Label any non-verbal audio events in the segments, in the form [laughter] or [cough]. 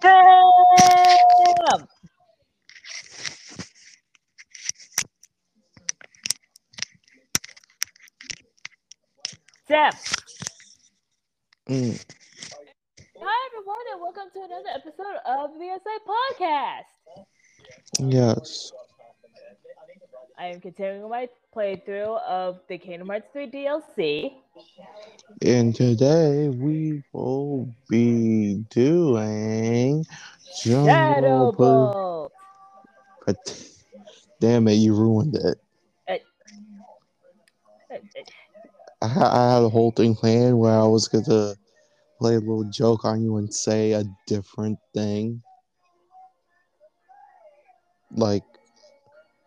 Damn! Sam. Mm, Hi everyone, and welcome to another episode of the SA Podcast. yes. I am continuing my playthrough of the Kingdom Hearts 3 DLC. And today we will be doing Shadow. Bolt. But damn it, you ruined it. Uh, I, I had a whole thing planned where I was gonna play a little joke on you and say a different thing. Like,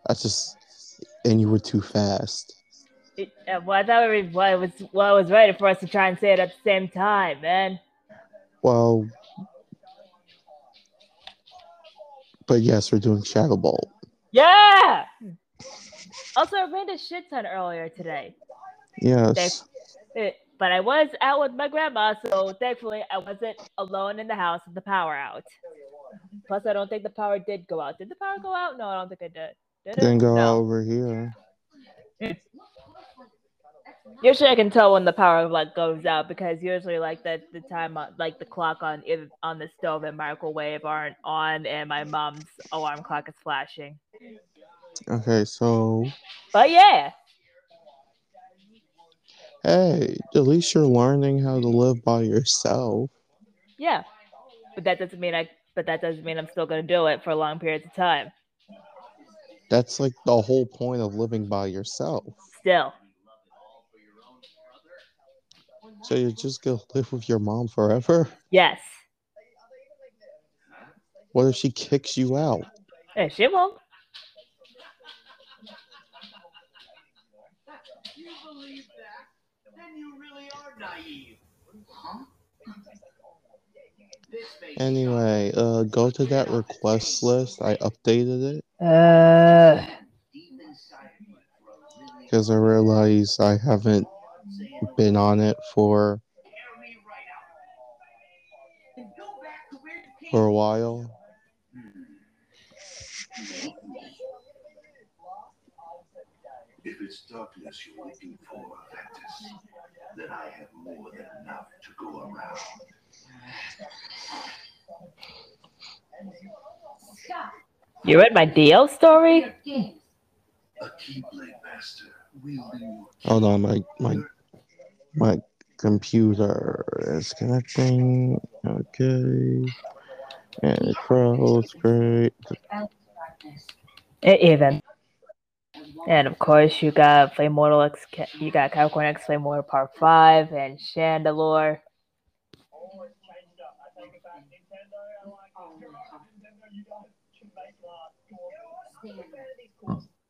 I just, and you were too fast. It, uh, well, I thought we, well, it was well, it was ready for us to try and say it at the same time, man. Well, but yes, we're doing Shadow Bolt. Yeah. Also, I rained a shit ton earlier today, Yes. It- but I was out with my grandma, so thankfully I wasn't alone in the house with the power out. Plus, I don't think the power did go out. Did the power go out? No, I don't think it did. Did it? Then go no. over here. Usually, I can tell when the power of like goes out because usually, like the the time on like the clock on on the stove and microwave aren't on, and my mom's alarm clock is flashing. Okay, so But yeah, hey, at least you're learning how to live by yourself. yeah. But that doesn't mean I. But that doesn't mean I'm still gonna do it for long periods of time. That's like the whole point of living by yourself. Still, So you're just gonna [laughs] live with your mom forever? yes. What if she kicks you out? Yeah, she won't. You believe that? Then you really are naive. Huh? Anyway, uh, go to that request list. I updated it Uh, deep inside of you for a million because I realized I haven't been on it for Hear me right out. And go back to where you came for a while. If it's darkness you're looking for, Ventus, then I have more than enough to go around. you read my DL story? A Keyblade Master wielding your Hold on, my my my computer is connecting. Okay, and it froze. Great. It even. And of course, you got Flame Mortal X. You got Capricorn X Flame Mortal Part Five and Chandelure.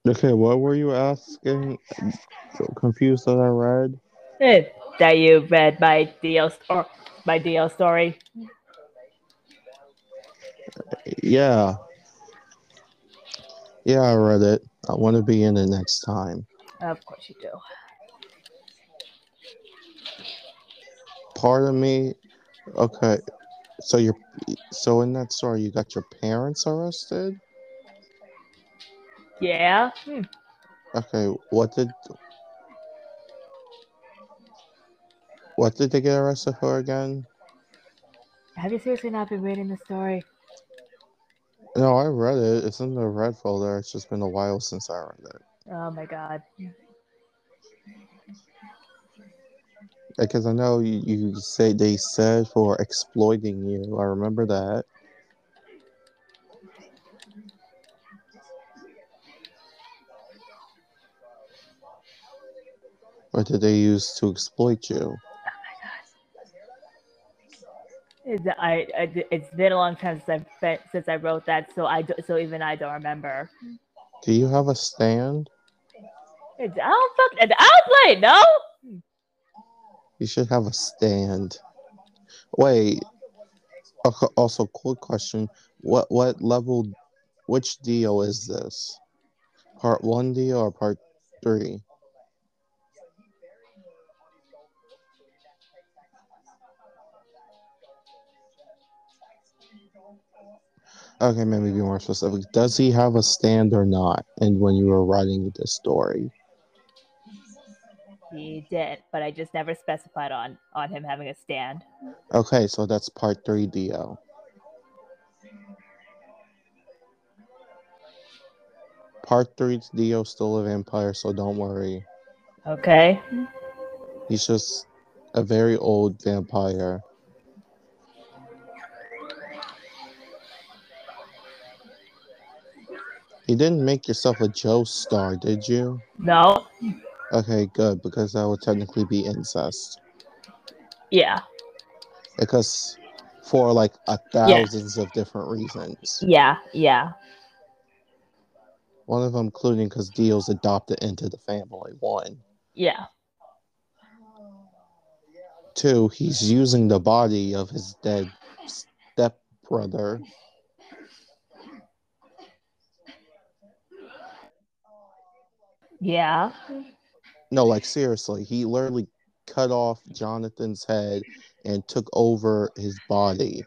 Okay, what were you asking? So confused that I read. Eh, That you read my DL or my DL story. Yeah. Yeah, I read it. I want to be in it next time. Of course you do. Part of me, okay. So you're, so in that story, you got your parents arrested. Yeah. Hmm. Okay, what did, what did they get arrested for again? Have you seriously not been reading the story? No, I read it. It's in the red folder. It's just been a while since I read it. Oh my god. Because I know you, you say they said for exploiting you. I remember that. What did they use to exploit you? I, I, it's been a long time since I fe- since I wrote that, so I do, so even I don't remember. Do you have a stand? It's, I don't fuck. I don't play. No. You should have a stand. Wait. Also, quick question: What what level? Which deal is this? Part one deal or part three? Okay, maybe be more specific. Does he have a stand or not? And when you were writing this story, He did, but I just never specified on on him having a stand. okay, so that's part three, Dio. Part three, Dio's still a vampire, so don't worry. Okay. He's just a very old vampire. You didn't make yourself a Joestar, did you? No. Okay, good, because that would technically be incest. Yeah. Because for like a thousands of different reasons. Yeah. Yeah. One of them including because Dio's adopted into the family. One. Yeah. Two, he's using the body of his dead stepbrother. Yeah. No, like seriously, he literally cut off Jonathan's head and took over his body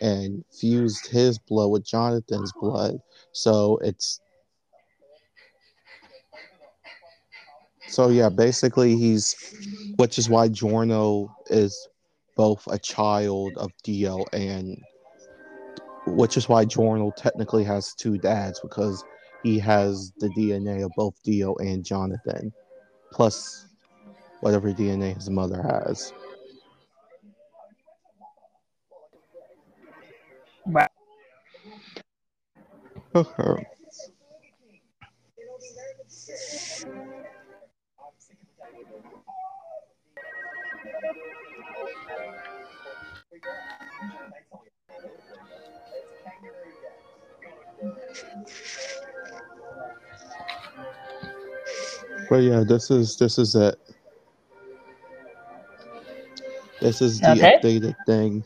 and fused his blood with Jonathan's blood. So it's so yeah, basically he's which is why Giorno is both a child of Dio and which is why Giorno technically has two dads because he has the DNA of both Dio and Jonathan, plus whatever DNA his mother has. Okay. [laughs] But yeah, this is this is it. This is the Okay. updated thing.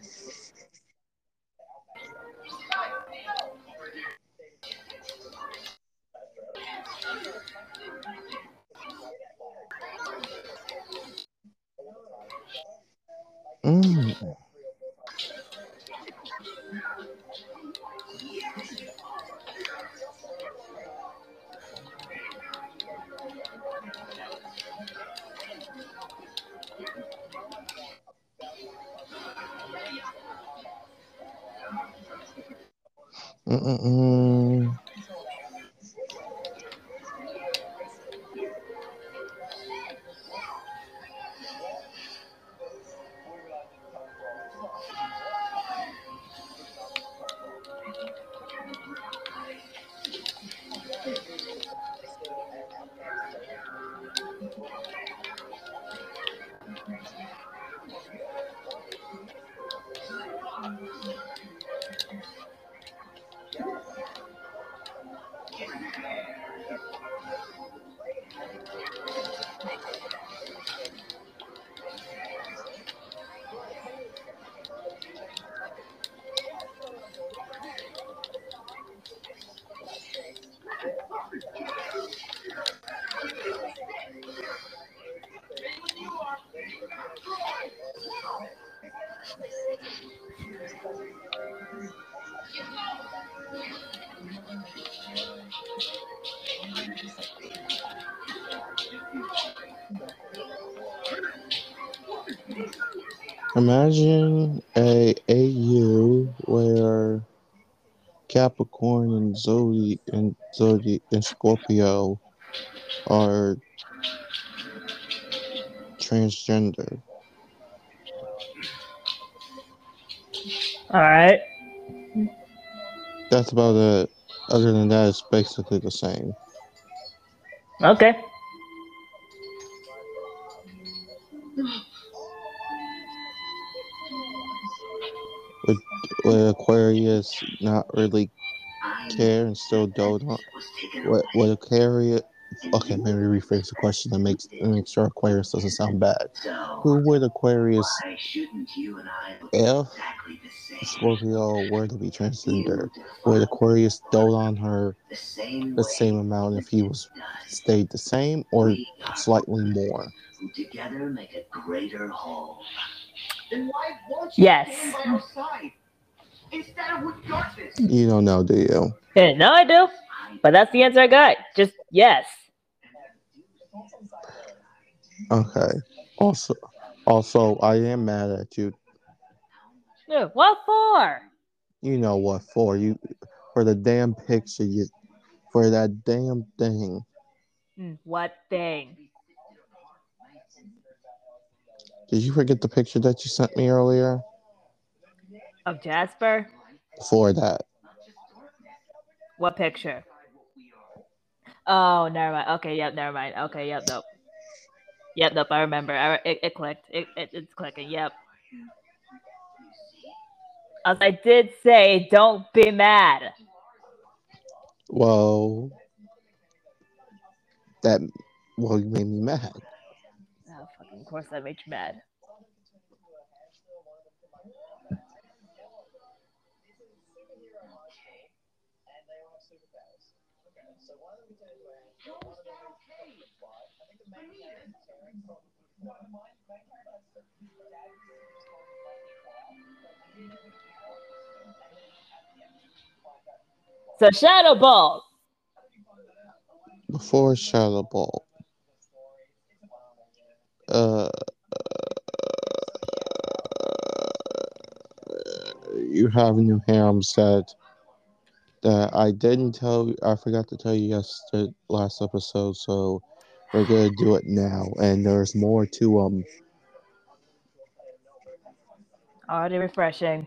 Imagine a AU where Capricorn and Zodi and Zodi and Scorpio are transgender. All right. That's about it. Other than that, it's basically the same. Okay. [sighs] [sighs] [sighs] With Aquarius not really care and still dote on what what Aquarius okay, maybe rephrase the question to make make sure Aquarius doesn't sound bad. Who would Aquarius and if? Scorpio were to be transgender? Would Aquarius dote on her The same amount if he was stayed the same or slightly more? together make a greater whole. Yes. stand by our side? Instead of with darkness. You don't know, do you? Yeah, no, I do. But that's the answer I got. Just yes. Okay. Also, also, I am mad at you. Yeah, What for? You know what for? You for the damn picture you for that damn thing. Hmm, What thing? Did you forget the picture that you sent me earlier? Of Jasper? For that. What picture? Oh, never mind. Okay, yep, never mind. Okay, yep, nope. Yep, nope, I remember. I, it, it clicked. It, it, it's clicking, yep. As I did say, don't be mad. Well, that well, you made me mad. Oh, fucking, of course that made you mad. So Shadow Ball. Before Shadow Ball. Uh, you have new harem set that I didn't tell. I forgot to tell you yesterday, last episode. So we're gonna do it now, and there's more to um. Already refreshing.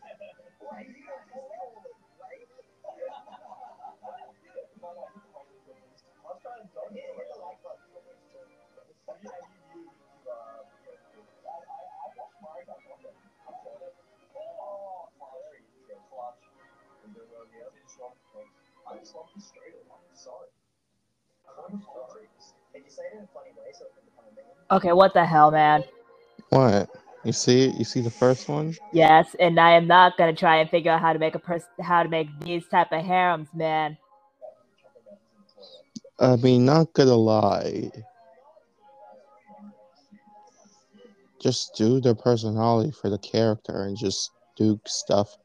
Okay, what the hell, man? What? You see it? You see the first one? Yes, and I am not gonna try and figure out how to make a person how to make these type of harems, man. I mean, not gonna lie. Just do the personality for the character and just do stuff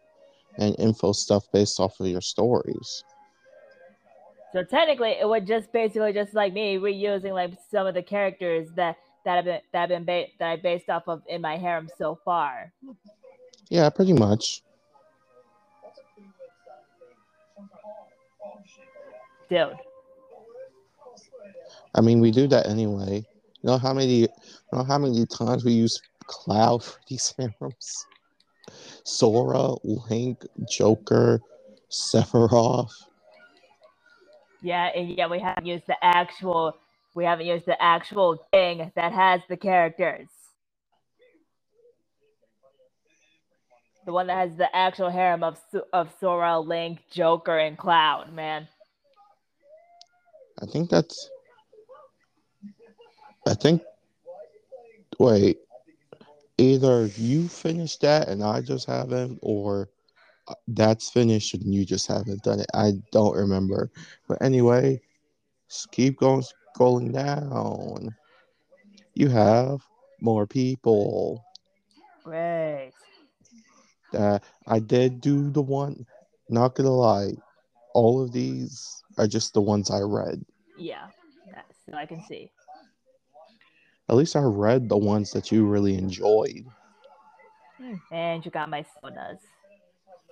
and info stuff based off of your stories. So technically, it would just basically just like me reusing like some of the characters that that have been that have been ba- that I based off of in my harem so far. Yeah, pretty much. Dude, I mean, we do that anyway. You know how many, you know how many times we use Cloud for these [laughs] harems? Sora, Link, Joker, Sephiroth. Yeah, and yeah, we haven't used the actual we haven't used the actual thing that has the characters. The one that has the actual harem of of Sora, Link, Joker, and Cloud, man. I think that's. I think. Wait. Either you finished that and I just haven't, or that's finished and you just haven't done it. I don't remember. But anyway, keep going, scrolling down. You have more people. Great. That I did do the one. Not gonna lie, all of these are just the ones I read. Yeah, that's so I can see. At least I read the ones that you really enjoyed. Hmm, and you got my personas.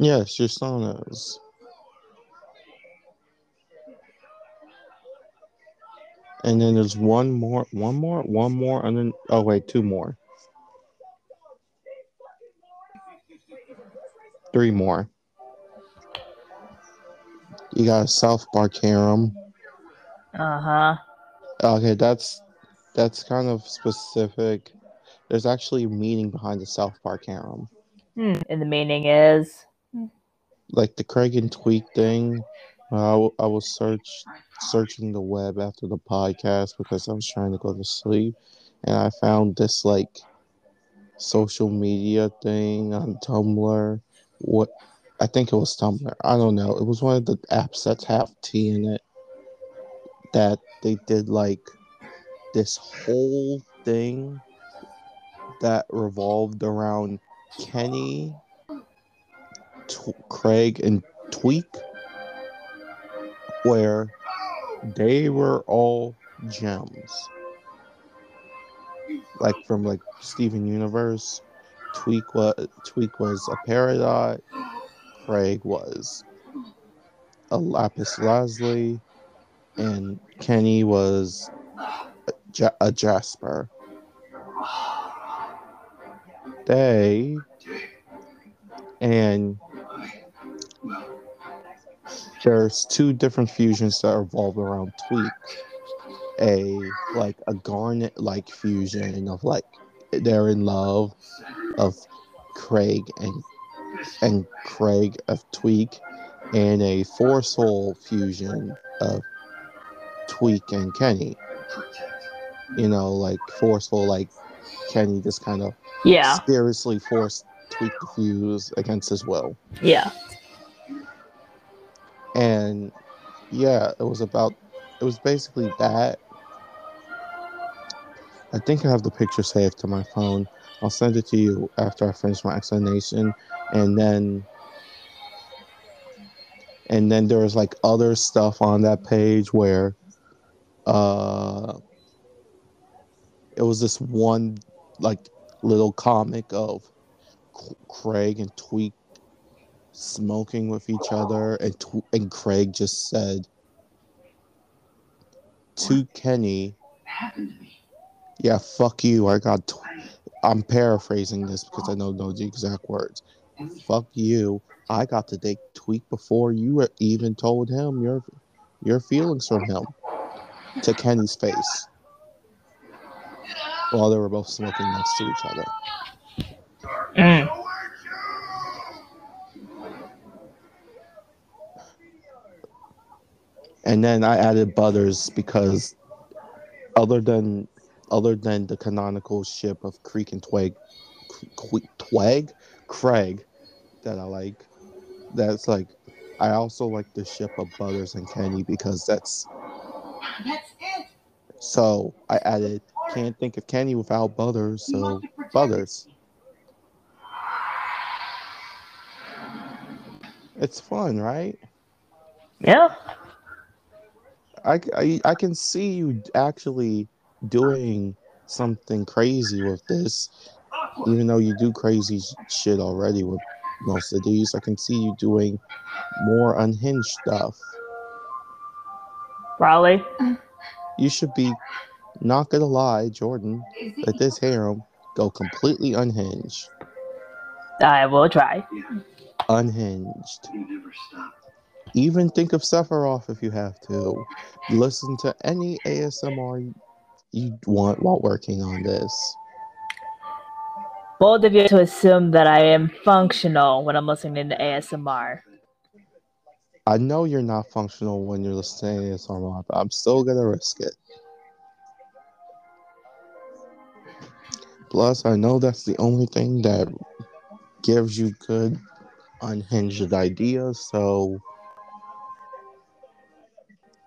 Yes, your son is. And then there's one more, one more, one more, and then oh wait, two more, three more. You got a South Park harem. Uh huh. Okay, that's that's kind of specific. There's actually a meaning behind the South Park harem. Hmm. And the meaning is. Like the Craig and Tweek thing. I, I was search searching the web after the podcast because I was trying to go to sleep, and I found this like social media thing on Tumblr. What I think it was Tumblr. I don't know. It was one of the apps that have T in it. That they did like this whole thing that revolved around Kenny Tw- Craig and Tweek, where they were all gems, like from like Steven Universe. Tweek was Tweek was a Peridot. Craig was a Lapis Lazuli, and Kenny was a, ja- a Jasper. They and there's two different fusions that revolve around Tweek. A like a garnet like fusion of like they're in love of Craig and and Craig of Tweek and a four soul fusion of Tweek and Kenny. You know, like forceful like Kenny just kind of Yeah. seriously forced Tweek to fuse against his will. Yeah. And yeah it was about it was basically that. I think i have the picture saved to my phone. I'll send it to you after i finish my explanation. And then and then there was like other stuff on that page where uh it was this one like little comic of C- craig and tweek smoking with each other, and Tw- and Craig just said to Kenny, happened to me. "Yeah, fuck you. I got." Tw- I'm paraphrasing this because I don't know the exact words. Fuck you. I got to date Tweek before you even told him your your feelings for him. To Kenny's face, while they were both smoking next to each other. Mm. And then I added Butters because other than other than the canonical ship of Creek and Twig, Qu- Twig, Craig, that I like, that's like, I also like the ship of Butters and Kenny because that's That's it. so I added can't think of Kenny without Butters, so want to protect Butters. It's fun, right? Yeah. I, I, I can see you actually doing something crazy with this, even though you do crazy shit already with most of these. I can see you doing more unhinged stuff. Probably. You should be, not gonna lie, Jordan, let this harem go completely unhinged. I will try. Unhinged. You never stop. Even think of Sephiroth if you have to. Listen to any ASMR you want while working on this. Bold of you to assume that I am functional when I'm listening to ASMR. I know you're not functional when you're listening to ASMR, but I'm still gonna risk it. Plus, I know that's the only thing that gives you good unhinged ideas, so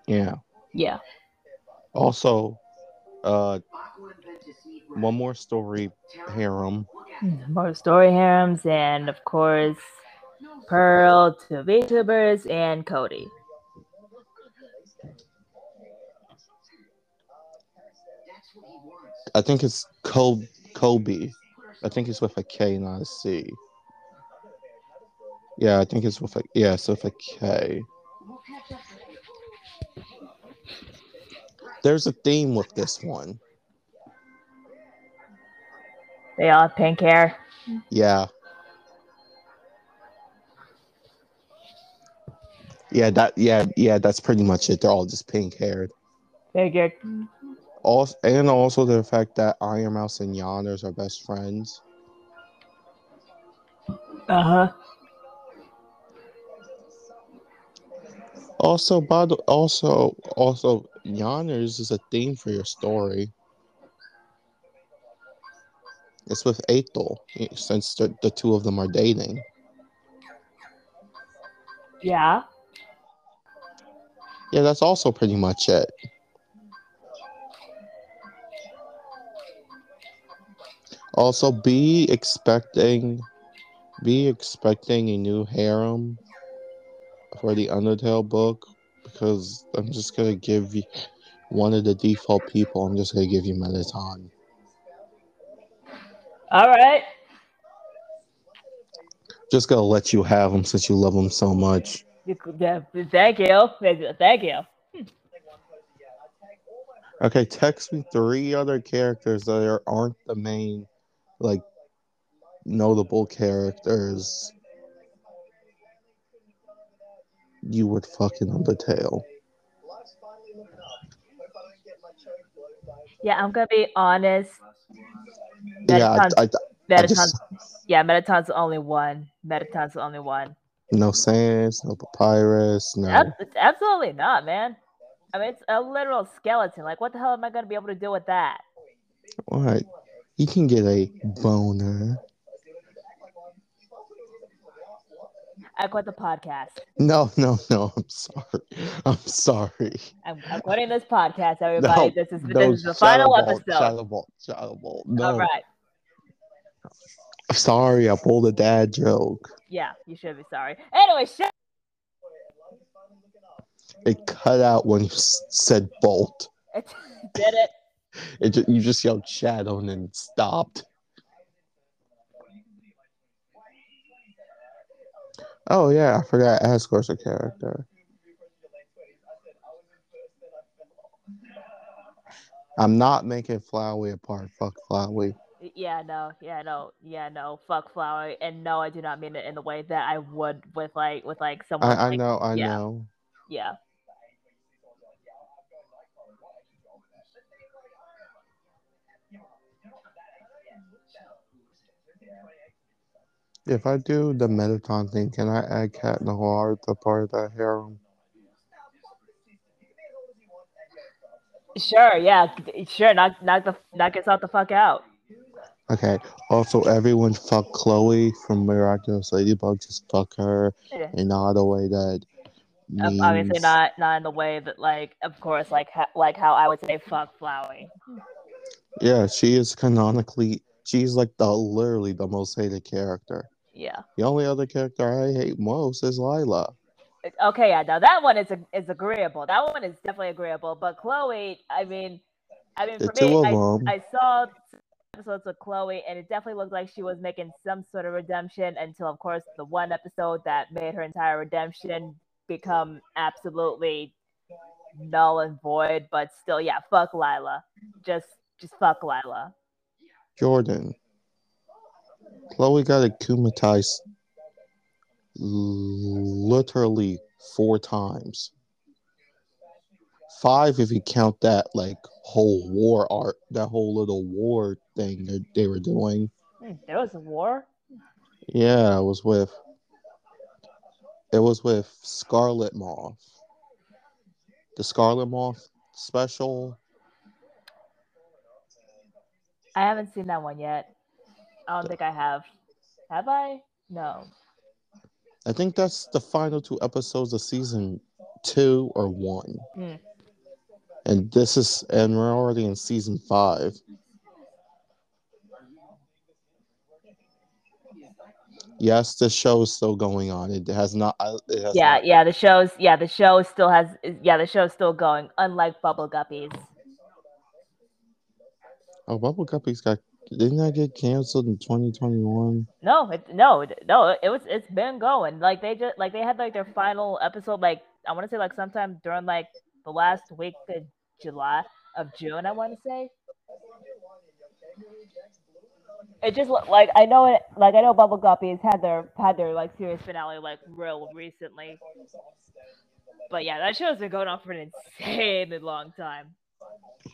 yeah. Yeah. Also, uh one more story harem. More story harems, and of course, Pearl to VTubers and Cody. I think it's Kobe. Kobe. I think it's with a K, not a C. Yeah, I think it's with a yeah, it's with a K. There's a theme with this one. They all have pink hair. Yeah. Yeah, that yeah, yeah, that's pretty much it. They're all just pink haired. Figured. Also and also the fact that Ironmouse and Nyanners are best friends. Uh huh. Also, also also Nyanners is a theme for your story. It's with Aethel, eh, since the, the two of them are dating. Yeah. Yeah, that's also pretty much it. Also, be expecting, be expecting a new harem for the Undertale book because I'm just gonna give you one of the default people. I'm just gonna give you Mettaton. All right. Just gonna let you have him since you love him so much. Yeah, Thank you. Thank you. Okay, text me three other characters that are, aren't the main, like, notable characters you would fucking Undertale. Yeah, I'm gonna be honest. Yeah, I, Mettaton's, I, I just yeah, Mettaton's the only one. Mettaton's the only one. no Sans, no Papyrus, no. Ab- absolutely not, man. I mean, it's a literal skeleton. Like, what the hell am I gonna be able to do with that? What? You can get a boner. I quit the podcast. No, no, no. I'm sorry. I'm sorry. I'm, I'm quitting this podcast, everybody. No, this is No, this is the final episode. Shadow Ball, Shadow Ball. No. All right. Sorry, I pulled a dad joke. Yeah, you should be sorry. Anyway, shut. It cut out when you said bolt. It [laughs] did it. It ju- you just yelled shadow and then stopped. Oh yeah, I forgot Asgore's a character. I'm not making Flowey apart. Fuck Flowey. Yeah, no, yeah, no, yeah, no. Fuck flower, and no, I do not mean it in the way that I would with like with like someone. I, I like, know, I yeah. know. Yeah. If I do the Mettaton thing, can I add Cat Noir to part of that harem? Sure. Yeah. Sure. Knock knock the knock us out the fuck out. Okay. Also, everyone fuck Chloe from Miraculous Ladybug. Just fuck her, Yeah. and not a way that. Um, obviously not not in the way that like of course like ha- like how I would say fuck Flowey. Yeah, she is canonically. She's like the literally the most hated character. Yeah. The only other character I hate most is Lila. Okay. Yeah. Now that one is is agreeable. That one is definitely agreeable. But Chloe, I mean, I mean The for me, I. I saw episodes of Chloe, and it definitely looked like she was making some sort of redemption until, of course, the one episode that made her entire redemption become absolutely null and void. But still, yeah, fuck Lila. Just, just fuck Lila. Jordan. Chloe got akumatized literally four times. Five if you count that like whole war art, that whole little war thing that they were doing. There was a war. Yeah, it was with it was with Scarlet Moth. The Scarlet Moth special. I haven't seen that one yet. I don't think I have. Have I? No. I think that's the final two episodes of season two or one. Hmm. And this is and we're already in season five. Yes, the show is still going on. It has not. It has Yeah, not- yeah. The show's yeah, the show still has yeah, the show's still going. Unlike Bubble Guppies. Oh, Bubble Guppy's got didn't that get canceled in 2021? No, it, no, no. It was. It's been going. Like they just like they had like their final episode. Like I want to say like sometime during like the last week of July of June. I want to say. It just like I know it. Like I know Bubble Guppies had their had their like series finale like real recently. But yeah, that show's been going on for an insanely long time.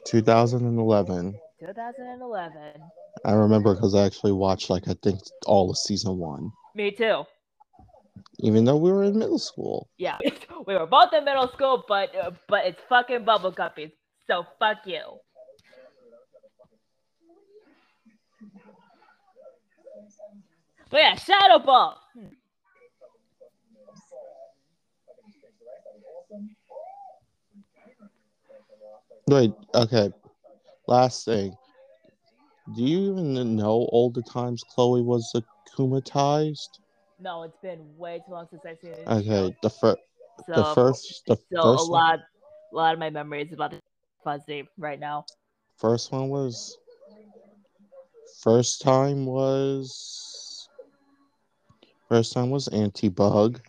2011. 2011. I remember because I actually watched like I think all of season one, Me too. even though we were in middle school. Yeah, [laughs] we were both in middle school, but uh, but it's fucking bubble guppies. So fuck you. But yeah, Shadow Ball. Wait, okay. Last thing. Do you even know all the times Chloe was akumatized? No, it's been way too long since I've seen it. Okay, the first, so, the first, the so first, a one, lot, a lot of my memories about the fuzzy right now. first one was. First time was. First time was anti-bug.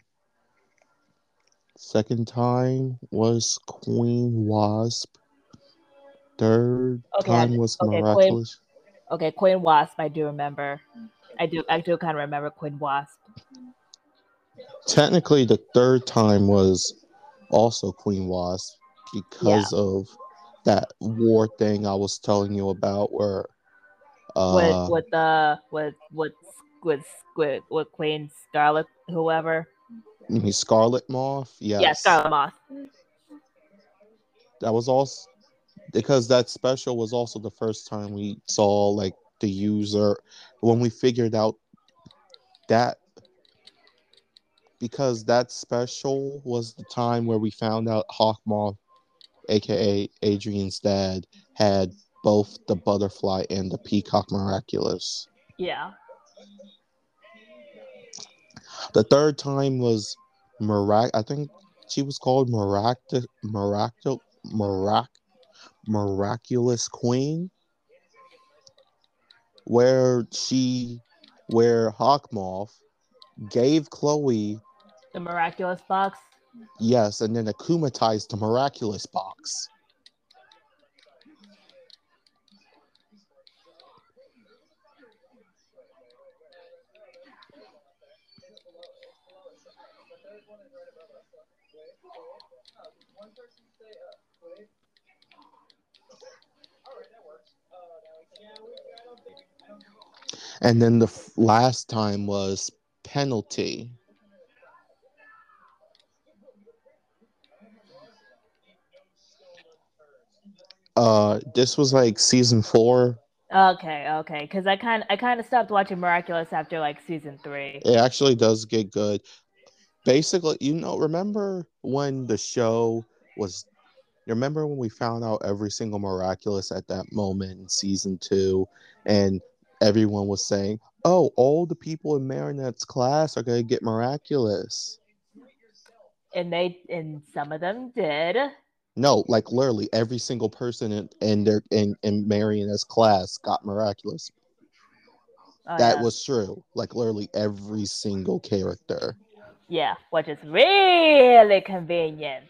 Second time was Queen Wasp. Third Okay, time was okay, Queen- Miraculous. Okay, Queen Wasp. I do remember. I do. I do kind of remember Queen Wasp. Technically, the third time was also Queen Wasp because of that war thing I was telling you about, where uh, with with the with with with with, with Queen Scarlet, whoever. you mean Scarlet Moth. Yes, Yeah, Scarlet Moth. that was also because that special was also the first time we saw like the user when we figured out that because that special was the time where we found out Hawkmoth, aka Adrien's dad, had both the butterfly and the peacock miraculous. Yeah. The third time was Mirac. I think she was called Mirac- Mirac- Mirac- Miraculous Queen, where she, where Hawkmoth gave Chloe The miraculous box. yes, and then akumatized the miraculous box. And then the f- last time was penalty. Uh, this was like season four. Okay, okay. Because I kind I kind of stopped watching Miraculous after like season three. It actually does get good. Basically, you know, remember when the show was. Remember when we found out every single miraculous at that moment in season two, and everyone was saying, "Oh, all the people in Marinette's class are gonna get miraculous." And they and some of them did. No, like literally every single person in, in their in in Marionette's class got miraculous. Oh, that yeah. was true. Like literally every single character. yeah, which is really convenient.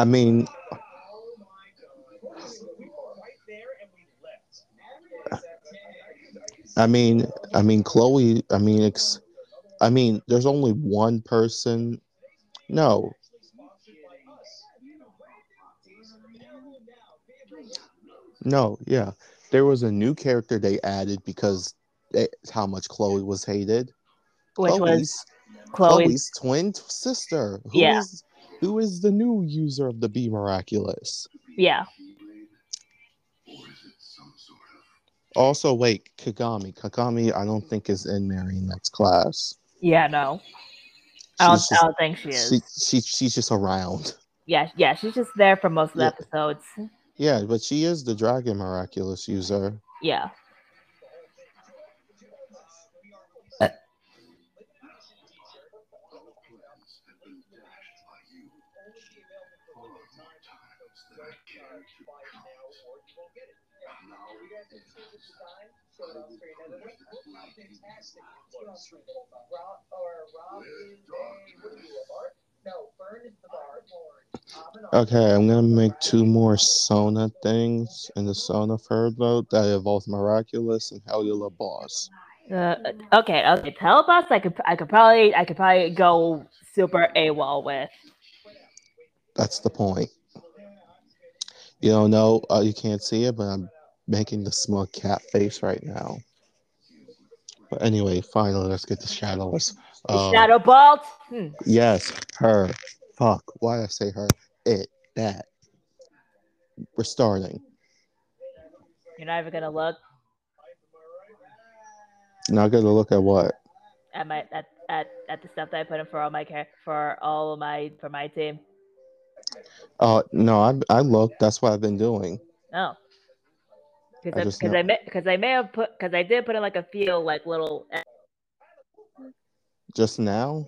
I mean, I mean, I mean, Chloe. I mean, ex, I mean, there's only one person. No. No, yeah, there was a new character they added because that's how much Chloe was hated. Which was Chloe's Chloe's. Chloe's twin sister. Who Yeah. is- who is the new user of the Bee Miraculous? Yeah. Or is it some sort of Also, wait, Kagami. Kagami, I don't think is in Marionette's class. Yeah. No. I don't, She's I just, don't think she is. she, she, she's just around. yeah. Yeah. She's just there for most of the Yeah. episodes. Yeah, but she is the Dragon Miraculous user. Yeah. Okay, I'm gonna make two more Sona things in the Sona third mode that involve Miraculous and Helluva Boss. Uh, okay, okay. Telebus, I could, I could probably, I could probably go super AWOL with. That's the point. You don't know, uh, you can't see it, but I'm making the smug cat face right now. But anyway, finally, let's get to Shadowless. Uh, Shadow Bolt. Hmm. Yes, her. Fuck. Why did I say her? It. That. We're starting. You're not even gonna look Not I gotta look at what? at my at, at at the stuff that I put in for all my care for all of my for my team. Uh, no, I I looked. That's what I've been doing. Oh. I Because because I may because I may have put because I did put in like a feel like little Just now.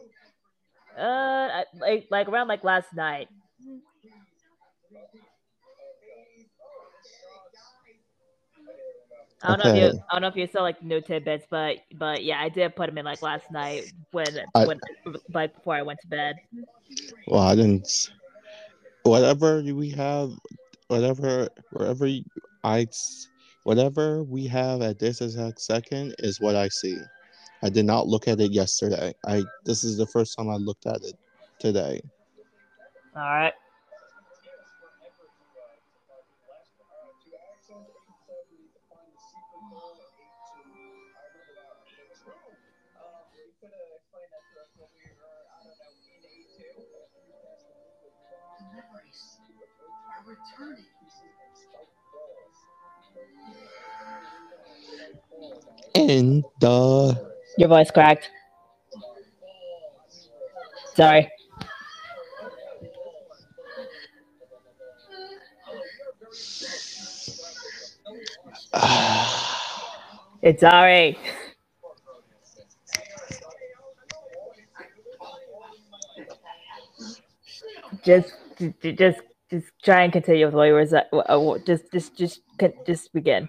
uh like like around like last night. I don't know if you I don't know if you saw like new tidbits, but but yeah, I did put them in like last night when I- when like before I went to bed. Well, I didn't. Whatever we have, whatever wherever I, whatever we have at this exact second is what I see. I did not look at it yesterday. I this is the first time I looked at it today. All right. The memories are returning. In the Your voice cracked. Sorry. [sighs] It's alright. Just, j- j- just, just try and continue with what you were Just, just, just, just begin.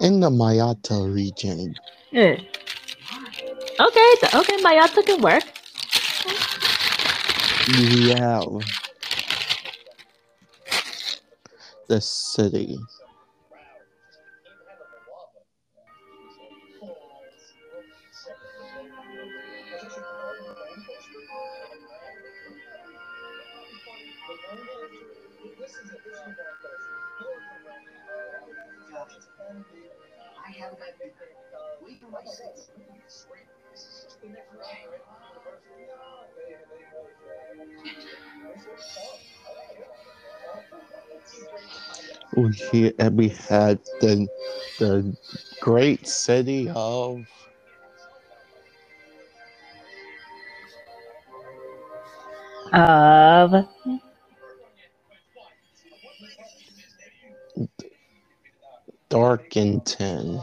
in the Mayata region. Hmm. Okay, th- okay, Mayata can work. Yeah. the city. We here and we had the the great city of Of Darkington.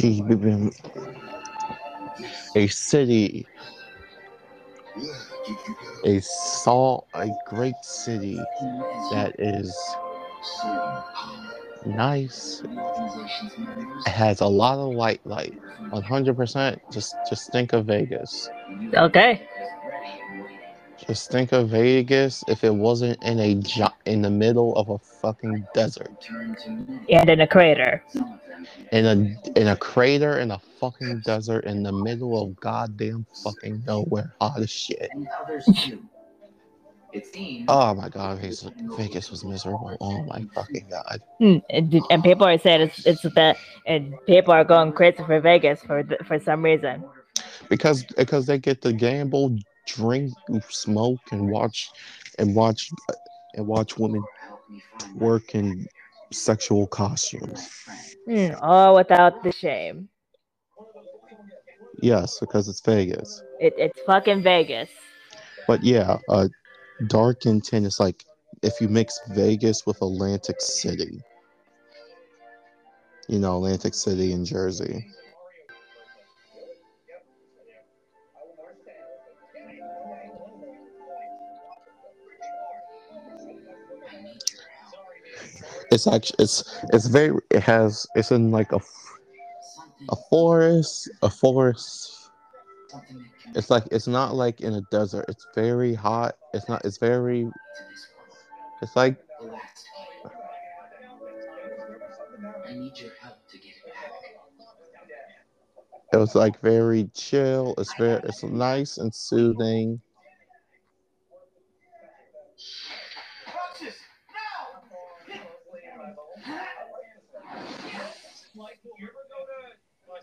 She a city, Yeah, did you get a saw a great city that is nice. It has a lot of white light. 100% just just think of Vegas. Okay. Just think of Vegas if it wasn't in a gi- in the middle of a fucking desert. And in a crater. In a in a crater in a fucking desert in the middle of goddamn fucking nowhere. [laughs] Hot as shit. And others too. It seems Oh my god, Vegas, Vegas was miserable. Oh my fucking god. Hmm, And, and people are saying it's it's that, and people are going crazy for Vegas for for some reason. Because because they get to gamble, drink, smoke, and watch and watch and watch women work in sexual costumes. Hmm, all without the shame. Yes, because it's Vegas. It, it's fucking Vegas. But yeah, uh, Darkington is like if you mix Vegas with Atlantic City. You know, Atlantic City in Jersey. It's actually it's it's very it has it's in like a a forest a forest. It's like it's not like in a desert. It's very hot. It's not it's very it's like it was like very chill. It's very it's nice and soothing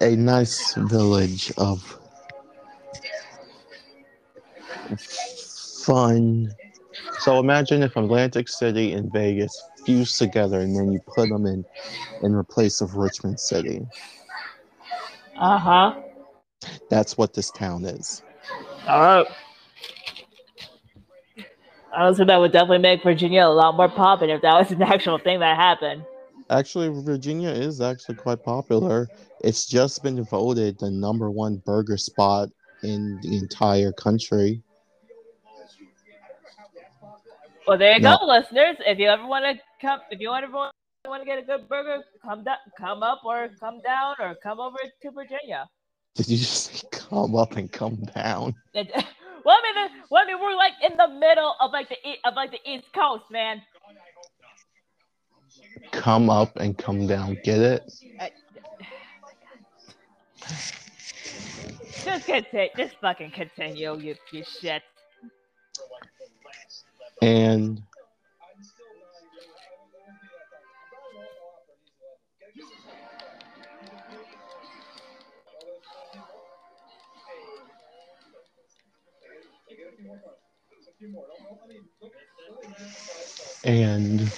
a nice village of fun so imagine if atlantic city and vegas fused together and then you put them in in the place of richmond city Uh huh. that's what this town is All right. Honestly, that would definitely make Virginia a lot more poppin' if that was an actual thing that happened. Actually, Virginia is actually quite popular. It's just been voted the number one burger spot in the entire country. Well, there you go, listeners. If you ever want to come, if you ever want to get a good burger, come down, come up, or come down, or come over to Virginia. [laughs] Did you just say come up and come down? [laughs] Well, I mean, well, I mean, we're like in the middle of like the of like the East Coast, man. Come up and come down. Get it? Just continue, just fucking continue, you you shit. And and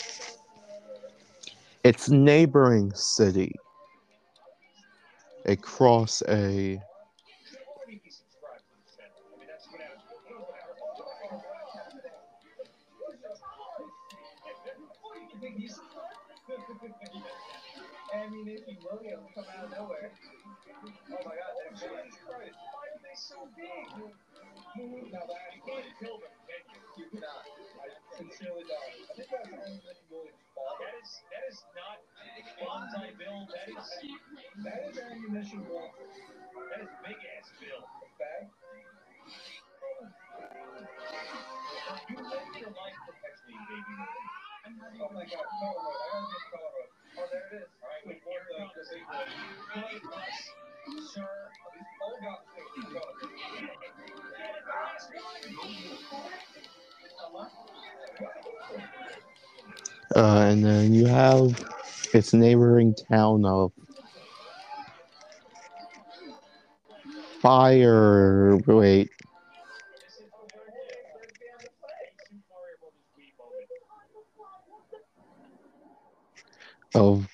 its neighboring city across a I mean, if you look come out of nowhere. Oh my god, that Jesus Christ. Why are they so big? I can't kill them. You cannot. I sincerely. I think that's the only thing going That is that is not Banzai Bill. That is that is ammunition blocker. That is big ass bill. Okay. You live your life perpetually, baby. Oh my God, Colorado! I gotta get Oh, there it is. All right, wait, the. Really, sir. Oh God, last one. Uh, and then you have its neighboring town of Fire. Wait. Of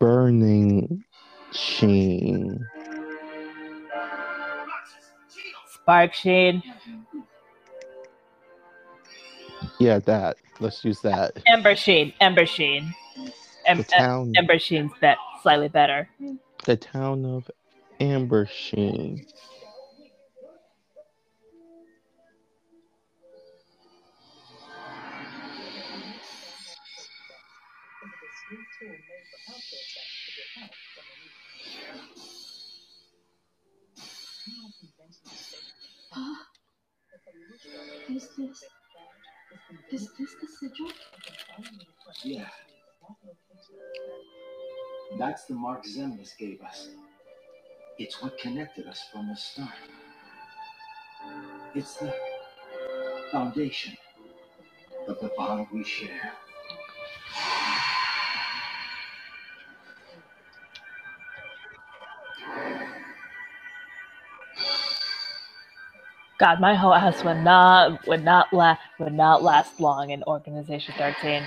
burning sheen. Spark sheen. Yeah, that. Let's use that. Ember Sheen, Ember Sheen. Em- The town. Uh, Ember Sheen's bet slightly better. The town of Amber Sheen. [gasps] Is this is this the sigil? Yeah. That's the mark Xemnas gave us. It's what connected us from the start. It's the foundation of the bond we share. God, my whole ass would not would not last would not last long in Organization 13.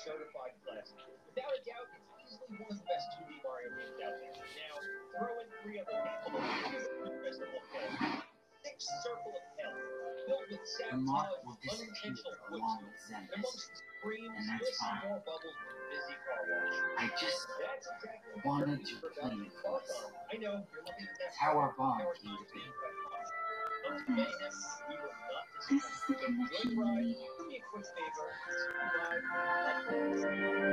certified classic. Without a doubt, it's easily one of the best 2D Mario games out there. Now, throw in three other people. Festival of Hell. Six Circle of Hell. Filled with The mark will disappear along with screams, And that's fine. I just wanted to claim it for us. our bond came to be.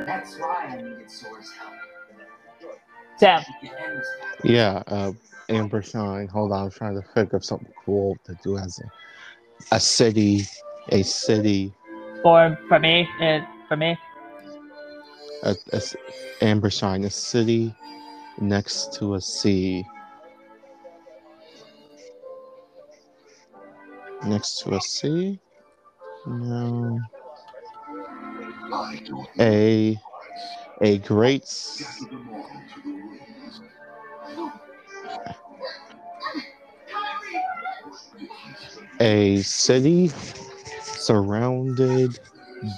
That's why I needed Sora's help. Damn. She can end this battle. Yeah, uh, Amber Shine. Hold on, I'm trying to think of something cool to do as a, a city, a city, For for me, it, for me. a, a s- Amber Shine, a city next to a sea. Next to a sea? No. A a great a city surrounded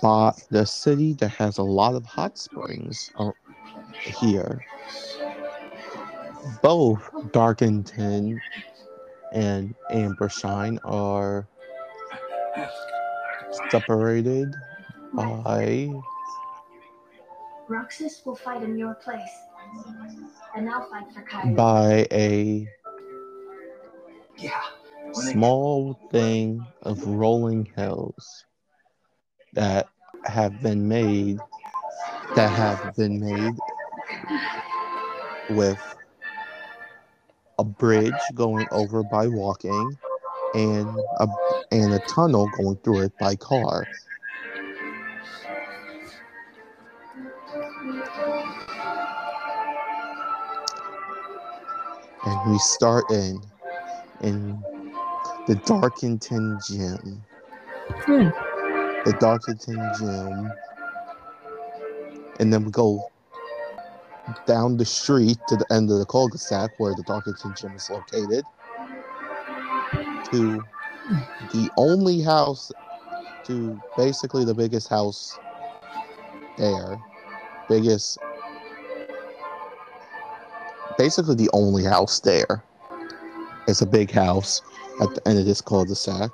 by the city that has a lot of hot springs here. Both Darkington and Ambershine are separated by Roxas will fight in your place. And I'll fight for Kairi. by a Yeah. Small thing of rolling hills that have been made that have been made with a bridge going over by walking and a and a tunnel going through it by car. And we start in in the Darkington Gym. Hmm. The Darkington Gym. And then we go down the street to the end of the cul-de-sac where the Darkington Gym is located. To the only house, to basically the biggest house there. Biggest, basically the only house there. It's a big house at the end of this cul-de-sac.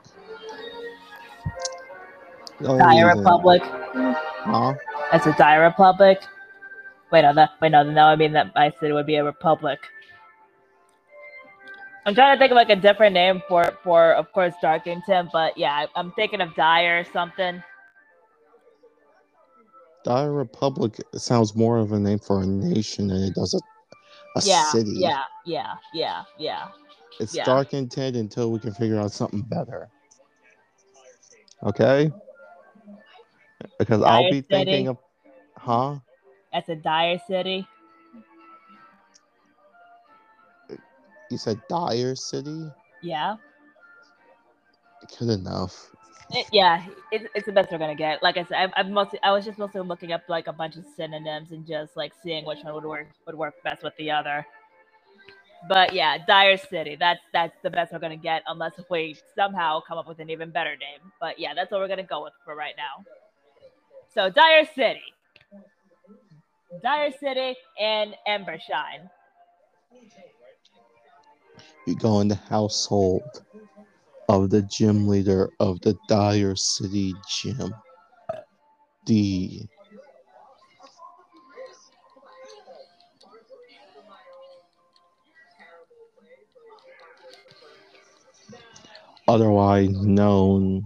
The Dire Republic. Huh? As a Dire Republic. Wait, no, that, wait, no, no, I mean that I said it would be a republic. I'm trying to think of like a different name for, for of course, Darkington, but yeah, I'm thinking of Dire or something. Dire Republic sounds more of a name for a nation than it does a, a yeah, city. yeah, yeah, yeah, yeah. It's yeah. intent until we can figure out something better. Okay? Because I'll Dire be thinking of. Huh? That's a Dire City. You said Dire City? Yeah. Good enough. It- yeah, it's, it's the best we're gonna get. Like I said, I'm, I'm mostly I was just mostly looking up like a bunch of synonyms and just like seeing which one would work would work best with the other. But yeah, Dire City. That's that's the best we're gonna get, unless we somehow come up with an even better name. But yeah, that's what we're gonna go with for right now. So Dire City, Dire City, and Embershine. You go in the household of the gym leader of the Dire City Gym. The otherwise known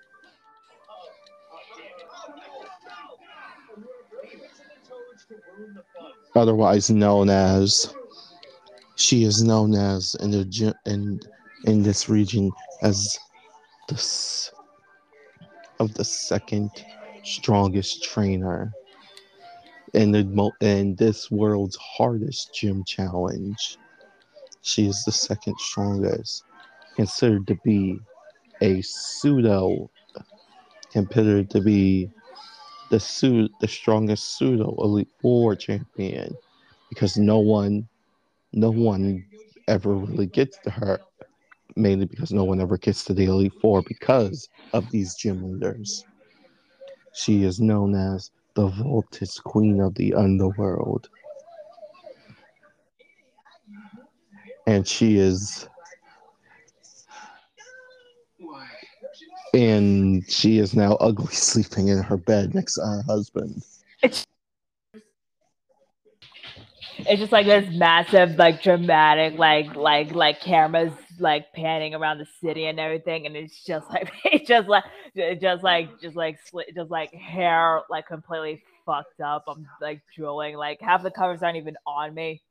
otherwise known as she is known as in the in in this region as the of the second strongest trainer in the in this world's hardest gym challenge. She is the second strongest, considered to be a pseudo, considered to be the su- the strongest pseudo elite four champion because no one no one ever really gets to her mainly because no one ever gets to the elite four because of these gym leaders. She is known as the voltage queen of the underworld. And she is and she is now ugly [laughs] sleeping in her bed next to her husband It's it's just like this massive, like dramatic, like like like cameras like panning around the city and everything, and it's just like [laughs] it's just like just like just like just like hair like completely fucked up. I'm like drooling. Like half the covers aren't even on me.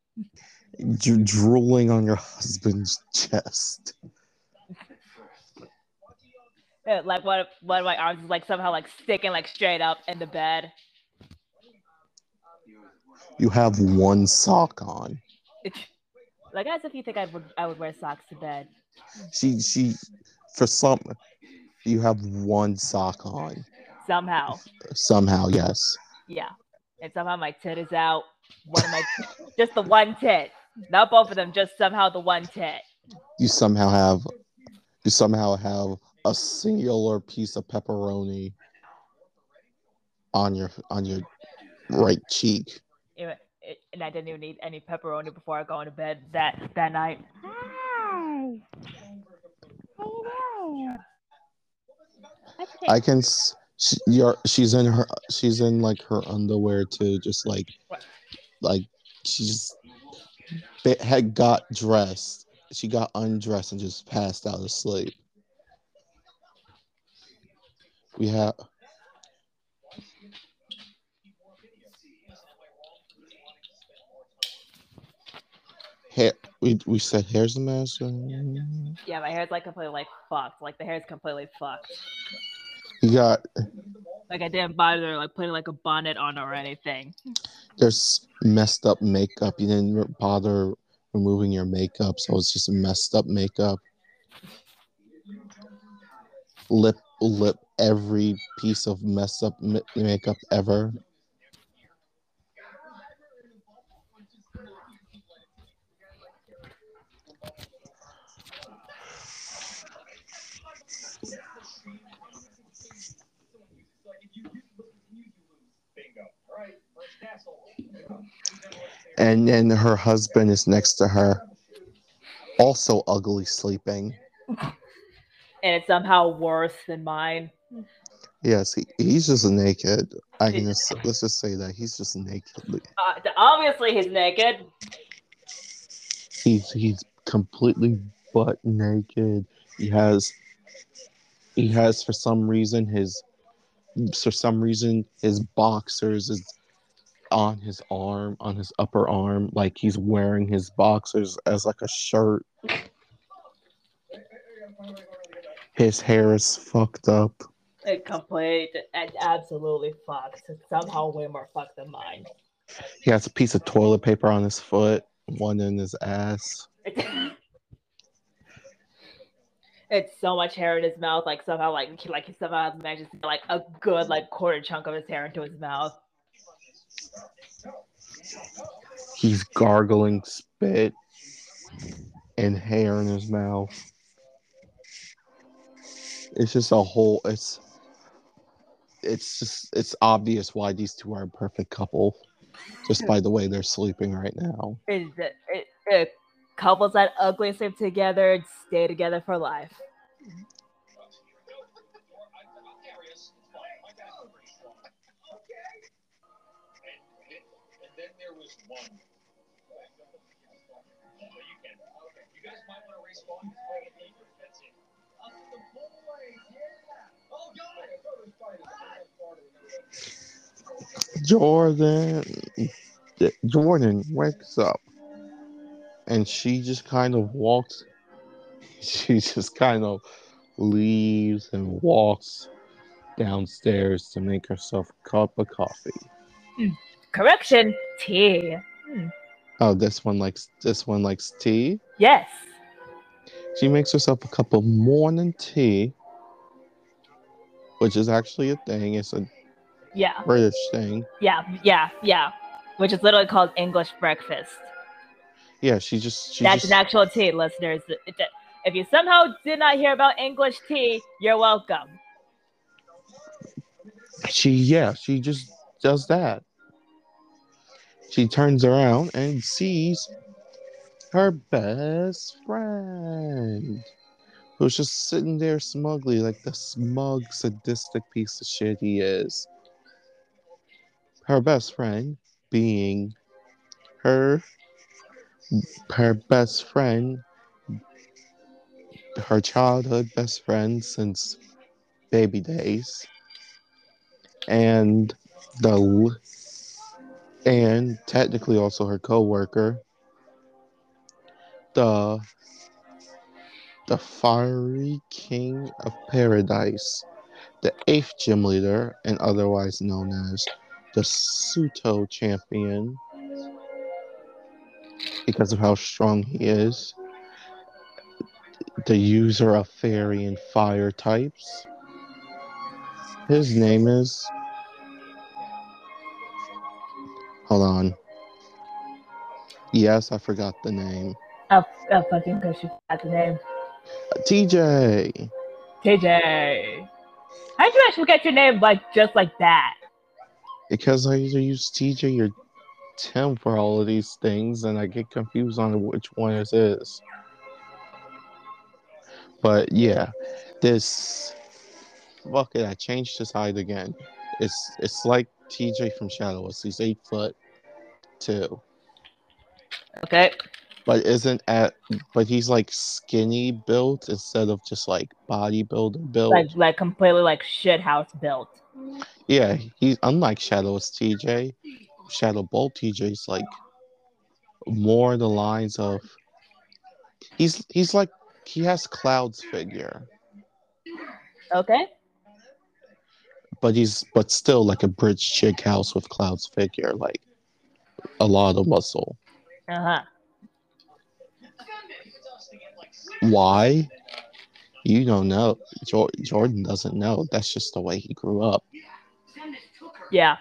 You're drooling on your husband's [laughs] chest Uh, like one of, one of my arms is like somehow like sticking like straight up in the bed. you have one sock on Like as if you think I would I would wear socks to bed. She she for some you have one sock on Somehow. somehow. Yes, Yeah. And somehow my tit is out. One of my just the one tit. Not both of them, just somehow the one tit. you somehow have you somehow have a singular piece of pepperoni on your on your right cheek. It- it- and I didn't even eat any pepperoni before I go into bed that that night. Hi. How you doing? I can. She, you're, she's in her. She's in like her underwear too. Just like, like she just had got dressed. She got undressed and just passed out asleep. We have. Hair. We we said hair's the master. Yeah, my hair's like completely like fucked. Like the hair's completely fucked. You got Like I didn't bother like putting like a bonnet on or anything. there's messed up makeup. You didn't bother removing your makeup, so it's just a messed up makeup. Lip, lip, every piece of mess up ma- makeup ever. And then her husband is next to her, also ugly sleeping. And it's somehow worse than mine. Yes, he, he's just naked. I can just [laughs] let's just say that he's just naked. Uh, obviously he's naked. He's he's completely butt naked. He has he has for some reason his for some reason his boxers is on his arm on his upper arm like he's wearing his boxers as like a shirt [laughs] his hair is fucked up It complete and absolutely fucked. Somehow way more fucked than mine. he has a piece of toilet paper on his foot one in his ass [laughs] it's so much hair in his mouth. Like somehow, like he, like he somehow has managed to get like a good like quarter chunk of his hair into his mouth. he's gargling spit and hair in his mouth it's just a whole it's it's just it's obvious why these two are a perfect couple just by the way they're sleeping right now. Is it, it, it couples that ugly sleep together and stay together for life. Jordan jordan wakes up and she just kind of walks [laughs] she just kind of leaves and walks downstairs to make herself a cup of coffee hmm. Correction, tea. Hmm. oh this one likes this one likes tea Yes. She makes herself a cup of morning tea, which is actually a thing. It's a Yeah. British thing. Yeah. Yeah. Yeah. Which is literally called English breakfast. Yeah, she just she That's just an actual tea, listeners. If you somehow did not hear about English tea, you're welcome. she yeah she just does that. She turns around and sees her best friend, who's just sitting there smugly, like the smug, sadistic piece of shit he is. Her best friend being her her best friend, her childhood best friend since baby days, and the and technically also her co-worker, the the fiery king of paradise, the eighth gym leader, and otherwise known as the pseudo champion because of how strong he is. The user of fairy and fire types. His name is. Hold on. Yes, I forgot the name. Oh, oh fucking because you forgot the name. TJ. TJ. How'd you actually get your name like just like that? Because I either use TJ or Tim for all of these things, and I get confused on which one it is. But yeah, this fuck it, I changed his height again. It's it's like TJ from Shadowless. He's eight foot two, Okay. but isn't at but he's like skinny built instead of just like bodybuilder built. Like like completely like shit house built. Yeah, he's unlike Shadow's TJ. Shadow Bolt TJ's like more the lines of he's he's like he has Cloud's figure, Okay. but he's but still like a bridge chick house with Cloud's figure, like a lot of muscle. Uh-huh. Why? You don't know. Jor- Jordan doesn't know. That's just the way he grew up, Yeah.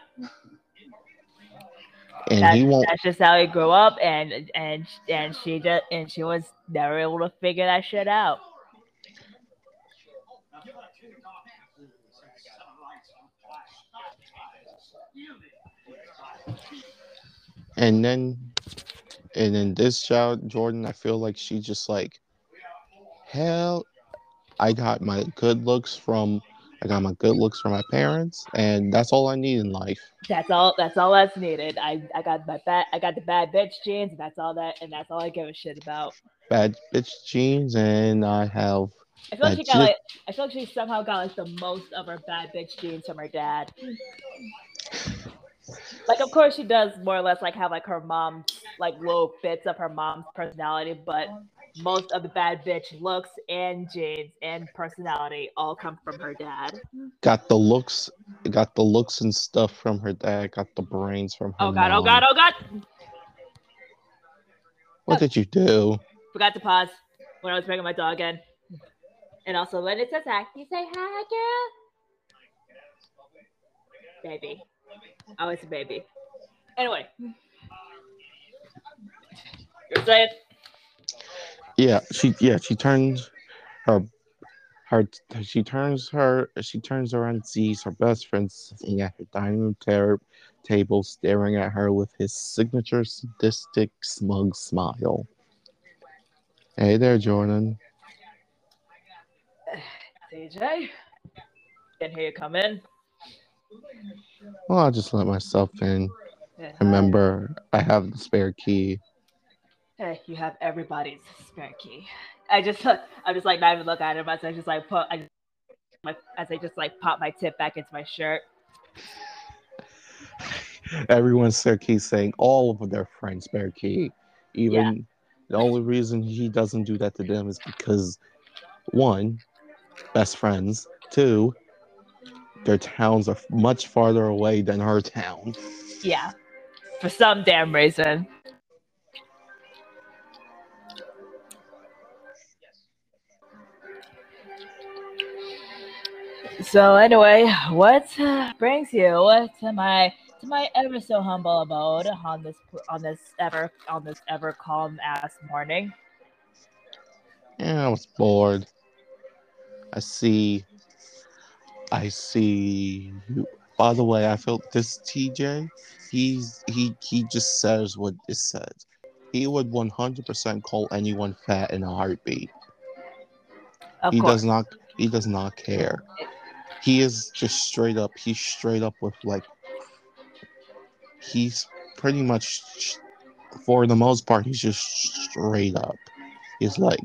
and That's, he won't. that's just how he grew up and and and she just and she was never able to figure that shit out. And then, and then this child, Jordan, I feel like she just like, hell, I got my good looks from I got my good looks from my parents, and that's all I need in life. That's all. That's all that's needed. I I got my bad. I got the bad bitch genes. And that's all that. And that's all I give a shit about. Bad bitch genes, and I have I feel like she got like. I feel like she somehow got like the most of her bad bitch genes from her dad. Like, of course, she does more or less like have like her mom's like little bits of her mom's personality, but most of the bad bitch looks and genes and personality all come from her dad. got the looks, got the looks and stuff from her dad. Got the brains from her. Oh god! Oh god! Oh god! What did you do? Forgot to pause when I was bringing my dog in. And also, when it says hi, you say hi, girl. Baby. Oh, it's a baby. Anyway. You're saying? Yeah, she yeah she turns her her she turns her she turns around and sees her best friend sitting at her dining room ter- table staring at her with his signature sadistic smug smile. Hey there, Jordan. [sighs] DJ, Didn't hear you come in. Well, I'll just let myself in. Yeah. Remember, I have the spare key. Hey, you have everybody's spare key. I just, [laughs] I'm just like not even look at him as I just like put, I, my, as I just like pop my tip back into my shirt. [laughs] Everyone's spare key saying all of their friends' spare key. Even the only reason he doesn't do that to them is because one, best friends. Two, their towns are much farther away than her town. Yeah, for some damn reason. So anyway, what uh, brings you to my to my ever so humble abode on this on this ever on this ever calm ass morning? Yeah, I was bored. I see. I see. you- By the way, I felt this TJ. He's he he just says what it says. He would 100% call anyone fat in a heartbeat. Of he course. does not. He does not care. He is just straight up. He's straight up with like. He's pretty much, for the most part, he's just straight up. He's like,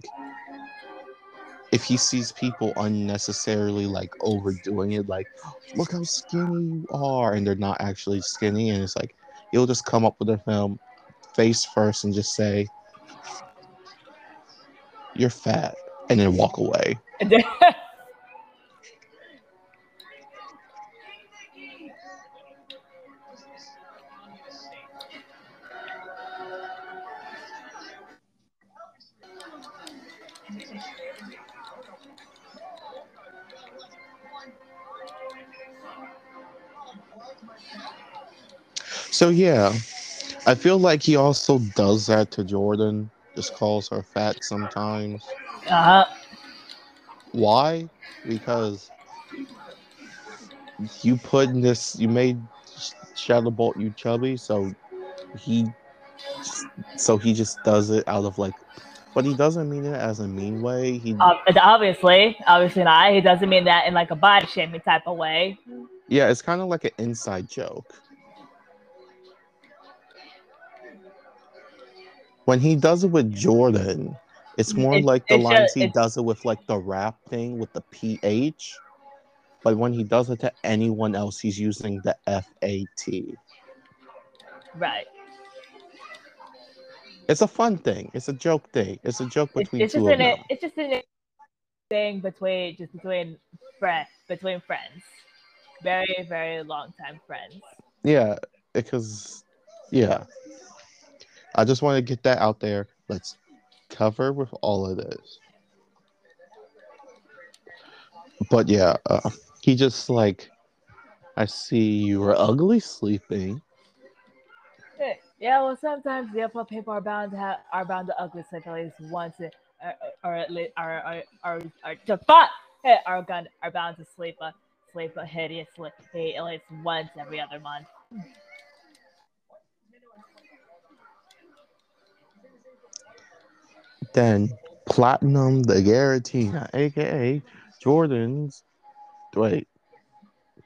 if he sees people unnecessarily like overdoing it, like, look how skinny you are, and they're not actually skinny, and it's like, he'll just come up with a film, face first, and just say, "You're fat," and then walk away. [laughs] So yeah, I feel like he also does that to Jordan. Just calls her fat sometimes. uh-huh. Why? Because you put in this, you made Shadowbolt you chubby, so he, so he just does it out of like, but he doesn't mean it as a mean way. He, Ob- obviously, obviously not. He doesn't mean that in like a body shaming type of way. yeah, it's kind of like an inside joke. When he does it with Jordan, it's more It- like the it's lines he does it with like the rap thing with the PH. But when he does it to anyone else, he's using the FAT. Right. It's a fun thing. It's a joke thing. It's a joke It's, between it's just two of an them. it's just an thing between just between friends between friends. Very very long time friends. Yeah, because yeah. I just want to get that out there. Let's cover with all of this. But yeah, uh, he just like I see you were ugly sleeping. Yeah, well, sometimes the upper people are bound to have are bound to ugly sleep at least once, or, at least are are are are to fuck are gun are bound to sleep a sleep a hideously at least once every other month. Then Platinum the Giratina, aka Jordan's wait.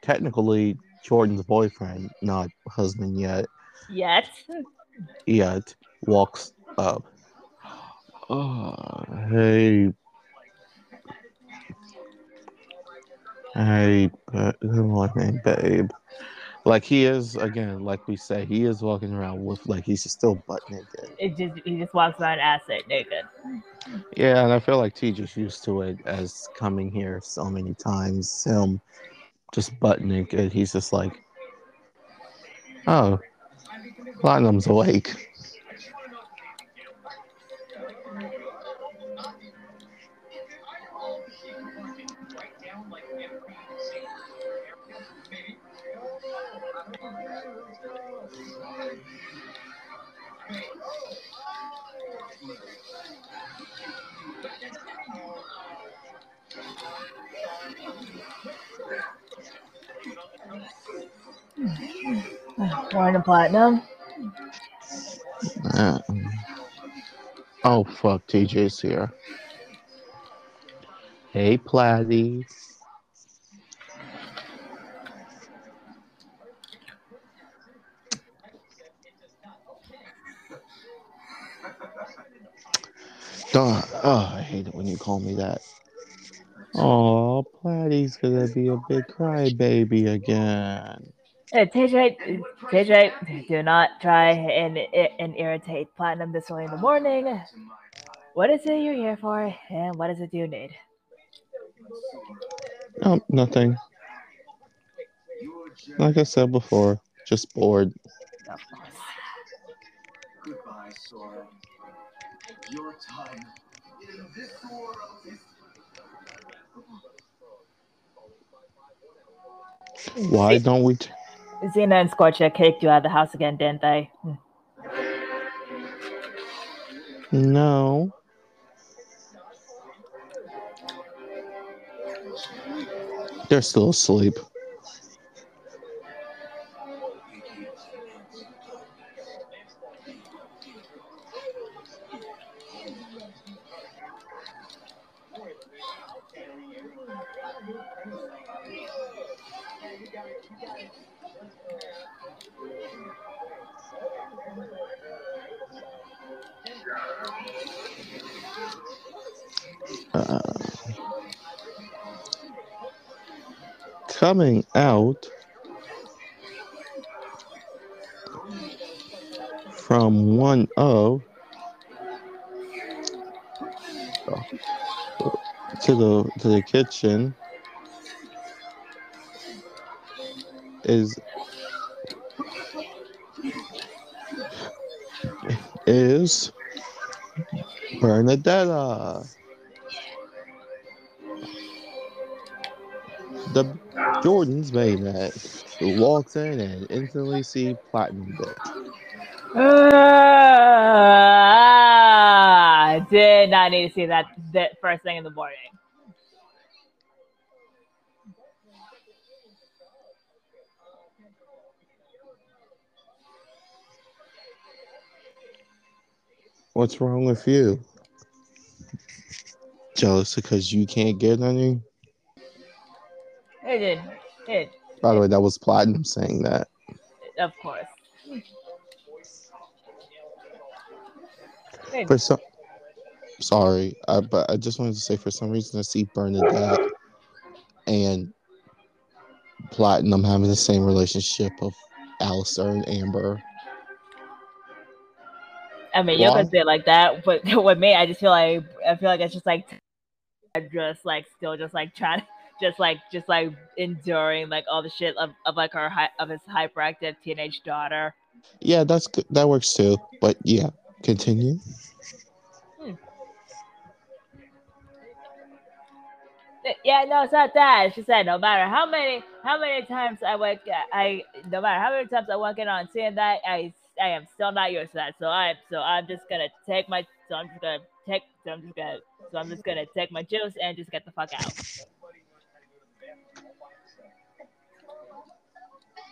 Technically, Jordan's boyfriend, not husband yet, Yet. yet walks up. Oh, [sighs] hey. Hey, ba- good morning, babe. Like he is again, like we say, he is walking around with like he's still butt naked. It just he just walks around acid naked. Yeah, and I feel like T just used to it as coming here so many times. Him just butt naked. He's just like, oh, Platinum's awake. Morning platinum. Uh, oh fuck, TJ's here. Hey, Platty. Duh. Oh, I hate it when you call me that. Oh, Platty's gonna be a big crybaby again. Hey, TJ, TJ, do not try and uh, and irritate platinum this early in the morning. What is it you're here for, and what is it you need? Oh, nothing. Like I said before, just bored. Of course. Goodbye, Sora. Your time in this world is Why [laughs] don't we? T- Xena and Scorcher kicked you out of the house again, didn't they? Hmm. no. They're still asleep. To the to the kitchen is is Bernadetta. The Jordan's Bayonet who walks in and instantly see platinum dick. Ah, did not need to see that, that first thing in the morning. What's wrong with you? Jealous because you can't get any? It did. It, By the way, that was platinum saying that. of course. It, For some, sorry, uh, but I just wanted to say for some reason I see Bernadette and Platinum having the same relationship of Alistair and Amber. I mean, you could say it like that, but [laughs] with me, I just feel like I feel like it's just like I'm just like still just like trying, [laughs] just like just like enduring like all the shit of, of like hy- of his hyperactive teenage daughter. Yeah, that's good. That works too. But yeah, continue. Hmm. Yeah, no, it's not that. She said no matter how many how many times I went, I no matter how many times I went in on seeing that, I I am still not used to that. So I so I'm just gonna take my so I'm just gonna take so I'm just gonna so I'm just gonna take my juice and just get the fuck out.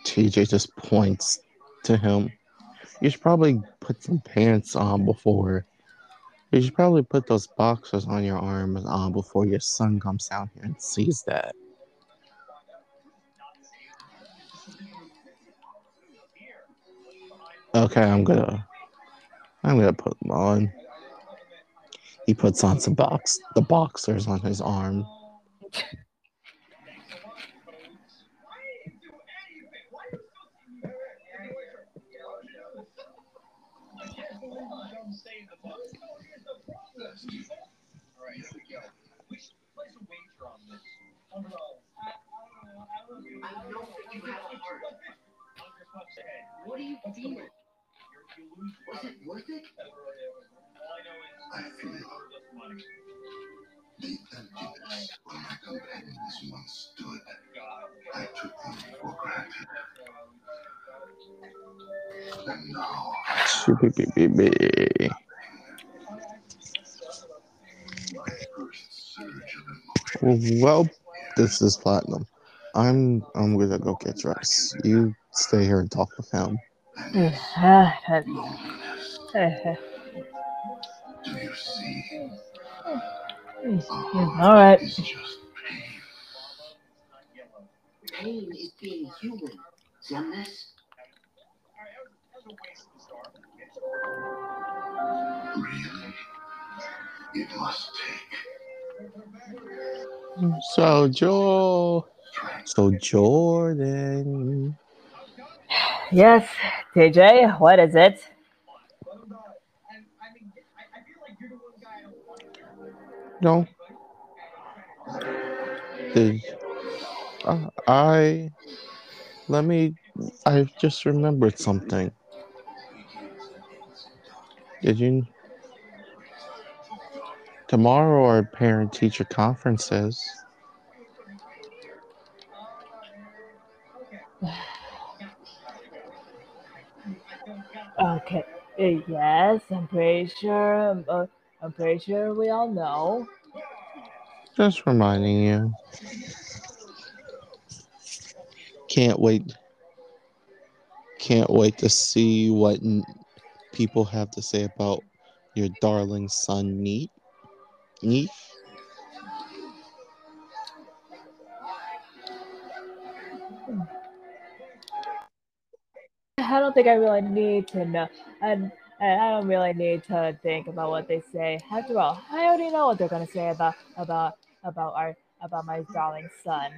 TJ just points to him. You should probably put some pants on before. You should probably put those boxers on your arms on before your son comes down here and sees that. Okay, I'm gonna I'm gonna put him on. He puts on some box the boxers on his arm. What do you feel? Was it worth it? I feel the emptiness where my companions once stood. I took them for granted. And now emotion. Well, this is platinum. I'm I'm gonna go get dressed. You stay here and talk with him. Do you see? All right. It's just pain. Pain is being human. Xemnas? Really? It must take So Joe So Jordan. Yes, TJ, what is it? No. Uh, I let me I just remembered something. Did you tomorrow our parent teacher conferences? Okay. uh, Yes, I'm pretty sure. um, Uh, I'm pretty sure we all know. Just reminding you. Can't wait. Can't wait to see what n- people have to say about your darling son, Neat. Neat. I don't think I really need to know. And, and I don't really need to think about what they say. After all, I already know what they're gonna say about about about our about my darling son.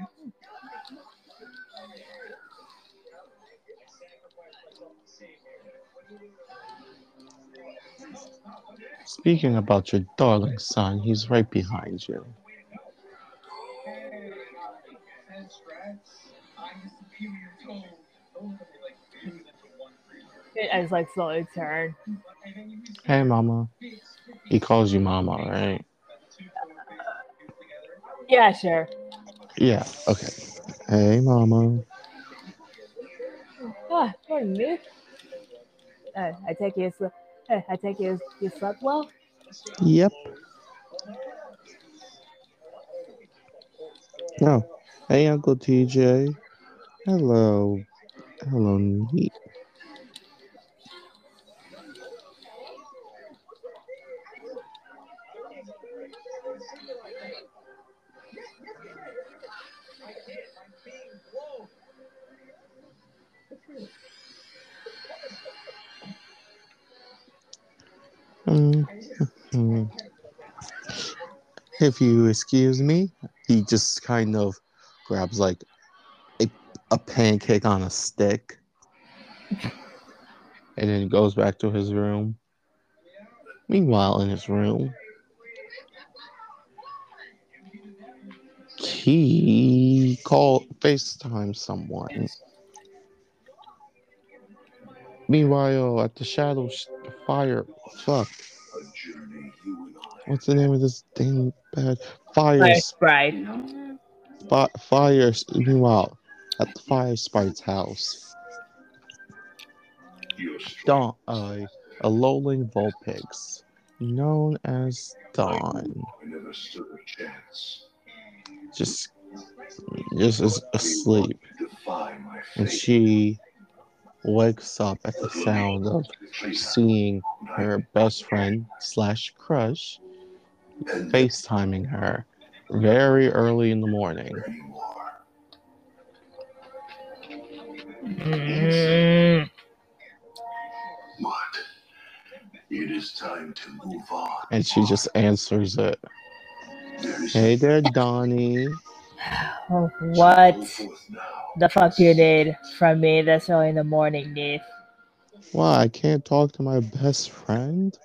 Speaking about your darling son, he's right behind you. Just like slowly turn. Hey, mama. He calls you mama, right? Yeah, sure. Yeah. Okay. Hey, mama. Ah, pardon me. Uh, I take you sl- uh, I take you, you slept well. Yep. Oh, hey, Uncle TJ. Hello. Hello, Neat. Mm, mm. If you excuse me, he just kind of grabs like a, a pancake on a stick and then goes back to his room. Meanwhile, in his room, he called FaceTime someone. Meanwhile, at the shadow fire, fuck, A journey you and I what's the name of this dang bad fire? Fire sprite. fi- fire. Meanwhile, at the fire sprite's house, Dawn, uh, Alolan Vulpix, known as Dawn, I never stood a chance. just just is asleep, and she wakes up at the sound of seeing her best friend slash crush And FaceTiming her very early in the morning. anymore. Mm. It is time to move on. And she just answers it. Hey there, Donnie. What Go forth now. the fuck you need from me this early in the morning, Neith? Why I can't talk to my best friend?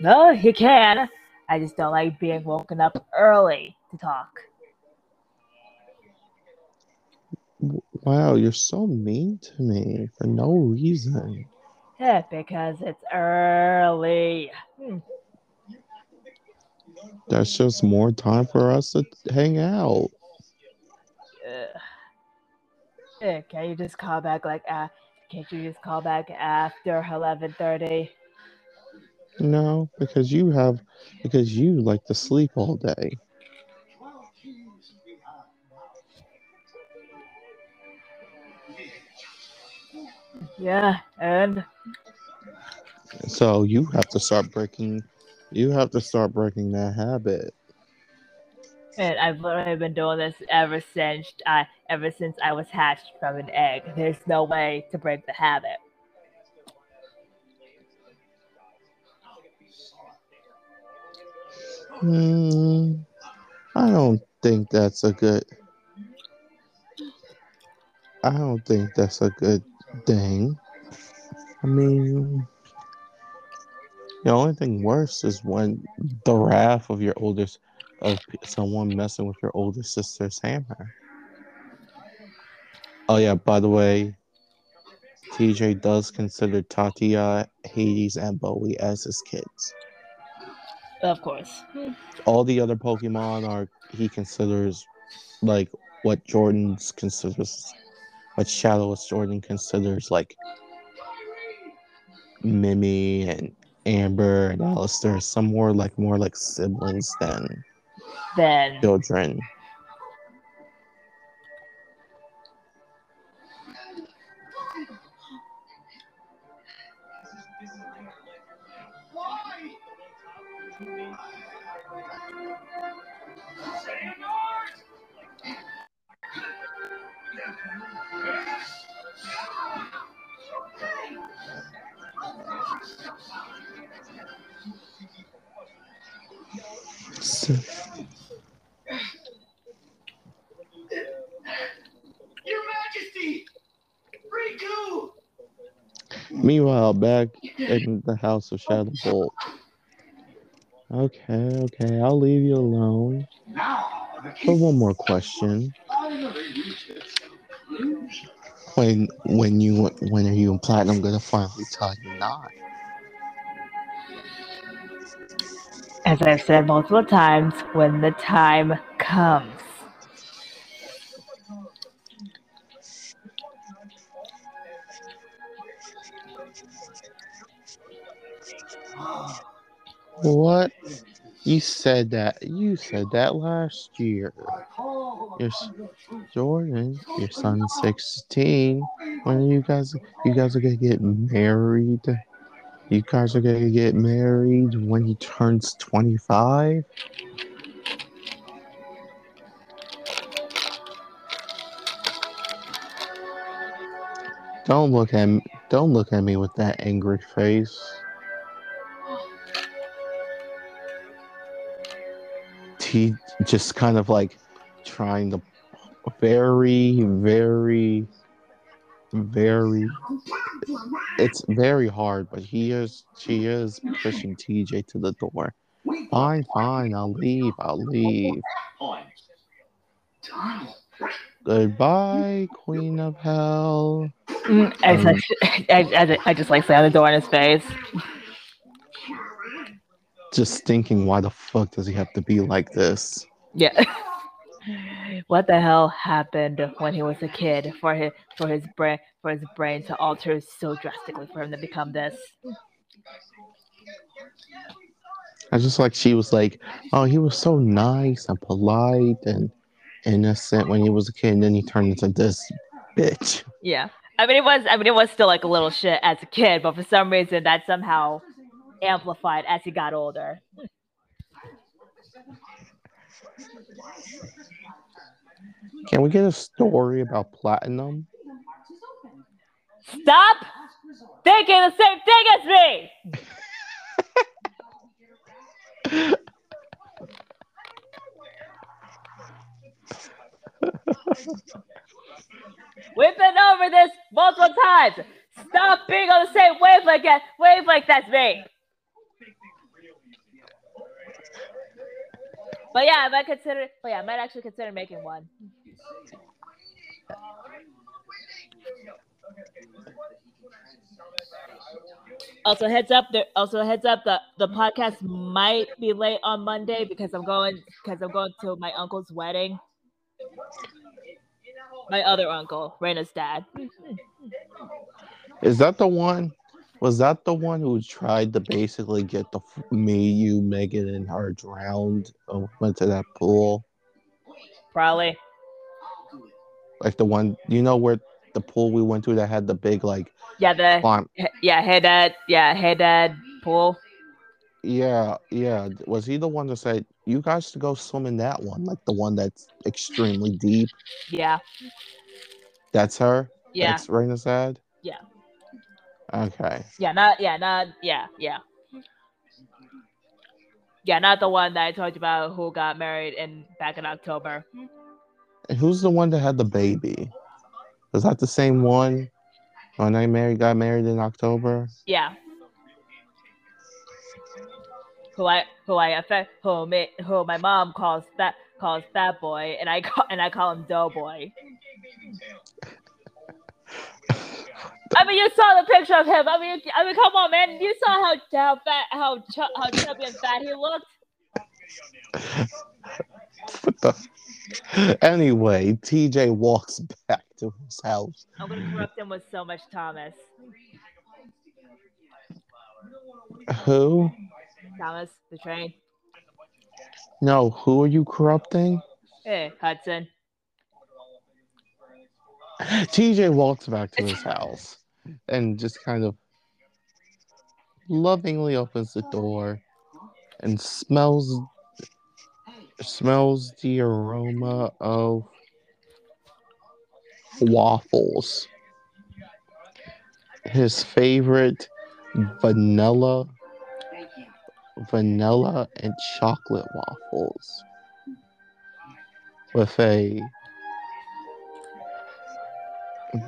No, you can. I just don't like being woken up early to talk. Wow, you're so mean to me for no reason. Yeah, because it's early. Hmm. That's just more time for us to hang out. Ugh. Yeah, can you just call back like uh can't you just call back after eleven thirty? No, because you have because you like to sleep all day. Yeah, and So you have to start breaking you have to start breaking that habit. and I've literally been doing this ever since I ever since I was hatched from an egg. There's no way to break the habit. Hmm, I don't think that's a good I don't think that's a good thing. I mean the only thing worse is when the wrath of your oldest of someone messing with your older sister's hammer. Oh yeah, by the way, TJ does consider Tatia, Hades, and Bowie as his kids. Of course. All the other Pokemon are he considers like what Jordan's considers what Shadowless Jordan considers like Mimi and Amber and Alistair, some more like more like siblings than Then children. Your Majesty! Riku! meanwhile, back in the house of Shadow Bolt. Okay, okay, I'll leave you alone. Now, the But one more question. finally reached its conclusion. When when you when are you and Platinum gonna finally tie your knot? As I've said multiple times, when the time comes. What? You said that. You said that last year. Your Jordan, your son's sixteen. When are you guys? You guys are gonna get married. You guys are gonna get married when he turns twenty-five. Don't look at me. Don't look at me with that angry face. He just kind of like trying to very, very, very. It's very hard, but he is. She is pushing TJ to the door. Fine, fine. I'll leave. I'll leave. Goodbye, Queen of Hell. Mm, I, Um, just- I, I, I just like slam the door in his face. Just thinking, why the fuck does he have to be like this? Yeah. [laughs] what the hell happened when he was a kid for his for his brain for his brain to alter so drastically for him to become this? I just like she was like, oh, he was so nice and polite and innocent when he was a kid, and then he turned into this bitch. Yeah. I mean it was I mean it was still like a little shit as a kid, but for some reason that somehow amplified as he got older. Can we get a story about platinum? Stop thinking the same thing as me. We've been over this multiple times. Stop being on the same wavelength as wavelength as me. But yeah, I might consider. But yeah, I might actually consider making one. Also, heads up. There, also, heads up. The the podcast might be late on Monday because I'm going because I'm going to my uncle's wedding. My other uncle, Raina's dad. Is that the one? Was that the one who tried to basically get the me, you, Megan, and her drowned? uh, Went to that pool, Probably. Like the one you know where the pool we went to that had the big like Yeah, the climb. yeah, hey dad, yeah, hey dad pool. Yeah, yeah. Was he the one that said you guys should go swim in that one, like the one that's extremely deep? Yeah, That's her. yeah, That's Raina's dad. Yeah. Okay. yeah, not yeah, not yeah, yeah. Yeah, not the one that I told you about who got married in back in October. And who's the one that had the baby? Was that the same one when I married got married in October? Yeah. Who I who I affect who me, who my mom calls fat calls fat boy and I call and I call him doughboy. I mean, you saw the picture of him. I mean, I mean, come on, man. You saw how how fat, how ch- how chubby and fat he looked. [laughs] What the? Anyway, TJ walks [laughs] back to his house. I'm gonna corrupt him with so much Thomas. Who? Thomas, the train. No, who are you corrupting? Hey, Hudson. TJ walks back to his house and just kind of lovingly opens the door and smells smells the aroma of waffles. His favorite vanilla vanilla and chocolate waffles with a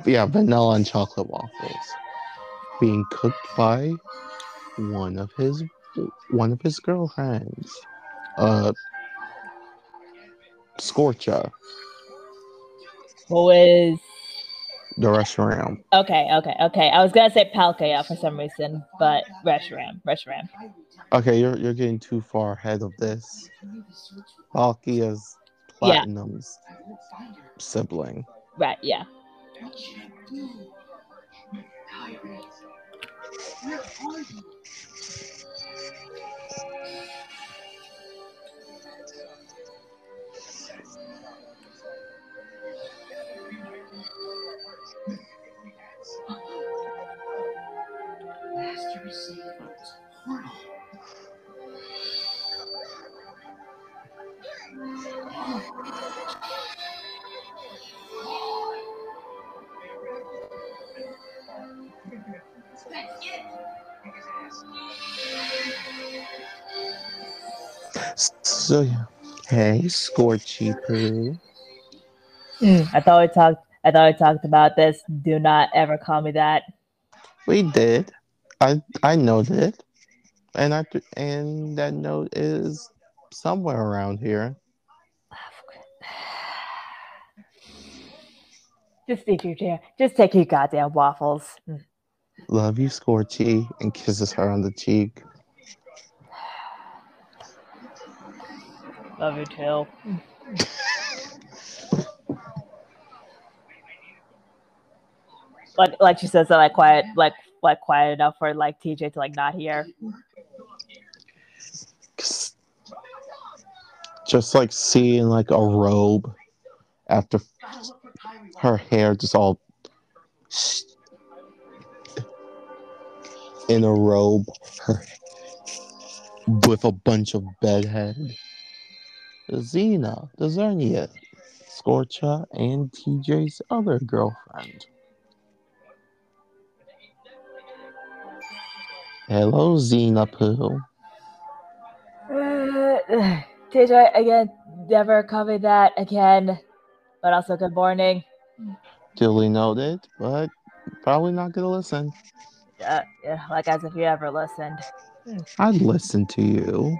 yeah vanilla and chocolate waffles being cooked by one of his one of his girlfriends uh scorcha Who is the Reshiram okay? Okay, okay. I was gonna say Palkia for some reason, but Reshiram, Reshiram. okay you're you're getting too far ahead of this Palkia's Yeah. platinum's sibling Right, yeah. So hey scorchy poo I thought we talked. I thought we talked about this. Do not ever call me that. We did. I I noted it, and I and that note is somewhere around here. [sighs] Just eat your chair. Just take your goddamn waffles. Mm. Love you, Scorchy, and kisses her on the cheek. Love you too. like like she says that like quiet like like quiet enough for like TJ to like not hear. Just like seeing like a robe after her hair just all in a robe, her with a bunch of bedhead. Xena, the Xerneas, Scorcha, and TJ's other girlfriend. Hello, Xena Poo. Uh, [sighs] TJ, again, never cover that again. But also, good morning. Duly noted, but probably not gonna listen. Yeah, yeah, like as if you ever listened. I'd listen to you.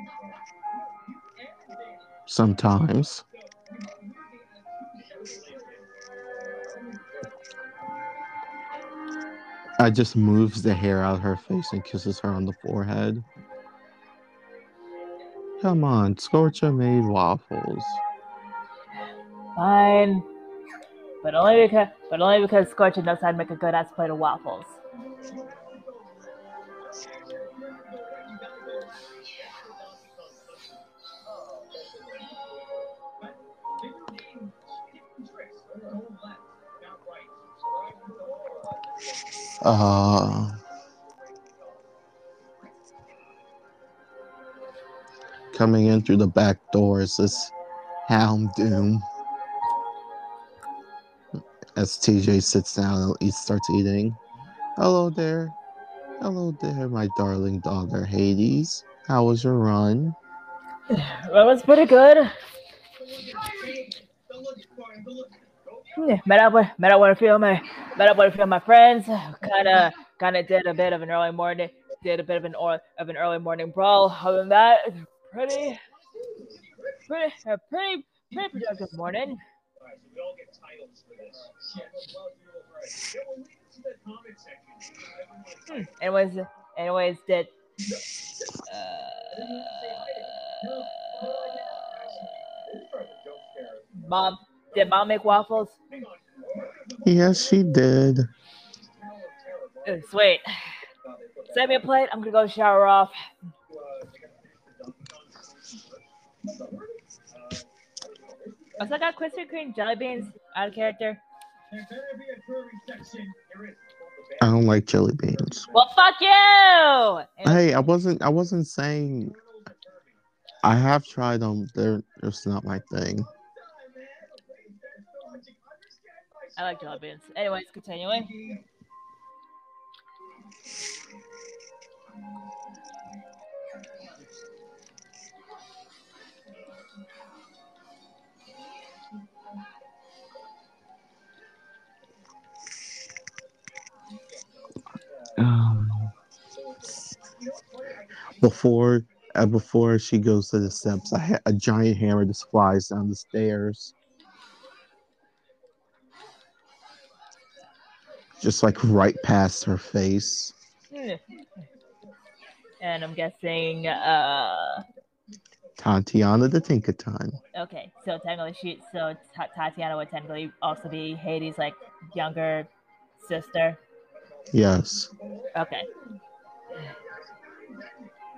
Sometimes. I just moves the hair out of her face and kisses her on the forehead. Come on, Scorcher made waffles. Fine. But only because, but only because Scorcher knows how to make a good ass plate of waffles. Uh, coming in through the back door is this Houndoom. As TJ sits down and he starts eating. Hello there. Hello there, my darling daughter Hades. How was your run? [sighs] That was pretty good. [sighs] Yeah, met up with met up with a few of my met up with a few of my friends. Kind of kind of did a bit of an early morning did a bit of an or of an early morning brawl. Other than that, pretty pretty a pretty pretty productive morning. Alright, so we all get titles for this. Yeah, well, right. Yeah, well, lead us to the comment section. Hmm. Anyways, anyways, did uh, mom did mom make waffles? Yes, she did. Sweet. Send me a plate. I'm gonna go shower off. Also, I got Krispy Kreme jelly beans out of character. There better be a curvy section. There is. I don't like jelly beans. Well, fuck you. Hey, I wasn't I wasn't saying I have tried them. They're just not my thing. I like jelly beans. Anyways, continuing. Um, before uh, before she goes to the steps, I ha- a giant hammer just flies down the stairs. Just like right past her face. [laughs] And I'm guessing, uh, Tatiana the Tinkaton. okay, so technically she, so Ta- Tatiana would technically also be Hades' like younger sister. Yes. Okay.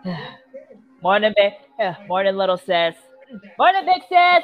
[sighs] morning, big. Yeah, [sighs] morning, little sis. Morning, big sis.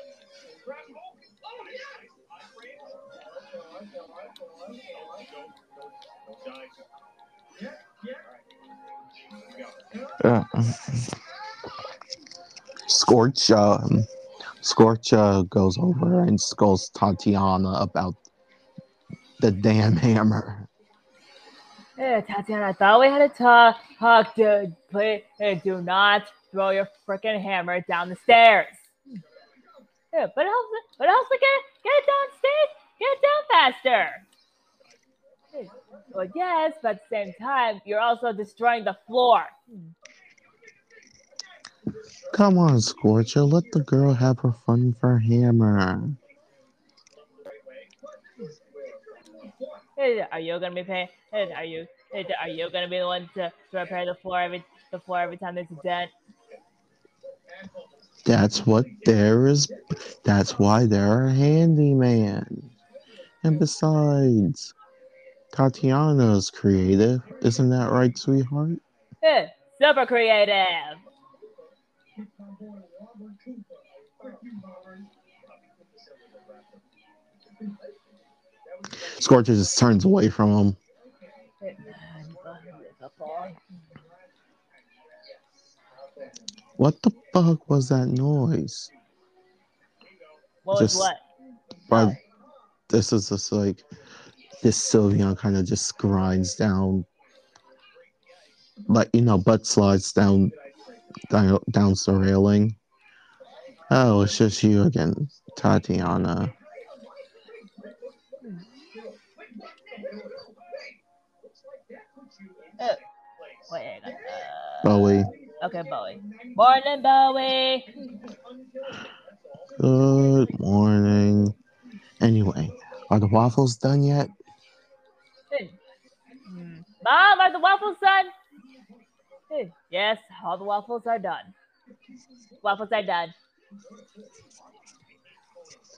Uh, [laughs] Scorch, um, Scorch uh, goes over and scolds Tatiana about the damn hammer. Yeah, Tatiana, I thought we had to talk. Talk, dude. Please, hey, do not throw your freaking hammer down the stairs. Yeah, but also, but also get get it downstairs, get it down faster. Well, yes, but at the same time, you're also destroying the floor. Come on, Scorcher, let the girl have her fun with her hammer. Hey, are you gonna be paying? Are you? Are you gonna be the one to, to repair the floor every the floor every time there's a dent? That's what there is. That's why there are handyman. And besides, Tatiana's creative. Isn't that right, sweetheart? Eh, super creative. Scorcher just turns away from him. What the fuck was that noise? What was Just- what? But this is just like this Sylveon kind of just grinds down, like you know, butt slides down, down, down the railing. Oh, it's just you again, Tatiana. Wait. Uh, Bowie. okay, Bowie. Morning, Bowie. Good morning. Anyway, are the waffles done yet? Hmm. Mom, are the waffles done? Yes, all the waffles are done. Waffles are done.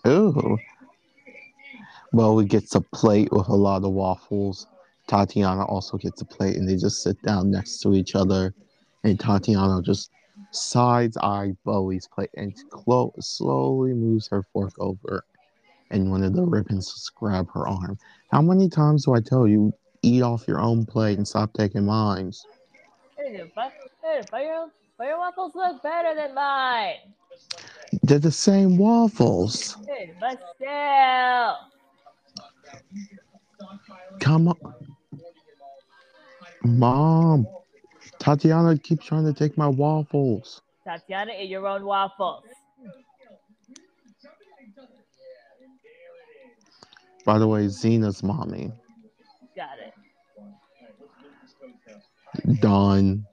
Ooh. we gets a plate with a lot of waffles. Tatiana also gets a plate, and they just sit down next to each other. And Tatiana just sides eye Bowie's plate and clo- slowly moves her fork over, and one of the ribbons grab her arm. How many times do I tell you eat off your own plate and stop taking mine? Hey, but, hey, but your, but your waffles look better than mine. They're the same waffles. Hey, but still. Come on, mom. Tatiana keeps trying to take my waffles. Tatiana, eat your own waffles. By the way, Xena's mommy, Dawn,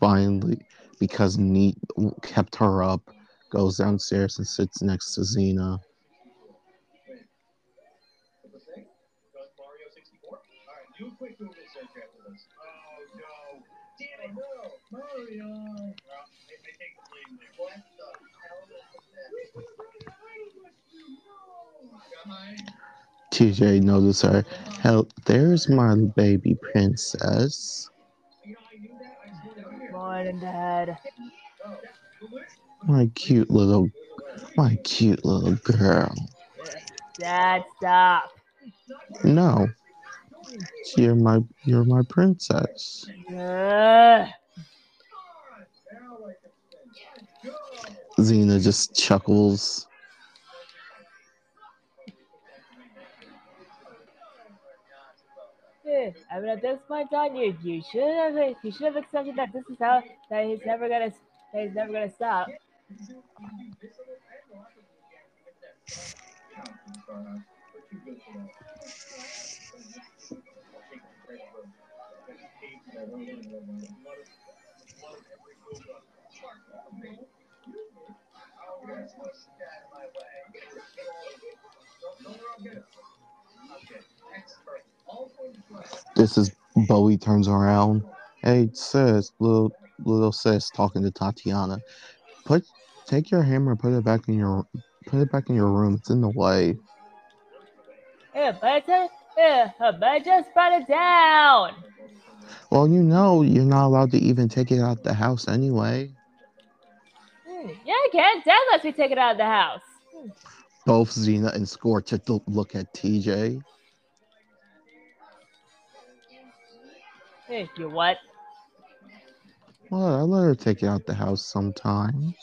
finally, because Neat kept her up, goes downstairs and sits next to Xena. Mario 64? All right, do a quick Google search after this. No! Damn! No, Mario. Well, I, I take the blame there. What the hell is this? Guys, TJ noticed her. Hell, there's my baby princess. Morning, Dad. My cute little, my cute little girl. Dad, stop. No, you're my, you're my princess. Ugh. Xena just chuckles. I mean, at this point, John, you you should have you should have accepted that this is how that he's never gonna that he's never gonna stop. This is Bowie turns around. Hey sis, little little sis talking to Tatiana. Put take your hammer and put it back in your put it back in your room. It's in the way. Yeah, but I, yeah, but I just brought it down. Well, you know you're not allowed to even take it out the house anyway. Hmm, Yeah, I can't. Dad lets me take it out of the house. Both Xena and Scorch look at TJ. Hey, you what? Well, I let her take you out the house sometimes.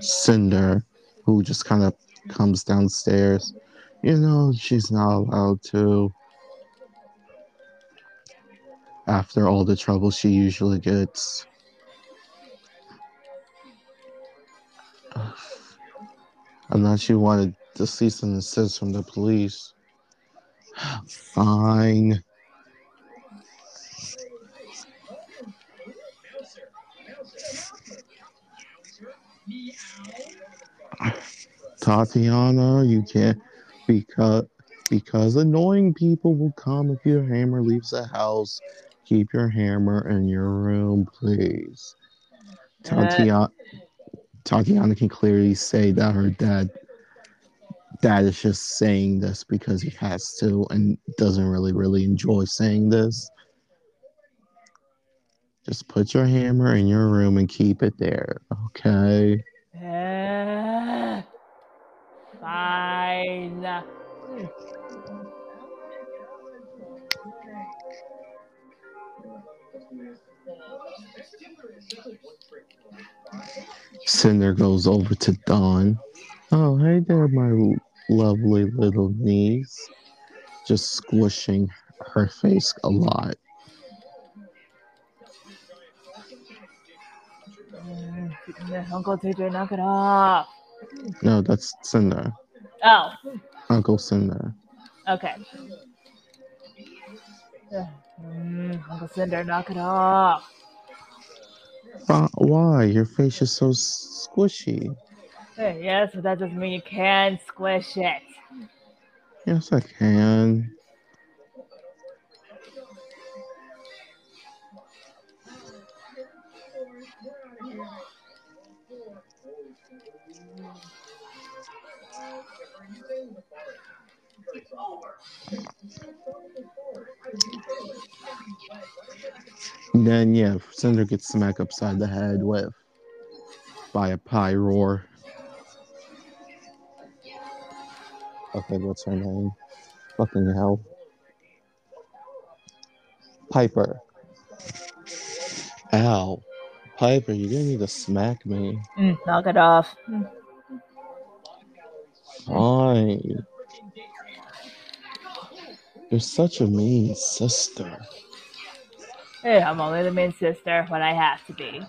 Cinder, who just kind of comes downstairs. You know, she's not allowed to. After all the trouble she usually gets. Unless you wanted to cease and desist from the police. Fine. Tatiana, you can't because because annoying people will come if your hammer leaves the house. Keep your hammer in your room, please. Tatiana Tatiana can clearly say that her dad dad is just saying this because he has to and doesn't really really enjoy saying this. Just put your hammer in your room and keep it there, okay? Eh, [sighs] Fine. Cinder goes over to Dawn. Oh, hey there, my lovely little knees, Just squishing her face a lot. Uncle TJ, knock it off. No, that's Cinder. Oh, Uncle Cinder. okay. Mm, Uncle Cinder, knock it off. Uh, why? Your face is so squishy. Yes, but that doesn't mean you can't squish it. Yes, I can. Then yeah, Cinder gets smacked upside the head with by a pie Okay, what's her name? Fucking hell. Piper. Ow. Piper, you're gonna need to smack me. Mm, knock it off. Mm. Fine. You're such a mean sister. Hey, I'm only the mean sister when I have to be.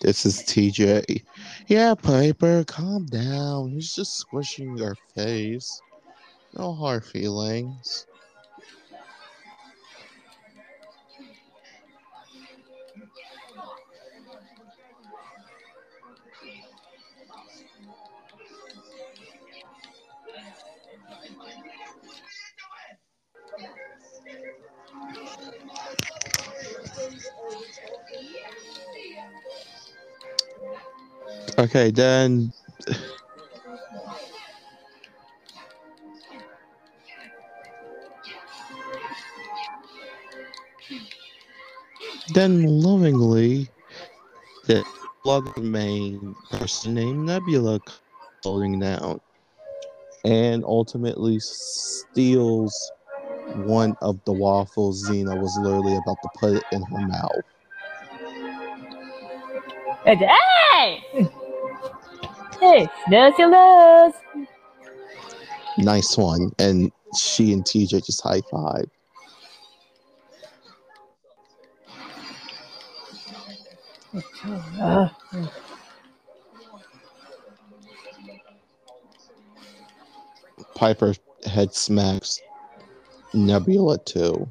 This is TJ. Yeah, Piper, calm down. He's just squishing your face. No hard feelings. Okay, then. Then lovingly, the plug main person named Nebula holding down and ultimately steals one of the waffles Xena was literally about to put in her mouth. Hey! Ah! Hey, you. Nice one. And she and TJ just high five. Uh, Piper head smacks Nebula too.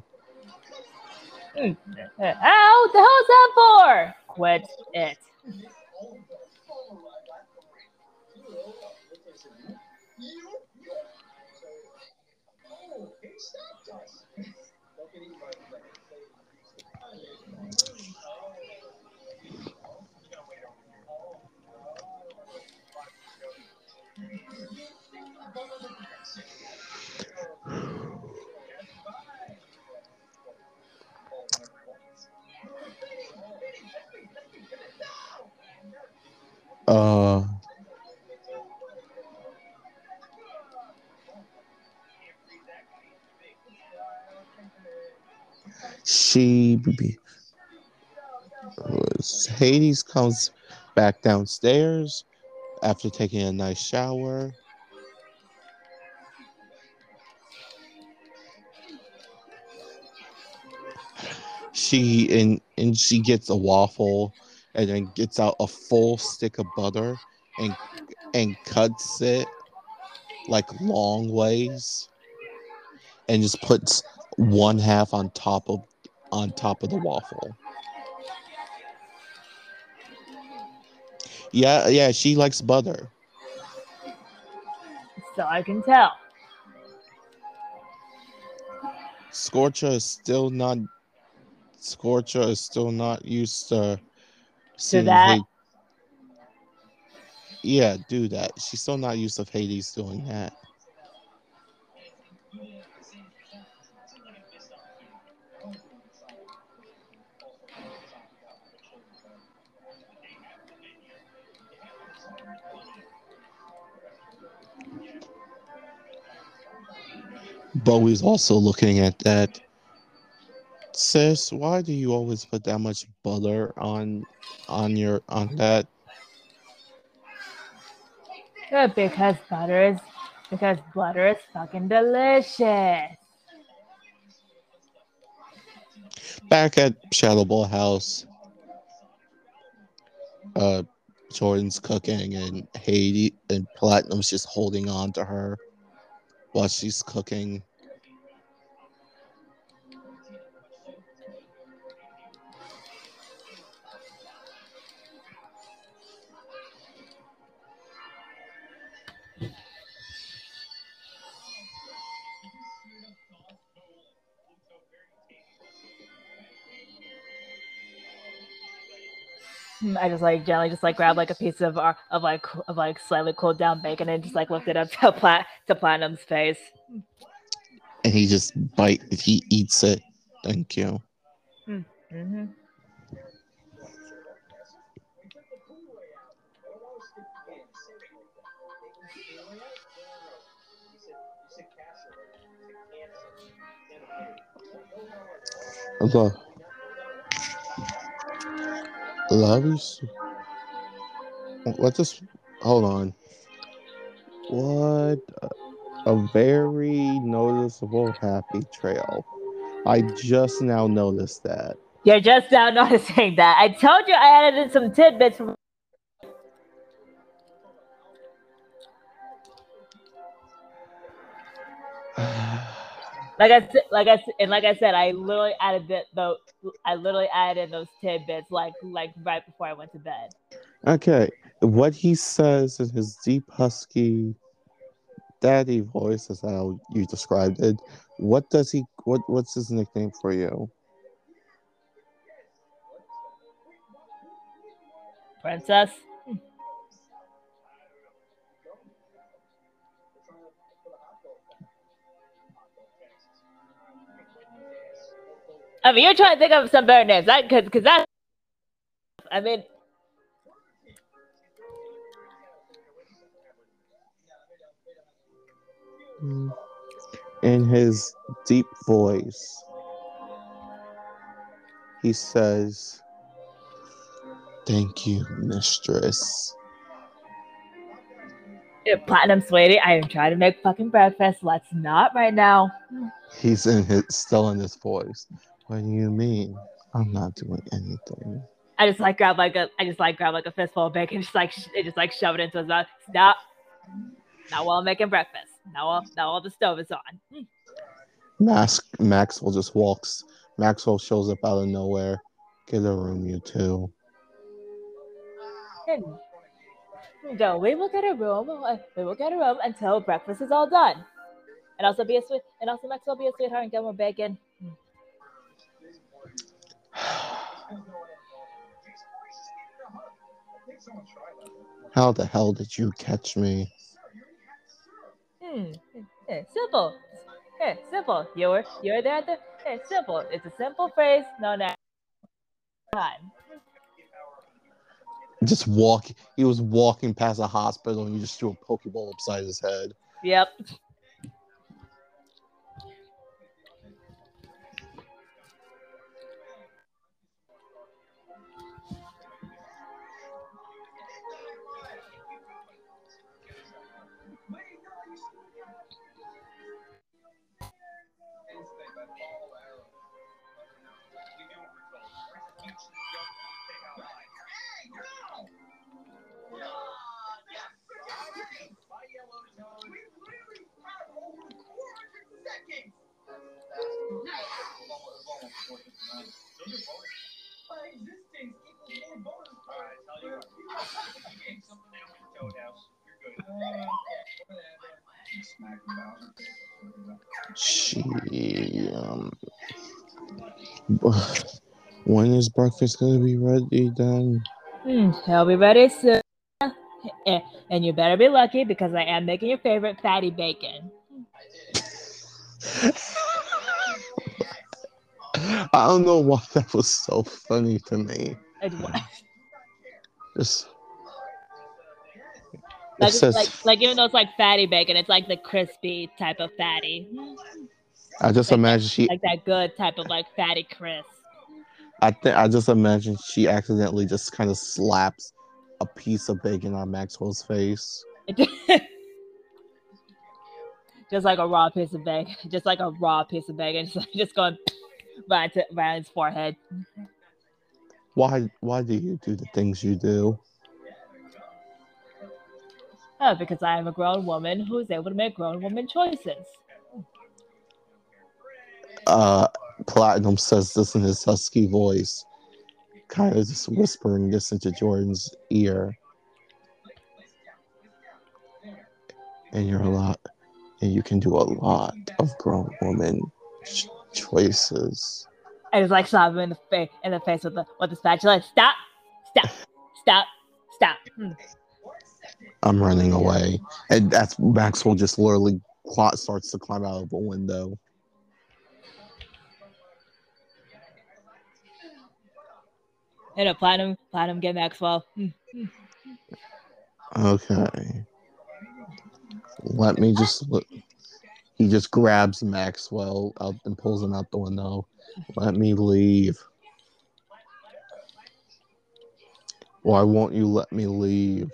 Ow, the hell's that for? Quit it. Uh she Hades comes back downstairs after taking a nice shower. She and and she gets a waffle and then gets out a full stick of butter and and cuts it like long ways and just puts one half on top of on top of the waffle. Yeah, yeah, she likes butter. So I can tell. Scorcha is still not Scorcha is still not used to seeing that? Hades. Yeah, do that. She's still not used to Hades doing that. Bowie's also looking at that. Sis, why do you always put that much butter on on your on that? Yeah, because butter is because butter is fucking delicious. Back at Shadowball House, uh, Jordan's cooking and Haiti and Platinum's just holding on to her while she's cooking. I just like gently just like grab like a piece of uh, of like of like slightly cooled down bacon and just like lift it up to plat to Platinum's face. And he just bite he eats it. Thank you. hmm Love. Love you. s- What this? Hold on. What? A very noticeable happy trail. I just now noticed that. You're just now [laughs] noticing that. I told you I added in some tidbits from like I said, like I s- and like I said, I literally added the, the I literally added in those tidbits like like right before I went to bed. okay, what he says in his deep husky daddy voice is how you described it. What does he? What What's his nickname for you? Princess. I mean, you're trying to think of some better names, I because because that. I mean. In his deep voice, he says, Thank you, mistress. platinum sweetie, I am trying to make fucking breakfast. Let's not right now. He's in his still in his voice. What do you mean? I'm not doing anything. I just like grab like a I just like grab like a fistful of bacon, [laughs] just like sh- and just like shove it into his mouth. Stop. Not while I'm making breakfast. Now while now while the stove is on. Max Maxwell just walks. Maxwell shows up out of nowhere. Get a room, you two. And so we will get a room. uh, We will get a room until breakfast is all done. And also be a sweet. And also Maxwell be a sweetheart and get more bacon. How the hell did you catch me? Hmm. eh, simple. Eh, simple. You're you were there at the. eh, simple. It's a simple phrase known as time. Just walk. He was walking past a hospital and you just threw a pokeball upside his head. Yep. She um [sighs] When is breakfast gonna be ready then? He'll be ready soon. Eh, And you better be lucky because I am making your favorite fatty bacon. [laughs] [laughs] I don't know why that was so funny to me. It wa- [laughs] Just Like, says, like, like even though it's like fatty bacon, it's like the crispy type of fatty, I just like- imagine she. like that good type of like fatty crisp. I think I just imagine she accidentally just kind of slaps a piece of bacon on Maxwell's face. [laughs] just like a raw piece of bacon, just like a raw piece of bacon, just, like, just going right to right his forehead. Why? Why do you do the things you do? Oh, because I am a grown woman who is able to make grown woman choices. Uh, Platinum says this in his husky voice, kind of just whispering this into Jordan's ear. And you're a lot, and you can do a lot of grown woman ch- choices. I just like slap him in the face in the face with the with the spatula. Stop! Stop! Stop! Stop! Hmm. I'm running away, and that's Maxwell just literally cl- starts to climb out of a window. Hit a platinum, platinum, get Maxwell. Hmm. Okay. Let me just look. He just grabs Maxwell out and pulls him out the window. Let me leave. Why won't you let me leave?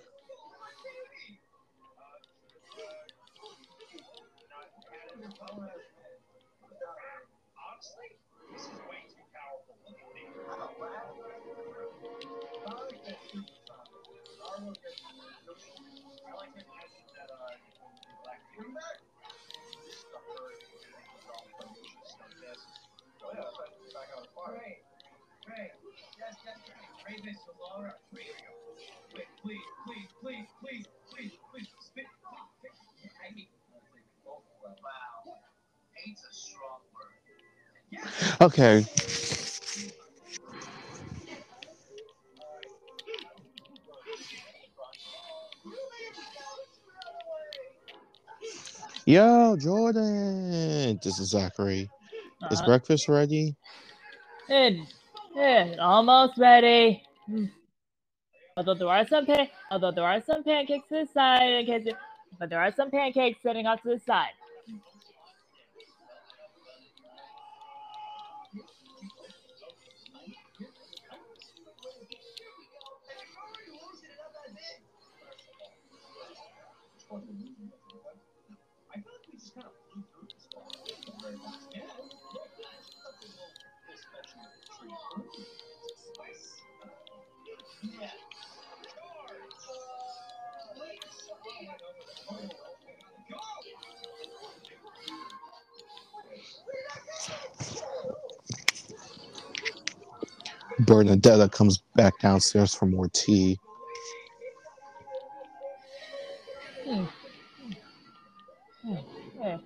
Okay. Yo, Jordan. This is Zachary. Is Uh-huh. breakfast ready? And, and almost ready. Although there are some pan- although there are some pancakes to the side, in case it- but there are some pancakes sitting off to the side. Bernadetta comes back downstairs for more tea.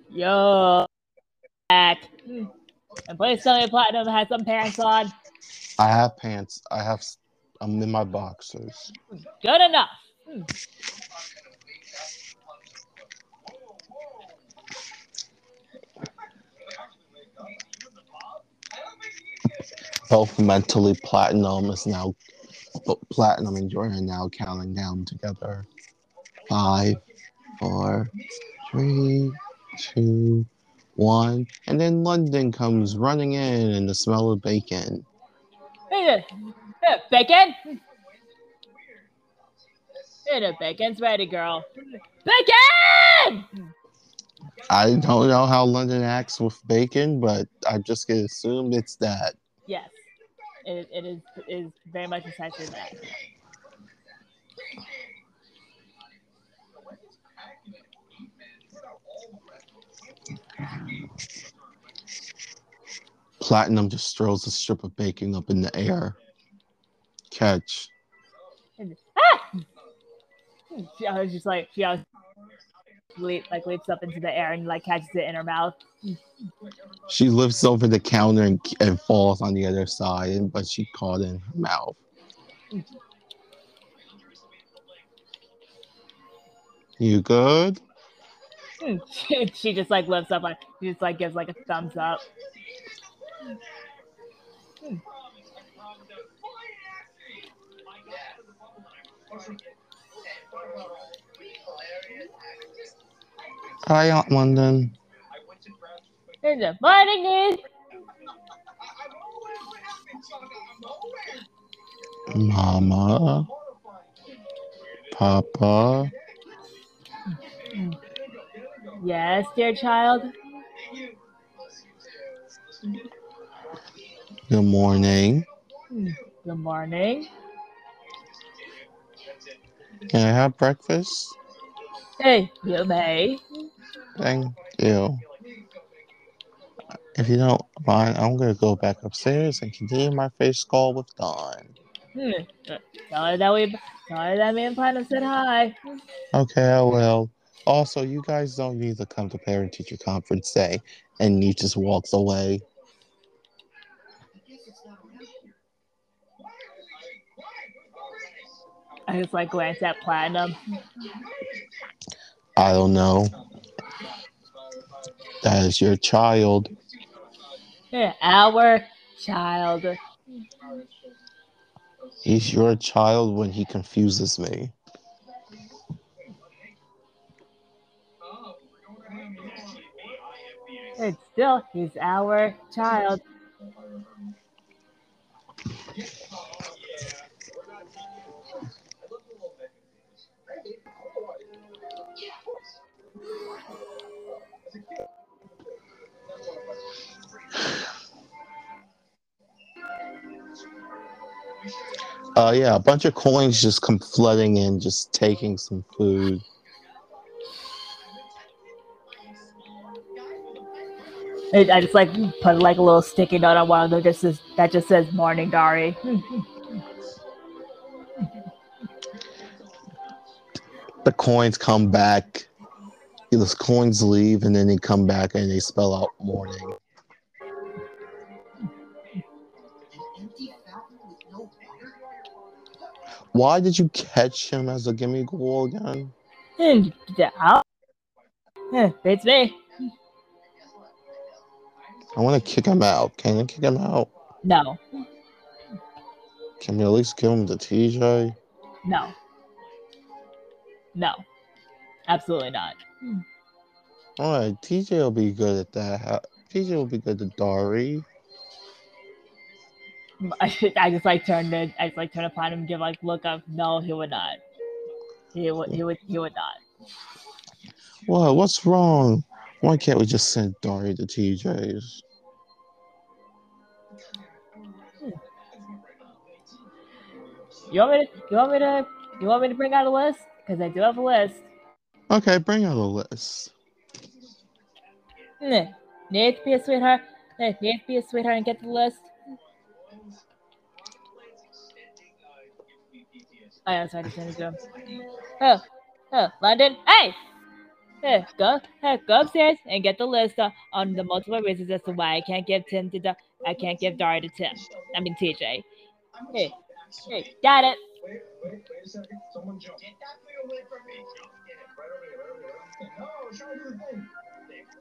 Yo, back. And please tell me Platinum has some pants on. I have pants. I have. I'm in my boxers. Good enough. Both mentally, platinum is now. Platinum and Jordan are now counting down together. Five, four, three, two, one, and then London comes running in, and the smell of bacon. Hey, eh, bacon. Hey, the bacon's ready, girl. Bacon! I don't know how London acts with bacon, but I'm just gonna assume it's that. Yes, it, it is is very much a precisely that. Platinum just throws a strip of bacon up in the air. Catch. Ah! She I was just like she was leap, like leaps up into the air and like catches it in her mouth. She lifts over the counter and, and falls on the other side, but she caught in her mouth. You good? she, [laughs] she just like lifts up, like she just like gives like a thumbs up. Hmm. Hi, Aunt London. And the morning is Mama. Papa. yes, dear child. Good morning. Good morning. Can I have breakfast? Hey, you may. Thank you. If you don't mind, I'm gonna go back upstairs and continue my face call with Dawn. Hmm. Tell her that we tell her that me and Platinum said hi. Okay, I will. Also, you guys don't need to come to parent teacher conference day, and he just walks away. I just like glance at Platinum. I don't know. That is your child. Our child. He's your child when he confuses me. It's still he's our child. Uh, yeah, a bunch of coins just come flooding in, just taking some food. I I just like put like a little sticky note on one of them just says, that just says morning Dari. [laughs] The coins come back. Those coins leave, and then they come back and they spell out morning. Why did you catch him as a Gimmighoul again? And yeah, yeah, beats me. I want to kick him out. Can I kick him out? No, Can we at least give him to TJ? no, no, absolutely not. All right, TJ will be good at that. TJ will be good to Dari. I, [laughs] I just like turned it. I just like turn upon him and give like look up. No, he would not. He would. He would. He would not. What? What's wrong? Why can't we just send Dari to TJ's? You want me to? You want me to? You want me to bring out a list? Because I do have a list. Okay, bring out a list. Need to be a sweetheart. Need to be a sweetheart and get the list. Oh, sorry send it to him. Oh, oh, London. Hey! Hey, go, hey, go upstairs and get the list uh, on the multiple reasons as to why I can't give Tim to the, I can't give Dari to Tim. I mean TJ. Hey, hey, got it. Wait, wait, wait a second. Someone jump. Get that thing away from me. Get it. Right here, right over here. No, I trying to the thing.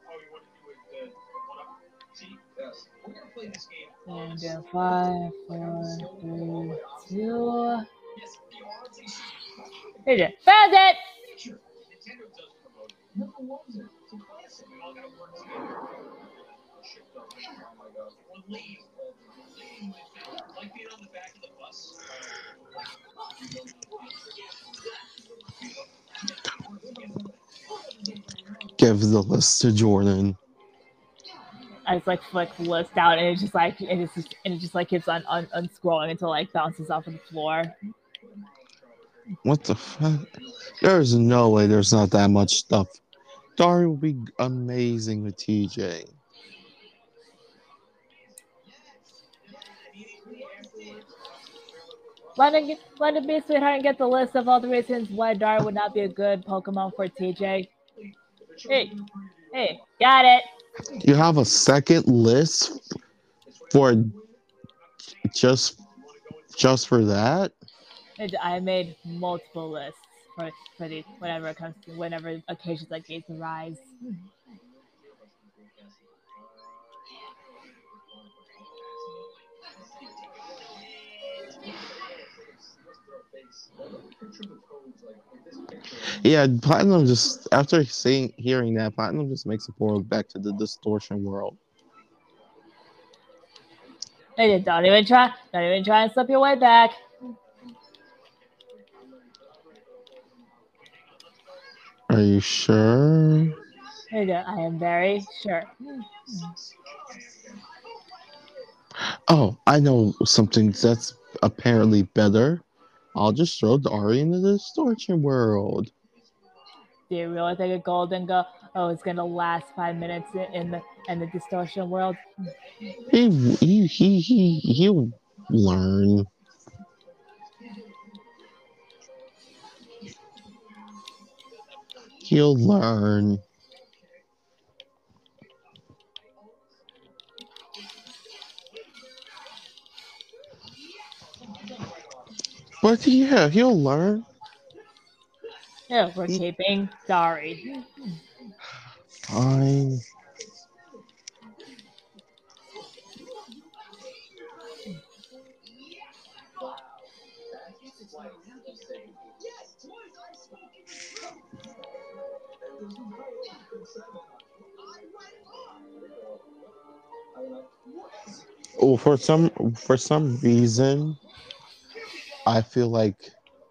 Oh, you want to do it, uh, up? See? Yes. We're going to play this game. And uh, five, four, three, two. Yes, the odds is Here it is. Found it. Sure. Nintendo does promote it. Never was it. It's a classic. We all gotta work together. Shit, though. My god. Or leave. Leave. Like being on the back of the bus. Give the list to Jordan. I just like flick the list out, and it's just like and it's just and it just like keeps on, on unscrolling until like bounces off of the floor. What the fuck? There's no way there's not that much stuff. Dari will be amazing with TJ. London, get- London, be a sweetheart and get the list of all the reasons why Dar would not be a good Pokemon for TJ. Hey, hey, got it. You have a second list for just just for that? I made multiple lists for for the whenever it comes to whenever occasions like these arise. Yeah, Platinum just after seeing hearing that, Platinum just makes a portal back to the distortion world. Hey, don't even try, don't even try and slip your way back. Are you sure? Hey, go. I am very sure. Oh, I know something that's apparently better. I'll just throw Dari into the distortion world. Do you really think a Gholdengo? Oh, it's gonna last five minutes in- in the in the distortion world? He he he he he'll learn. He'll learn. But yeah, he'll learn. Yeah, we're keeping Sorry. Fine. Oh, for some for some reason, I feel like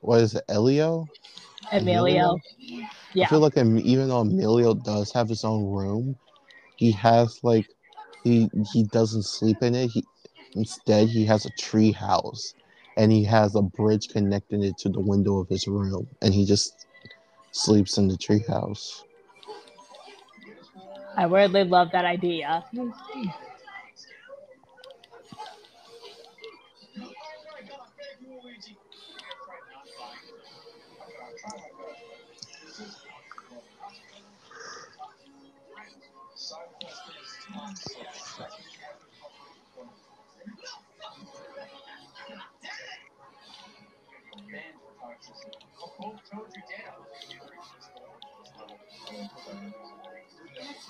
what is it, Elio? Emilio. I Yeah. feel like even though Emilio does have his own room, he has like he he doesn't sleep in it. He instead he has a tree house, and he has a bridge connecting it to the window of his room, and he just sleeps in the tree house. I weirdly love that idea.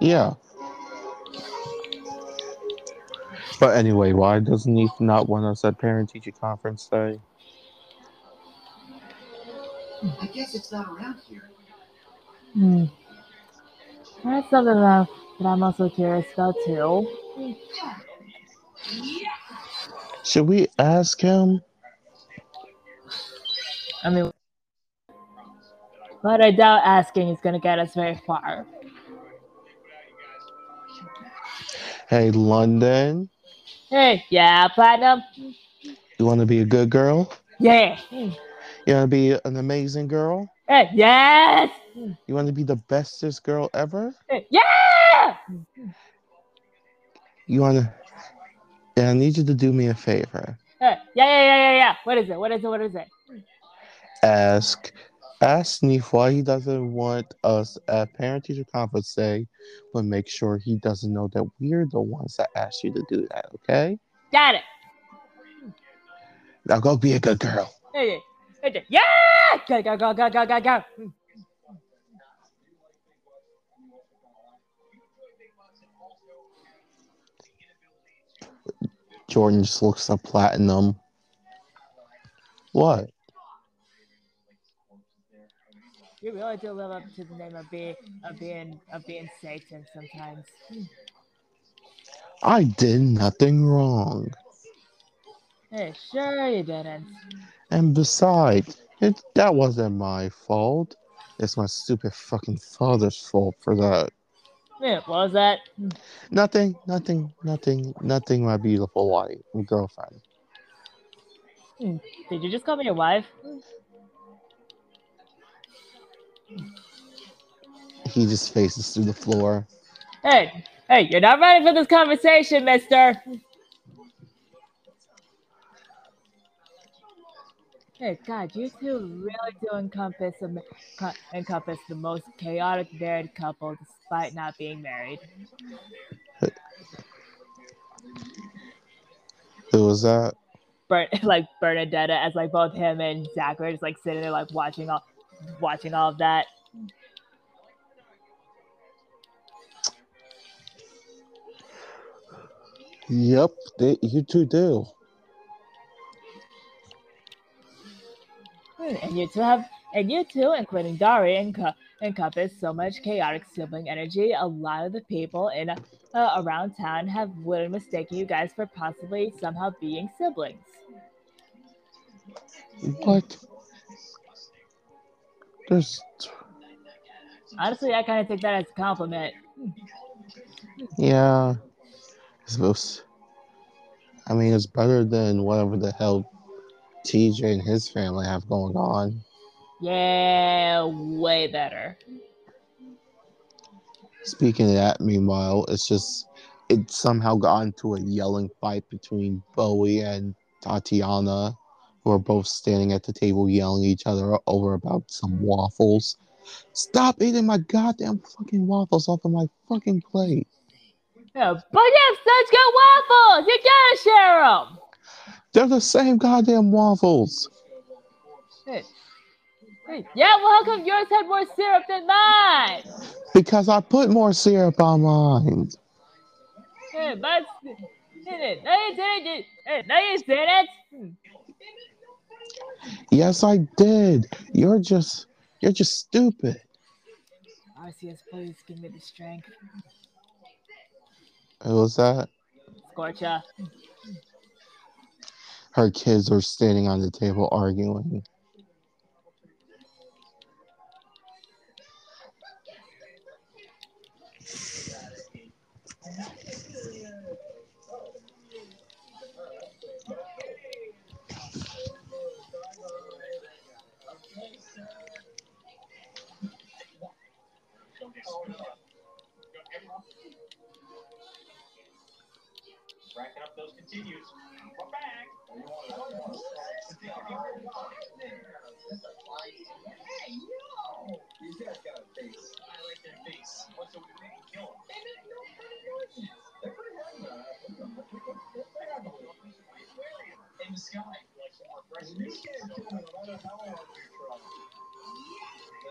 Yeah. But anyway, why doesn't he not want us at parent teacher conference day? I guess it's not around here. Hmm. That's something that, that I'm also curious about too. Should we ask him? I mean, but I doubt asking is gonna get us very far. Hey, London, Hey, yeah, platinum. you want to be a good girl? Yeah. You want to be an amazing girl? Hey, yes. You want to be the bestest girl ever? Hey, yeah. You want to. Yeah, I need you to do me a favor. Hey, yeah, yeah, yeah, yeah, yeah. What is it? What is it? What is it? Ask. Ask Neef why he doesn't want us at parent teacher conference day, but make sure he doesn't know that we're the ones that asked you to do that, okay? Got it. Now go be a good girl. Hey, hey, hey, yeah. Go, go, go, go, go, go, go. Jordan just looks at platinum. What? You really do live up to the name of being of being of being Satan sometimes. I did nothing wrong. Hey, sure you didn't. And besides, it, that wasn't my fault. It's my stupid fucking father's fault for that. Yeah, what was that? Nothing, nothing, nothing, nothing, my beautiful wife, my girlfriend. Hmm. Did you just call me your wife? He just faces through the floor. Hey, hey, you're not ready for this conversation, mister. Hey, God, you two really do encompass encompass the most chaotic married couple despite not being married. Who was that? Bern, [laughs] like Bernadetta, as like both him and Zach were just like sitting there like watching all, watching all of that. Yep, they, you two do. And you two have, and you two, including Dari, enco- encompass so much chaotic sibling energy. A lot of the people in uh, around town have would mistake you guys for possibly somehow being siblings. What? There's Honestly, I kind of take that as a compliment. yeah. I suppose. I mean, it's better than whatever the hell TJ and his family have going on. Yeah, way better. Speaking of that, meanwhile, it's just it somehow got into a yelling fight between Bowie and Tatiana, who are both standing at the table yelling at each other over about some waffles. Stop eating my goddamn fucking waffles off of my fucking plate. Yeah, but you have such good waffles. You gotta share them. They're the same goddamn waffles. Yeah, well, how come yours had more syrup than mine? Because I put more syrup on mine. Yeah, but no, you didn't. Hey, No, you didn't. Yes, I did. You're just you're just stupid. Arceus, please give me the strength. Who was that? Scorcha. Her kids are standing on the table arguing. Racking up those continues. We're back. These guys got a face. I like their face. What's the we can kill them? They're pretty hard. In the sky, like some more fresh These guys kill them no matter how hard we. They're actually the most powerful creatures in all of this. I got it. I got it. Alright. Okay, it's gone. There it goes. Bye bye. I got it. Okay, sir. Don't get s- Everyone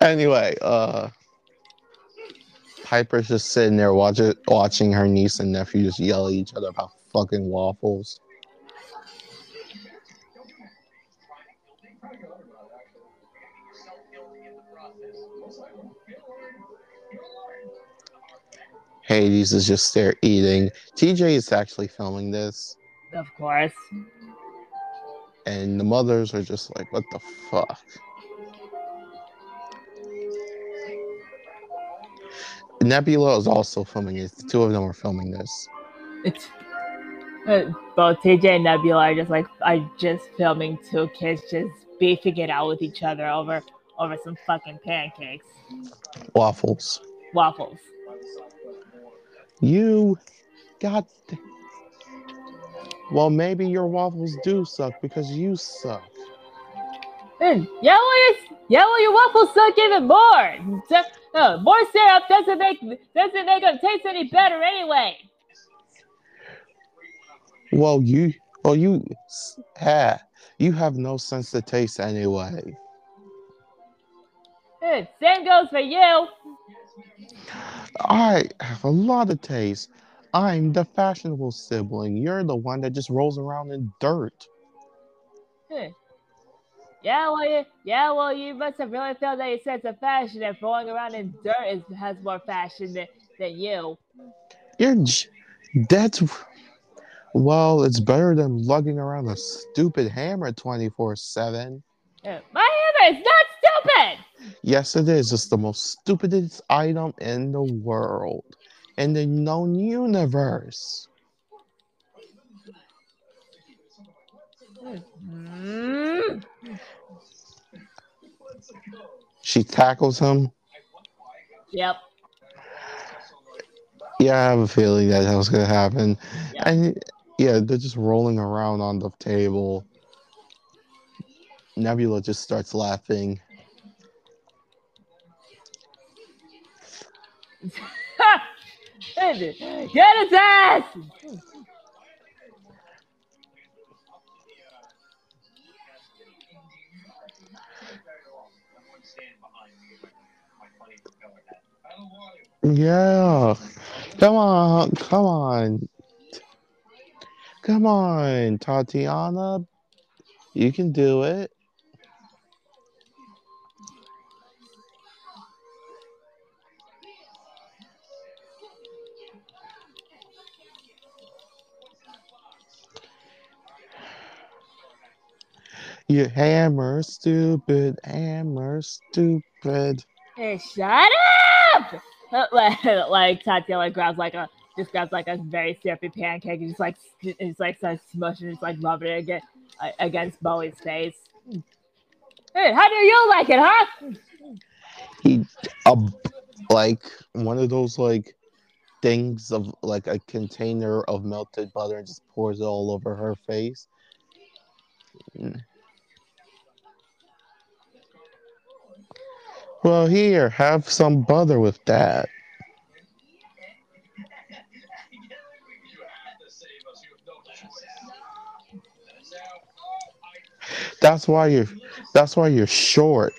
anyway, uh Piper's just sitting there watching watching her niece and nephew just yell at each other about fucking waffles. Hades is just there eating. TJ is actually filming this, Of course. and the mothers are just like, "What the fuck?" Nebula is also filming it. The two of them are filming this. It's uh, both TJ and Nebula are just like are just filming two kids just beefing it out with each other over over some fucking pancakes, Waffles. waffles. You got. Well, maybe your waffles do suck because you suck. Well, it's, yeah, well, your waffles suck even more. So- uh, more syrup doesn't make doesn't make them taste any better anyway. Well, you, well, you, ha, you have no sense of taste anyway. Mm, same goes for you. I have a lot of taste. I'm the fashionable sibling. You're the one that just rolls around in dirt. Hmm. Yeah, well, you, yeah, well, you must have really felt that your sense of fashion if rolling around in dirt is, has more fashion than, than you. You're, that's, well, it's better than lugging around a stupid hammer 24 7. Uh, My hammer is not stupid. Yes, it is. It's the most stupidest item in the world, in the known universe. Mm. She tackles him. Yep. Yeah, I have a feeling that that was gonna happen. Yeah. And yeah, they're just rolling around on the table. Nebula just starts laughing. Get his ass! Yeah. Come on, come on. Come on, Tatiana. You can do it. You hammer stupid, hammer stupid. Hey, shut up! [laughs] Like, Tatiana grabs like a just grabs like a very syrupy pancake and just like it's like starts smushing, just like rubbing it against, against Bowie's face. Hey, how do you like it, huh? he a like one of those like things of like a container of melted butter and just pours it all over her face. Well, here, have some butter with that. That's why you're. That's why you're short.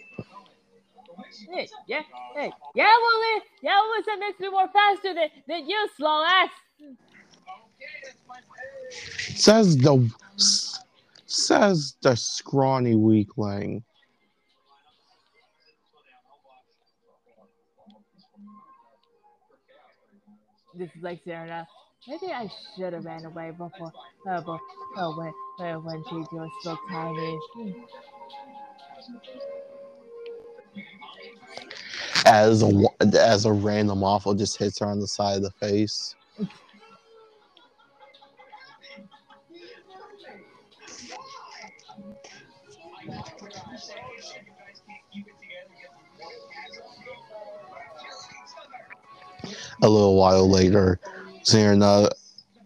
Hey, yeah, hey, yeah, well, yeah, well, that makes me more faster than, than you, slow ass. Says the. Says the scrawny weakling. This is like Serena. Maybe I should have ran away before, uh, before uh, when, uh, when she was so tiny. As a as a random waffle just hits her on the side of the face. A little while later, Xerna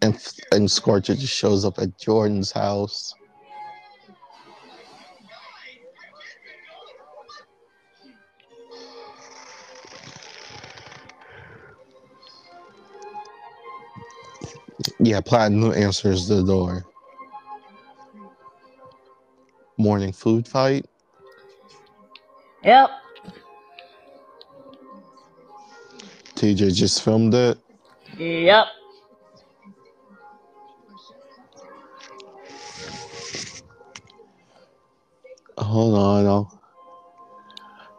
and, and Scorcha just shows up at Jordan's house. Yeah, Platinum answers the door. Morning food fight. Yep. TJ just filmed it. Yep. Hold on, I'll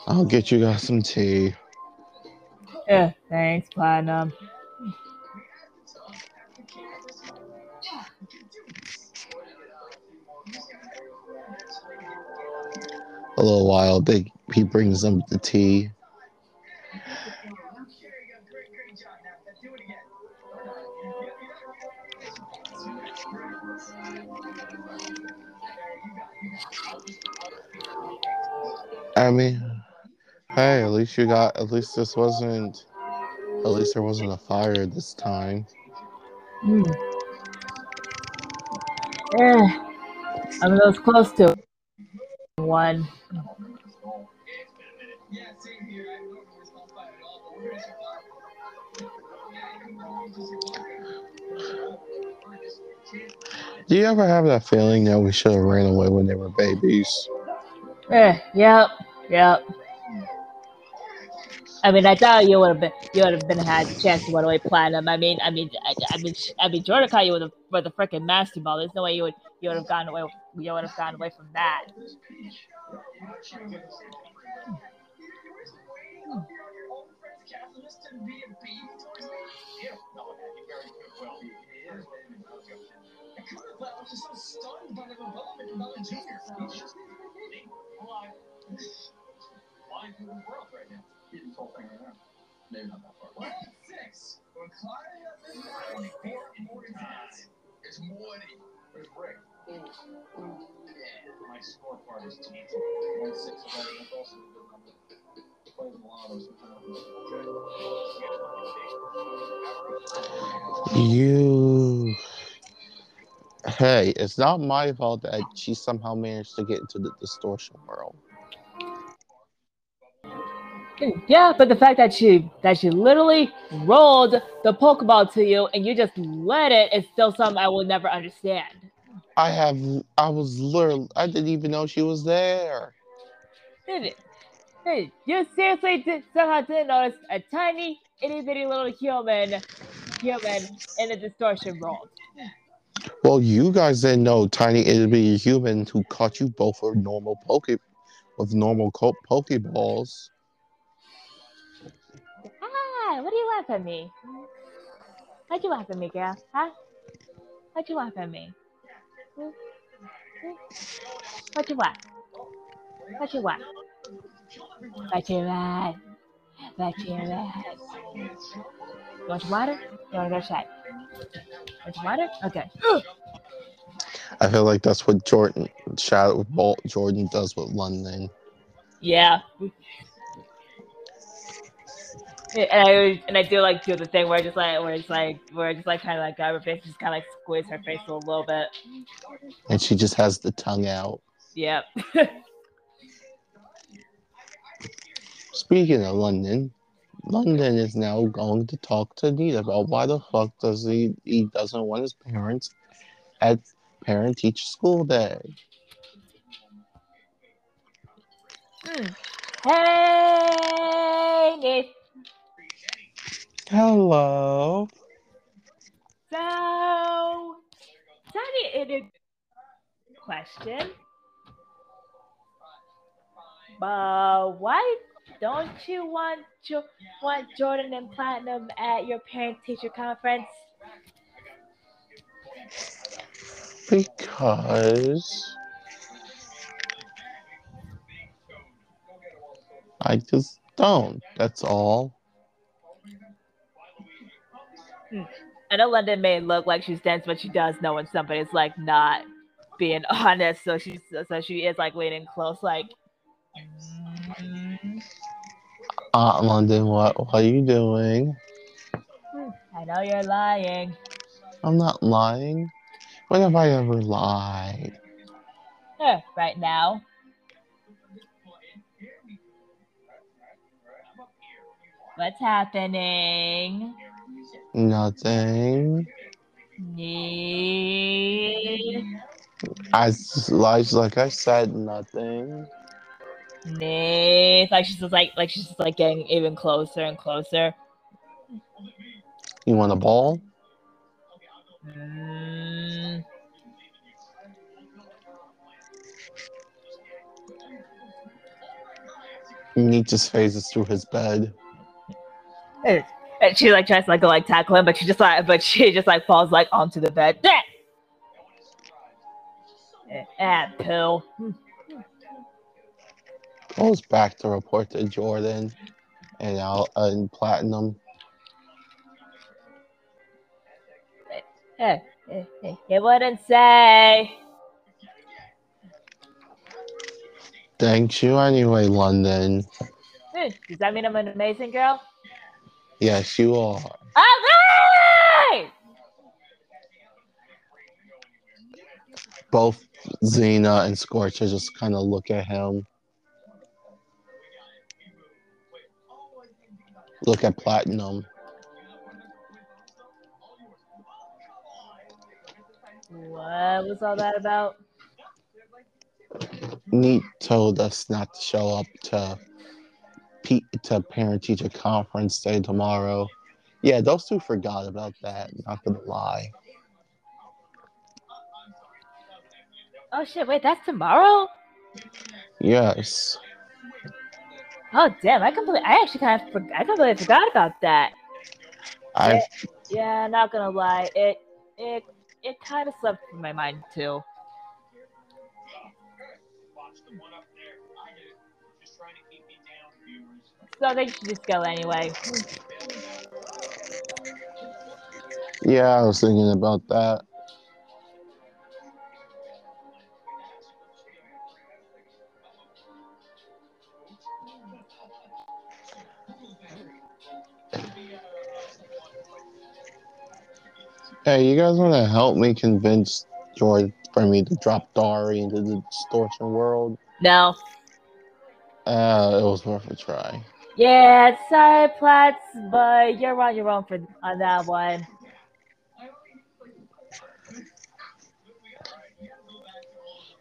I'll get you guys some tea. Yeah, thanks, Platinum. A little while, they he brings them the tea. I mean, hey, at least you got. At least this wasn't. At least there wasn't a fire this time. Hmm. Eh, I mean, it was close to one. Do you ever have that feeling that we should have ran away when they were babies? Eh, yep, yep. I mean, I thought you would have been, you would have been had a chance to run away platinum. I mean, I mean, I, I mean, I mean, Jordan caught you with a with a freaking master ball. There's no way you would you would have gone away. You would have gone away from that. Hmm. It's Morty. Where's Rick? My scorecard is tainted. One six eleven. That's also a good number. You. Hey, it's not my fault that she somehow managed to get into the distortion world. Yeah, but the fact that she that she literally rolled the Pokeball to you and you just let it is still something I will never understand. I have. I was literally. I didn't even know she was there. Did it? Hey, you seriously did, somehow didn't notice a tiny, itty bitty little human, human in a distortion world. Well, you guys didn't know tiny itty bitty human who caught you both with normal poke with normal co- pokeballs. Ah, what do you laugh at me? Why'd you laugh at me, girl? Huh? Why'd you laugh at me? Hmm? Hmm? Why'd you laugh? Why'd you laugh? Why'd you laugh? Why'd you laugh? You want water? You want to go outside? Want water? Okay. I feel like that's what Jordan Shadow Bolt Jordan does with London. Yeah. And I and I do like do the thing where I just like where it's like where I just like kind of like grab her face, just kind of like squeeze her face a little bit. And she just has the tongue out. Yep. [laughs] Speaking of London, London is now going to talk to Nita about why the fuck does he he doesn't want his parents at parent teacher school day. Hmm. Hey, Nick. Hello. So, Tiny, in a question. Uh, why don't you want jo- want Jordan and Platinum at your parent teacher conference? Because I just don't. That's all. I know London may look like she's dense, but she does know when somebody's like not being [laughs] honest. So she's so she is like leaning close, like. "Mm, Uh, London, what what are you doing? I know you're lying. I'm not lying. When have I ever lied? Eh, right now. What's happening? Nothing. Nee. As like like I said, nothing. Nee. It's like she's just like like she's just like getting even closer and closer. You want a ball? Mm. He just phases through his bed. And she like tries to like go like tackle him, but she just like but she just like falls like onto the bed. Eh, Ah, pill. Goes back to report to Jordan and Al and Platinum. Eh, He wouldn't say. Thanks you anyway, London. Hmm, Does that mean I'm an amazing girl? Yes, you are. Alright! both Xena and Scorcha just kind of look at him. Look at Platinum. What was all that about? Neat told us not to show up to P- to parent teacher conference day tomorrow. Yeah, those two forgot about that. Not gonna lie. Oh shit! Wait, that's tomorrow. Yes. Oh damn! I completely, I actually kind of. I completely forgot about that. I Yeah, not gonna lie, it, it, it kind of slipped from my mind too. So they should just go anyway. yeah, I was thinking about that. Hey, you guys want to help me convince George for me to drop Dari into the distortion world? No. Uh, it was worth a try. Yeah, sorry, Platts, but you're on your own for on that one.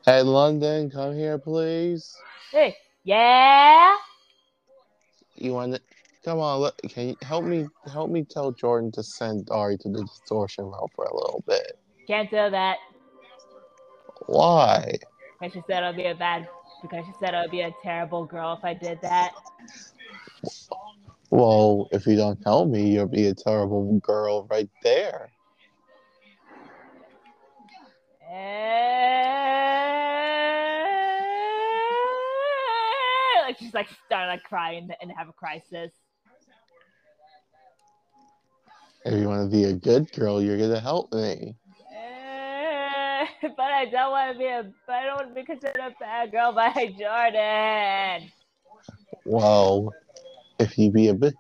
Hey, London, come here, please. Hey, yeah. You want to? Come on, look, can you help me? Help me tell Jordan to send Ari to the distortion realm for a little bit. Can't do that. Why? Because she said I'd be a bad. Because she said I'd be a terrible girl if I did that. Well, if you don't help me, you'll be a terrible girl right there. Eh, Like she's like starting to cry and and have a crisis. If you want to be a good girl, you're gonna help me. Eh, [laughs] But I don't want to be a. But I don't want to be considered a bad girl by Jordan. Well, if you be a bit,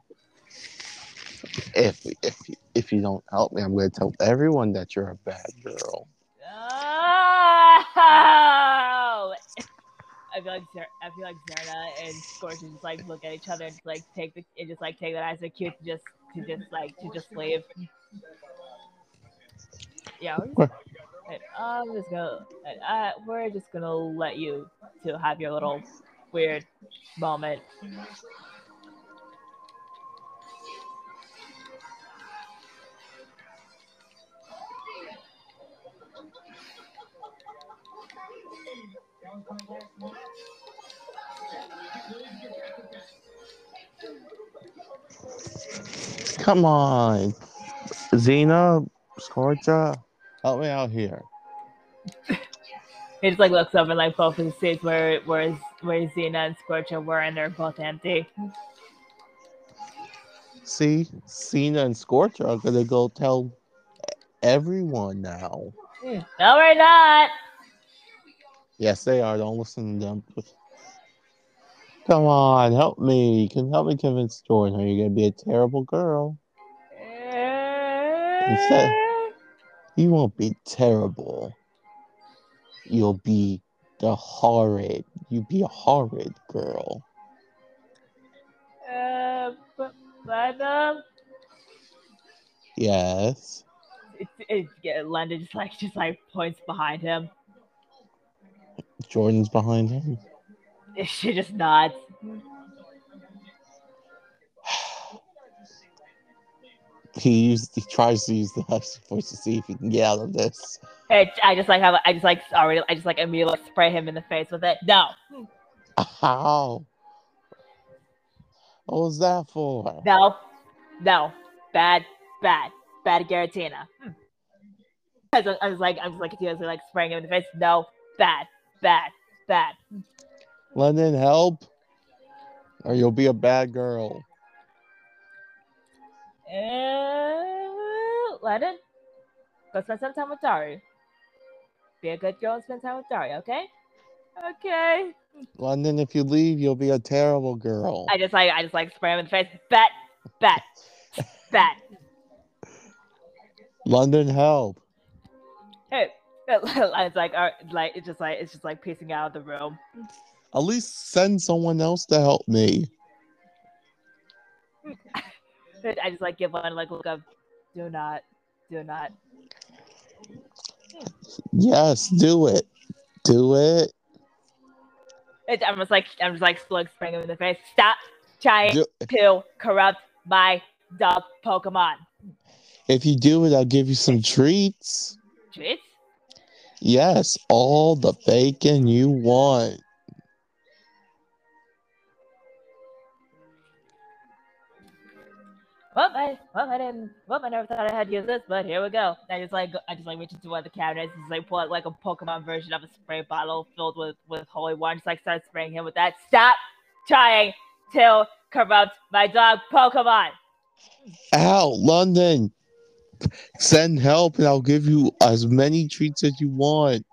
if if if you don't help me, I'm gonna tell everyone that you're a bad girl. Oh! I feel like Zer- I feel like Zerna and Scorpion just like look at each other and just like take the and just like take that as a cue to just to just like to just leave. Yeah, we're just, I'm just gonna and I, we're just gonna let you to have your little weird moment. Come on, Xena, Scorcha, help me out here. He just like looks over like both of the seats where where where Xena and Scorcha were and they're both empty. See, Xena and Scorcha are gonna go tell everyone now. No, we're not. Yes, they are. Don't listen to them. Come on, help me. You can help me convince Jordan. Or you're gonna be a terrible girl. said- You won't be terrible. You'll be the horrid. You'll be a horrid girl. Uh, but, but um, Yes. it's it's yeah, London just like just like points behind him. Jordan's behind him. She just nods. He used, he tries to use the husky voice to see if he can get out of this. Hey, I just like have I just like already I just like immediately spray him in the face with it. No, Ow. What was that for? no, no, bad, bad, bad Giratina. Hmm. I was, I was like I was like continuously like spraying him in the face. No, bad, bad, bad. London, help. Or you'll be a bad girl. Uh, Lennon, go spend some time with Dari. Be a good girl and spend time with Dari, okay? Okay. London, if you leave, you'll be a terrible girl. I just like I just like spray him in the face. Bet, bet, bet. London, help. Hey, [laughs] it's like, uh, like it's just like it's just like pacing out of the room. At least send someone else to help me. [laughs] I just like give one like look up. do not, do not. Yes, do it. Do it. It, I'm just like I'm just like slug spraying him in the face. Stop trying Do- to corrupt my dog Pokemon. If you do it, I'll give you some treats. Treats? Yes, all the bacon you want. Well, I, well, I didn't. Well, I never thought I had to use this, but here we go. I just like, I just like reach into one of the cabinets, and just like pull out like a Pokemon version of a spray bottle filled with with holy water. Just like start spraying him with that. Stop trying to corrupt my dog Pokemon. Ow, London. Send help and I'll give you as many treats as you want.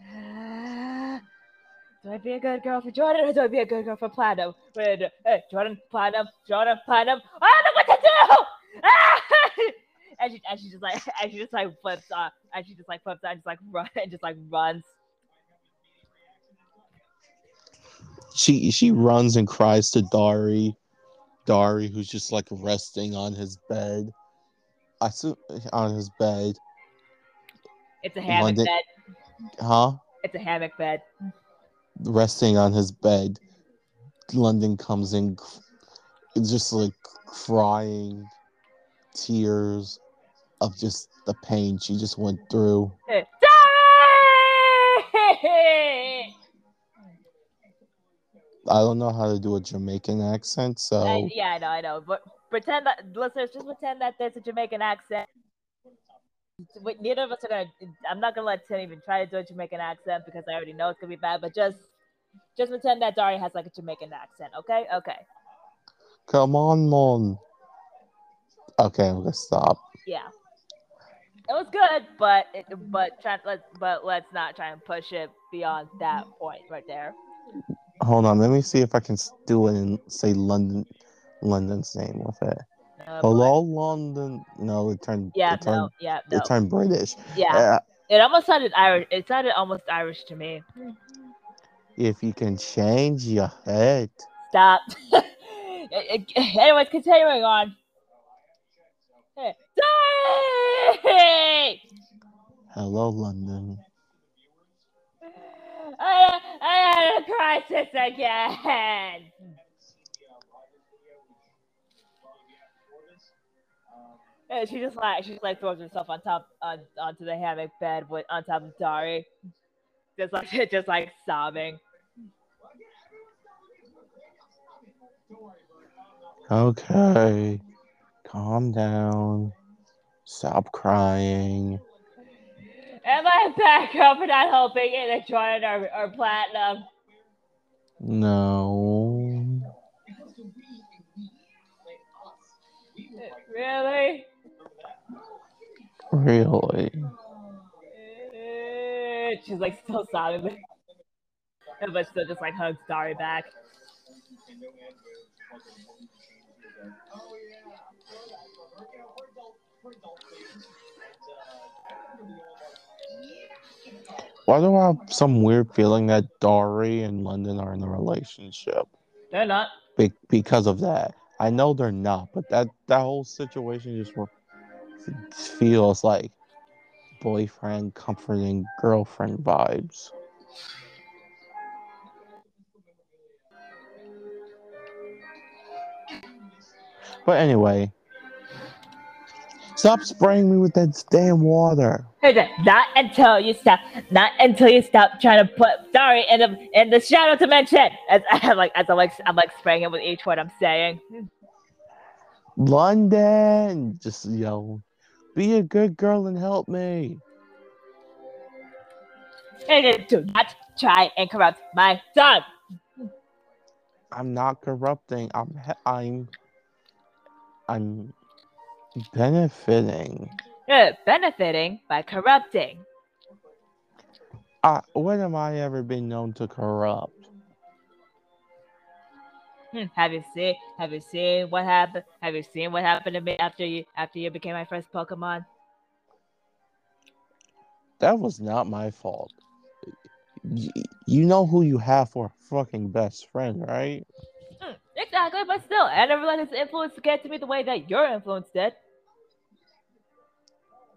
[sighs] Do I be a good girl for Jordan or do I be a good girl for Platinum? Wait, hey, Jordan, Platinum, Jordan, Platinum. I don't know what to do! Ah! [laughs] and, she, and she just like, [laughs] and she just like flips on, and she just like flips on, and just like run, and just like runs. She she runs and cries to Dari. Dari, who's just like resting on his bed. I assume on his bed. It's a hammock bed. Huh? It's a hammock bed. Resting on his bed. London comes in just like crying tears of just the pain she just went through. Sorry! [laughs] I don't know how to do a Jamaican accent, so I, yeah, I know, I know. But pretend that listeners just pretend that there's a Jamaican accent. Wait, neither of us are gonna. I'm not gonna let Tim even try to do a Jamaican accent because I already know it's gonna be bad. But just, just pretend that Dari has like a Jamaican accent. Okay, okay, come on, Mon. Okay, I'm gonna stop. yeah. It was good, but it, but try, let's but let's not try and push it beyond that point right there. Hold on, let me see if I can do it and say London, London's name with it. Uh, but- Hello, London. No, it turned. Yeah, it turned, no, yeah, no, It turned British. yeah. Uh, It almost sounded Irish. It sounded almost Irish to me. if you can change your head. Stop. [laughs] Anyways, continuing on. Hey. Hello, London. I, I had a crisis again. And she just like she just like throws herself on top on onto the hammock bed with on top of Dari, just like [laughs] just like sobbing. Okay, calm down. Stop crying. Am I back up for not helping either Jordan our, our Platinum? No. Really? Really? [laughs] She's like still sobbing, [laughs] but, still just like hugs Dari back. Why do I have some weird feeling that Dari and London are in a relationship? They're not. Be- because of that. I know they're not, but that that whole situation just wa- feels like boyfriend comforting girlfriend vibes. But anyway, stop spraying me with that damn water. Hey, Not until you stop. Not until you stop trying to put sorry in the in the shadow dimension. As [laughs] I'm like as I'm like I'm like spraying it with each word I'm saying. London, just yell, be a good girl and help me. Hey, do not try and corrupt my son. I'm not corrupting. I'm I'm I'm benefiting. Benefiting by corrupting. Uh, when have I ever been known to corrupt? Hmm, [laughs] have you seen? Have you seen what happened? Have you seen what happened to me after you after you became my first Pokemon? that was not my fault. You know who you have for a fucking best friend, right? Hmm, exactly, but still, I never let his influence get to me the way that your influence did.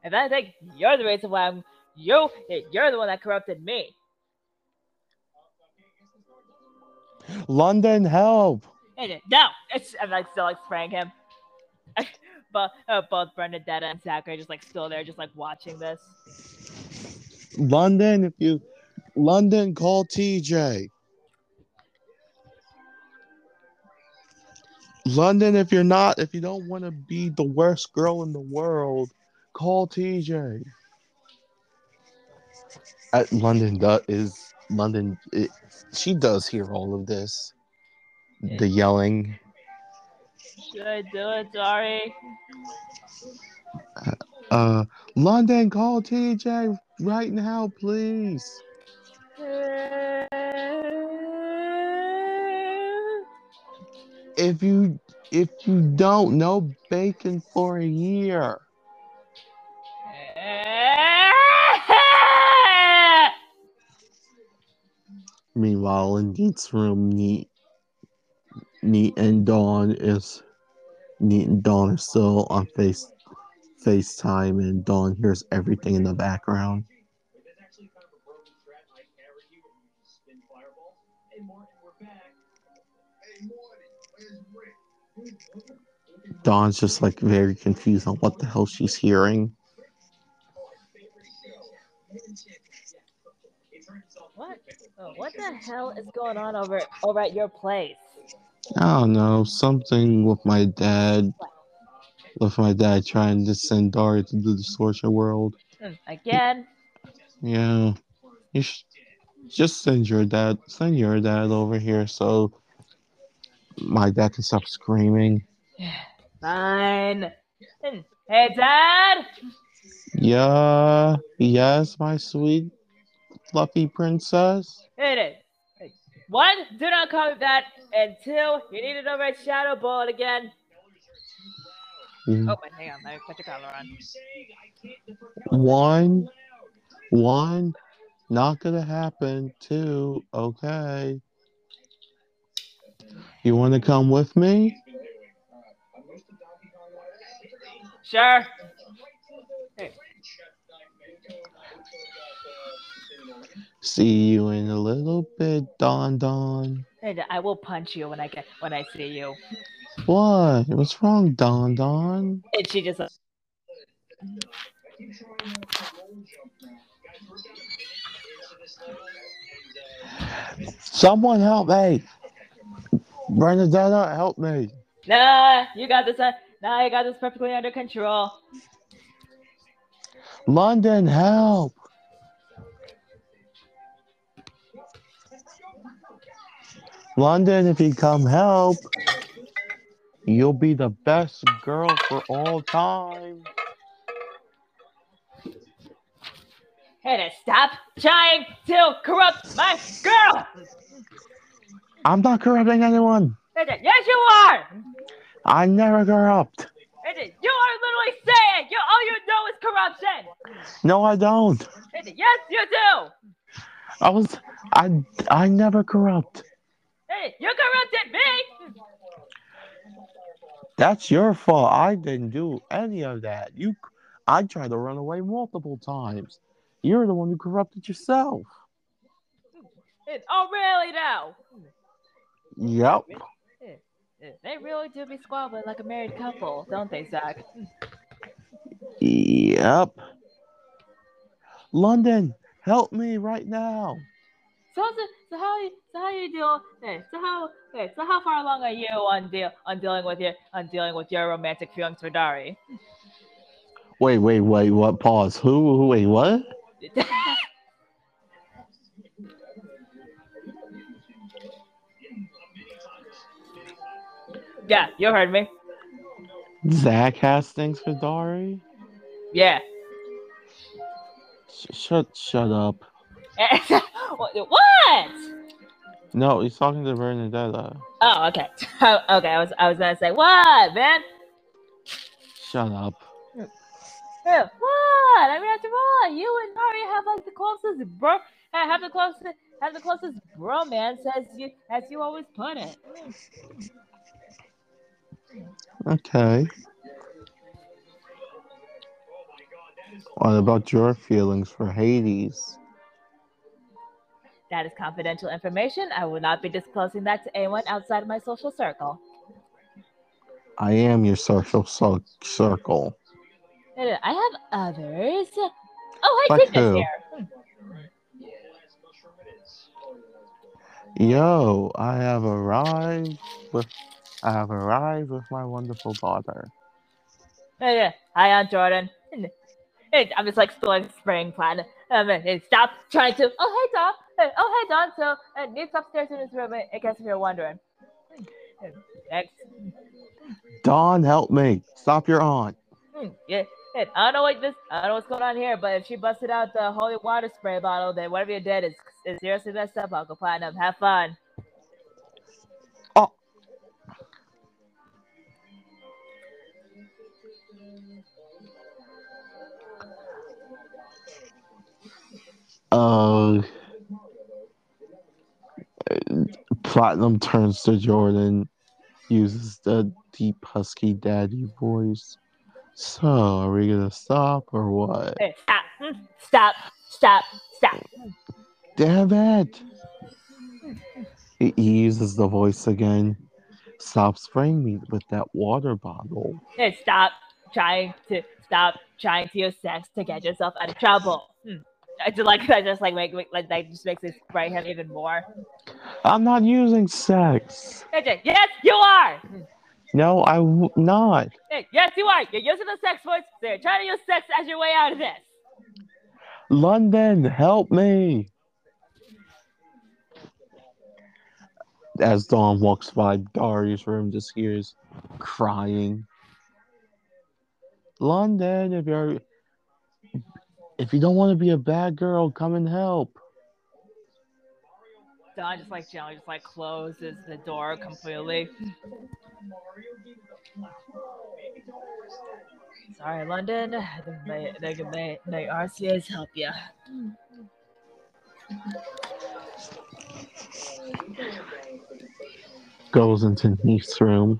And I think you're the reason why I'm you. You're the one that corrupted me. London, help! And no, it's I'm like still like spraying him. [laughs] but uh, both Bernadetta and Zachary just like still there, just like watching this. London, if you London, call TJ. London, if you're not, if you don't want to be the worst girl in the world, call TJ. At London do- is London. It, she does hear all of this, the yelling. Should I do it, sorry? Uh, London, call TJ right now, please. If you if you don't, no bacon for a year. Meanwhile, in Neat's room, Neat, Neat and Dawn is Neat and Dawn are still on Face FaceTime, and Dawn hears everything in the background. Dawn's just like very confused on what the hell she's hearing. What? Oh, the hell is going on over over at your place? I don't know, something with my dad. With my dad trying to send Daria to the distortion world. Hmm, Again? Yeah. You sh- just send your dad send your dad over here so my dad can stop screaming. [sighs] Fine. Hmm, Hey, Dad. Yeah, yes, my sweet fluffy princess. Hit it. One, do not call me that. And two, you need over at Shadow ball again. Mm. Oh, wait, hang on. Let me put your collar on. One, one, not gonna happen. Two, okay. You want to come with me? Sure. See you in a little bit, Don Don. And I will punch you when I get when I see you. What? What's wrong, Don Don? And she just Someone help me! Bernadetta, help me! Nah, you got this. Uh, nah, you got this perfectly under control. London, help! London, if you come help, you'll be the best girl for all time. Hey, to stop trying to corrupt my girl. I'm not corrupting anyone. Yes, you are. I never corrupt. You are literally saying you all you know is corruption. No, I don't. Yes, you do. I was, I, I never corrupt. Hey, you corrupted me. That's your fault. I didn't do any of that. You, I tried to run away multiple times. You're the one who corrupted yourself. Hey, Oh, really now? Yep. They really do be squabbling like a married couple, don't they, Zach? Yep. London, help me right now. So, so, so how so how you deal? Hey, so how hey, so how far along are you on deal on dealing with your on dealing with your romantic feelings for Dari? Wait, wait, wait. What? Pause. Who? who wait, what? [laughs] yeah, you heard me. Zach has things for Dari. Yeah. Sh- shut, shut up. [laughs] what? No, he's talking to Bernadetta. Oh, okay. [laughs] Oh, okay, I was I was gonna say what, man? Shut up. What? I mean, after all, you and Dari have like the closest bro, have the closest, have the closest bromance as you, as you always put it. Okay. What about your feelings for Hades? That is confidential information. I will not be disclosing that to anyone outside of my social circle. I am your social so- circle. I have others. Oh, hi, Like Tigna's who? here. Hmm. Yo, I have arrived with I have arrived with my wonderful daughter. Hey, yeah. Hi, Aunt Jordan. [laughs] I'm just like still like spraying plan. Um, stop trying to. Oh, Hey, [laughs] oh, hey, Don. So, uh, Nick's upstairs in his room. I guess if you're wondering. Next. Dawn, help me. Stop your aunt. Hmm, yeah. I don't know what this. I don't know what's going on here, but if she busted out the holy water spray bottle, then whatever you did is, is seriously messed up, Uncle Platinum. Have fun. Oh. Uh, Platinum turns to Jordan, uses the deep husky daddy voice. So, are we gonna stop or what? Hey, stop. Stop. Stop. Stop. Damn it! He he uses the voice again. Stop spraying me with that water bottle. Hey, stop trying to stop trying to use sex to get yourself out of trouble. Hmm. I just like I just like make, make like that just makes it spray him even more. I'm not using sex. Jay, yes, you are. No, I w- not. Hey, yes, you are. You're using the sex voice. So you're trying to use sex as your way out of this. London, help me. As Dawn walks by Darius' room, just hears crying. London, if you're if you don't want to be a bad girl, come and help. Don just like generally just like closes the door completely. Sorry, London. The may, the may, may Arceus help you. Goes into Neef's room.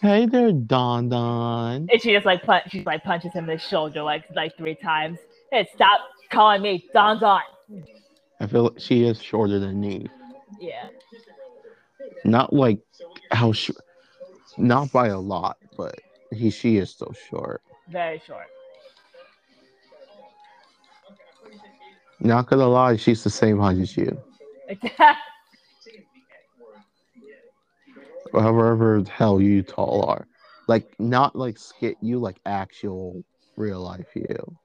Hey there, Don Don. And she just like punch, she like punches him in the shoulder like like three times. Hey, stop calling me Don Don. I feel like she is shorter than me. Yeah. Not like how sh- not by a lot, but he she is still short. Very short. Not gonna lie, she's the same height as you. [laughs] However the hell you tall are. Like not like skit you, like actual real life you.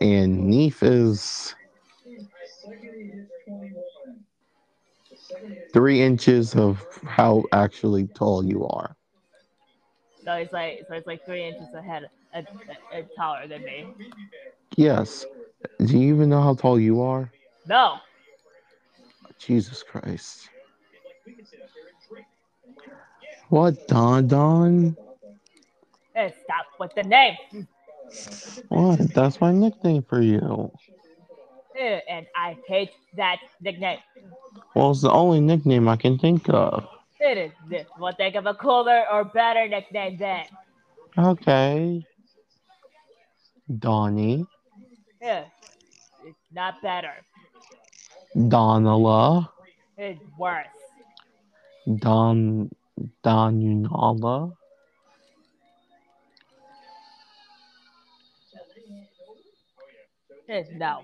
And Neef is three inches of how actually tall you are. so he's like so it's like three inches ahead, uh, uh, uh, taller than me. Yes. Do you even know how tall you are? No. Jesus Christ. What, Don Don? Hey, stop with the name. What? That's my nickname for you. And I hate that nickname. Well, it's the only nickname I can think of. It is this. We'll think of a cooler or better nickname then. Okay. Donnie. Yeah. It's not better. Donala. It's worse. Don Donunala. Eh, No.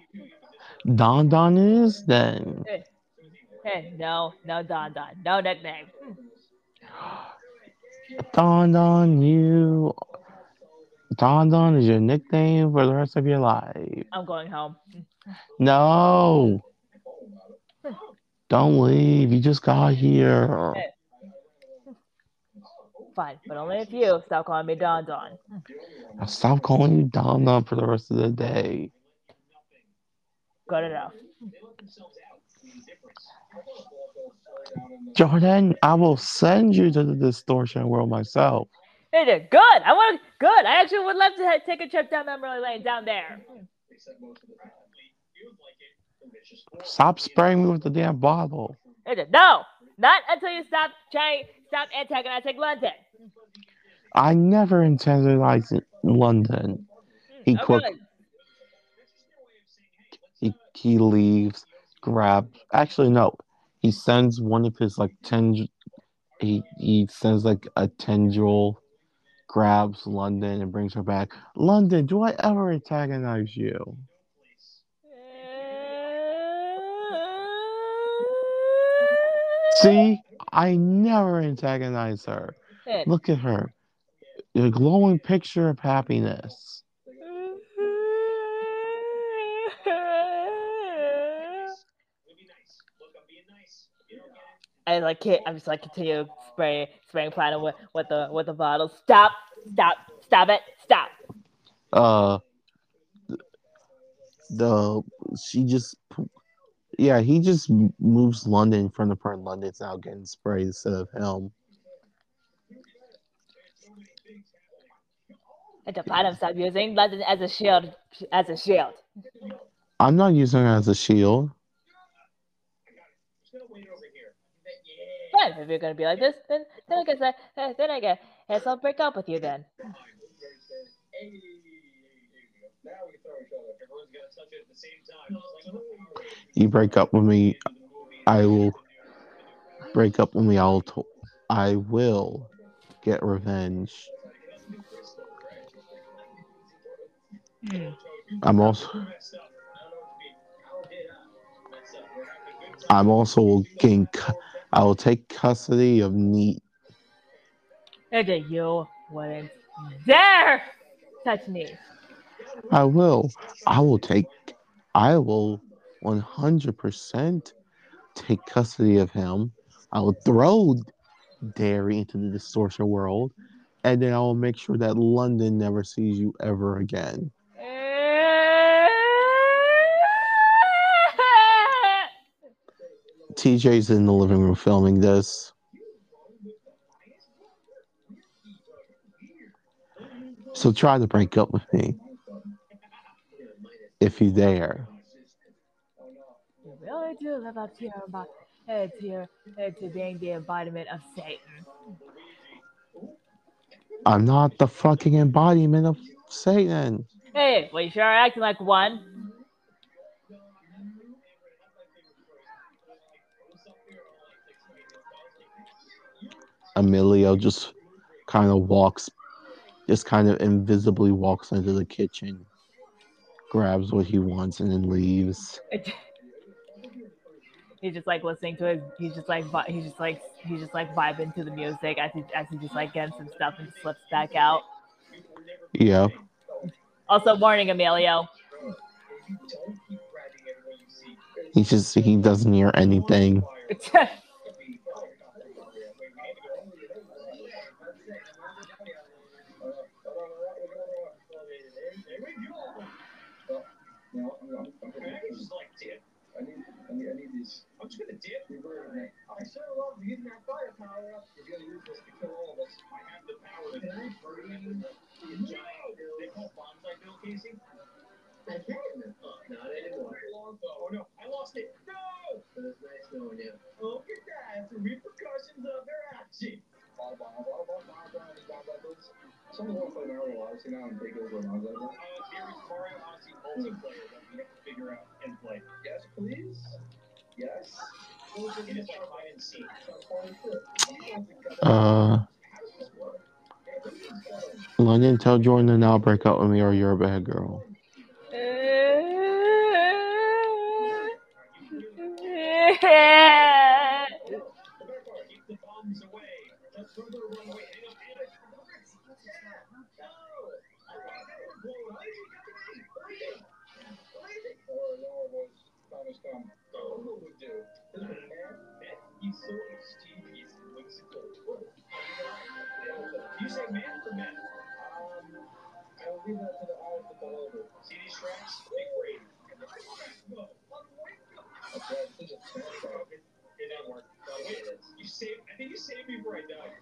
Don Don is then. Eh, No, no Don Don. No nickname. Don Don you Don Don is your nickname for the rest of your life. I'm going home. No. Don't leave. You just got here. Fine, but only if you stop calling me Don Don. I'll stop calling you Don Don for the rest of the day. Good enough. Jordan, I will send you to the distortion world myself. It is good. I want good. I actually would love to ha- take a trip down memory lane down there. Stop spraying me with the damn bottle. It is no, not until you stop trying, stop antagonizing London. I never antagonized London. He quick he, he leaves, grabs actually no. He sends one of his like tend he he sends like a tendril, grabs London and brings her back. London, do I ever antagonize you? See? I never antagonize her. Look at her. A glowing picture of happiness. I like can't. I'm just like continue spray spraying platinum with, with the with the bottle. Stop! Stop! Stop it! Stop! uh the she just yeah he just moves london in front of her and london's now getting sprayed instead of him The bottom. stop using London as a shield as a shield. i'm not using her as a shield Fine, if you're gonna be like this, then then I guess I eh, then I guess I'll break up with you then. you break up with me i will break up with me i'll i will get revenge Mm. i'm also i'm also getting i will take custody of neat And then you wouldn't dare touch me. I will. I will take. I will 100% take custody of him. I will throw Derry into the distortion world, and then I will make sure that London never sees you ever again. TJ's in the living room filming this. So try to break up with me if you dare. You really do live up to your uh, to your uh, to being the embodiment of Satan. I'm not the fucking embodiment of Satan. Hey, well you sure are acting like one. Emilio just kind of walks, just kind of invisibly walks into the kitchen, grabs what he wants, and then leaves. [laughs] he's just like listening to his. He's just like he's just like he's just like vibing to the music as he as he just like gets some stuff and slips back out. Yeah. Also, warning Emilio. He just he doesn't hear anything. [laughs] No, I'm, I'm, I'm gonna I just like dip. I need, I need, I need these. I'm just gonna dip. I sure love using that firepower up. You're gonna use this to kill all of us. I have the power to burn the giant. They call bombs like Bill Casey. I can. Uh, not anymore. Oh no, I lost it. No. But it's nice knowing you. Look at that. The repercussions of their action. Someone want to play Mario Odyssey now and take over Mario Odyssey? Uh, there is Mario Odyssey multiplayer that we have to figure out and play. Yes, please. Yes. It is like hide and seek. Uh, London, tell Jordan to now break up with me or you're a bad girl. [laughs] You say man man? Um, I'll leave that to the to. See these tracks? Great. Okay. It, didn't work. You saved, I think you saved me before I died.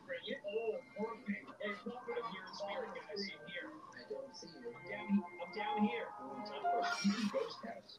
Hey, here spirit, guys. I'm here. I don't see you. I'm down, here. Ghost house.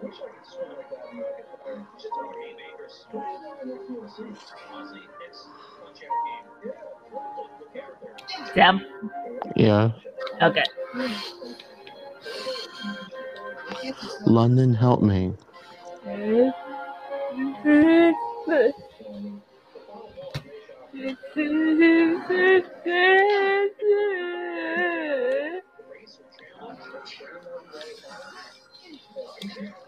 I wish I could swim like that Sam? Yeah. Okay. London, help me. [laughs]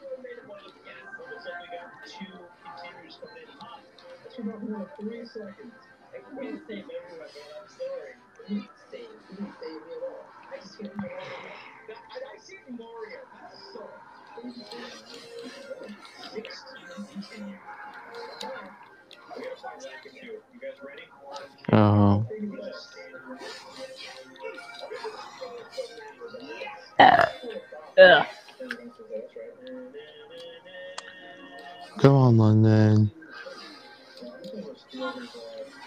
up like three seconds. Man. I'm sorry. Please please me. I just can't remember. I, I see Mario. That's so. Oh. Uh huh. Come on, London.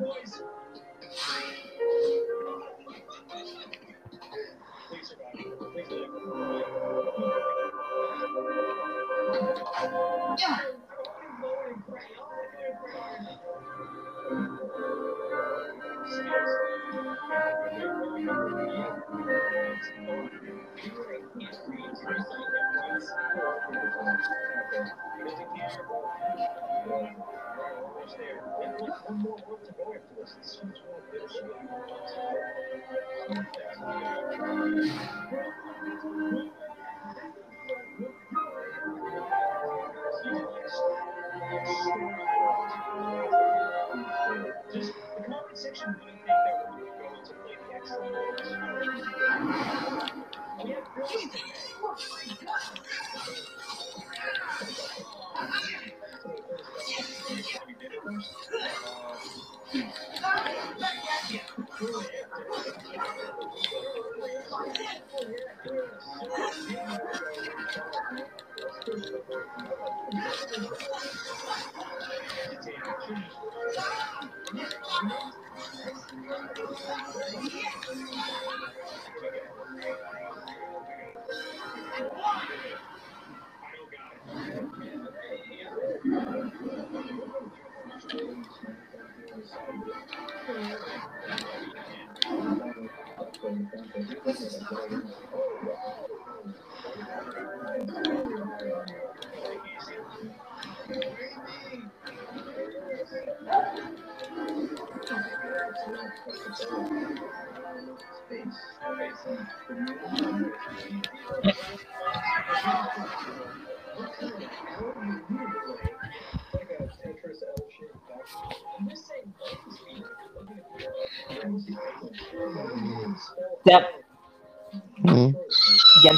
more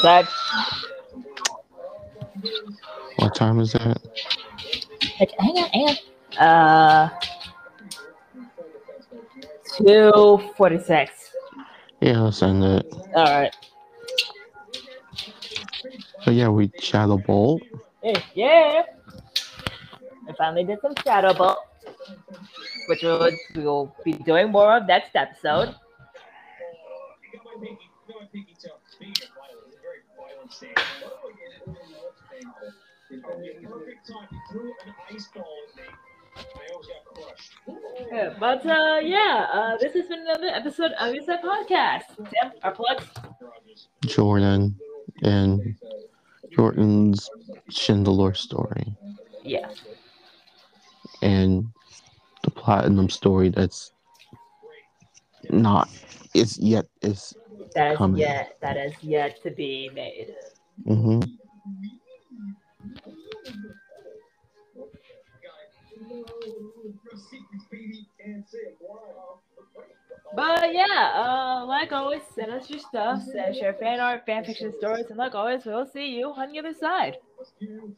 Get inside. What time is that? Like, hang on, hang on. Uh, two forty-six. Yeah, I'll send it. All right. But yeah, we Shadow Bolt. Hey, yeah. I finally did some shadow bolt, which we'll, we'll be doing more of next episode. Yeah, perfect time. You threw an ice ball at me. I almost got crushed. Yeah, but uh, yeah, uh, this has been another episode of Your Podcast. Tim, our plugs. Jordan and Jordan's Chandelier story Yeah. and the platinum story that's not is yet is That is Coming. yet that is yet to be made. hmm But yeah, uh, like always, send us your stuff, send us your fan art, fan fiction stories, and like always, we'll see you on the other side. You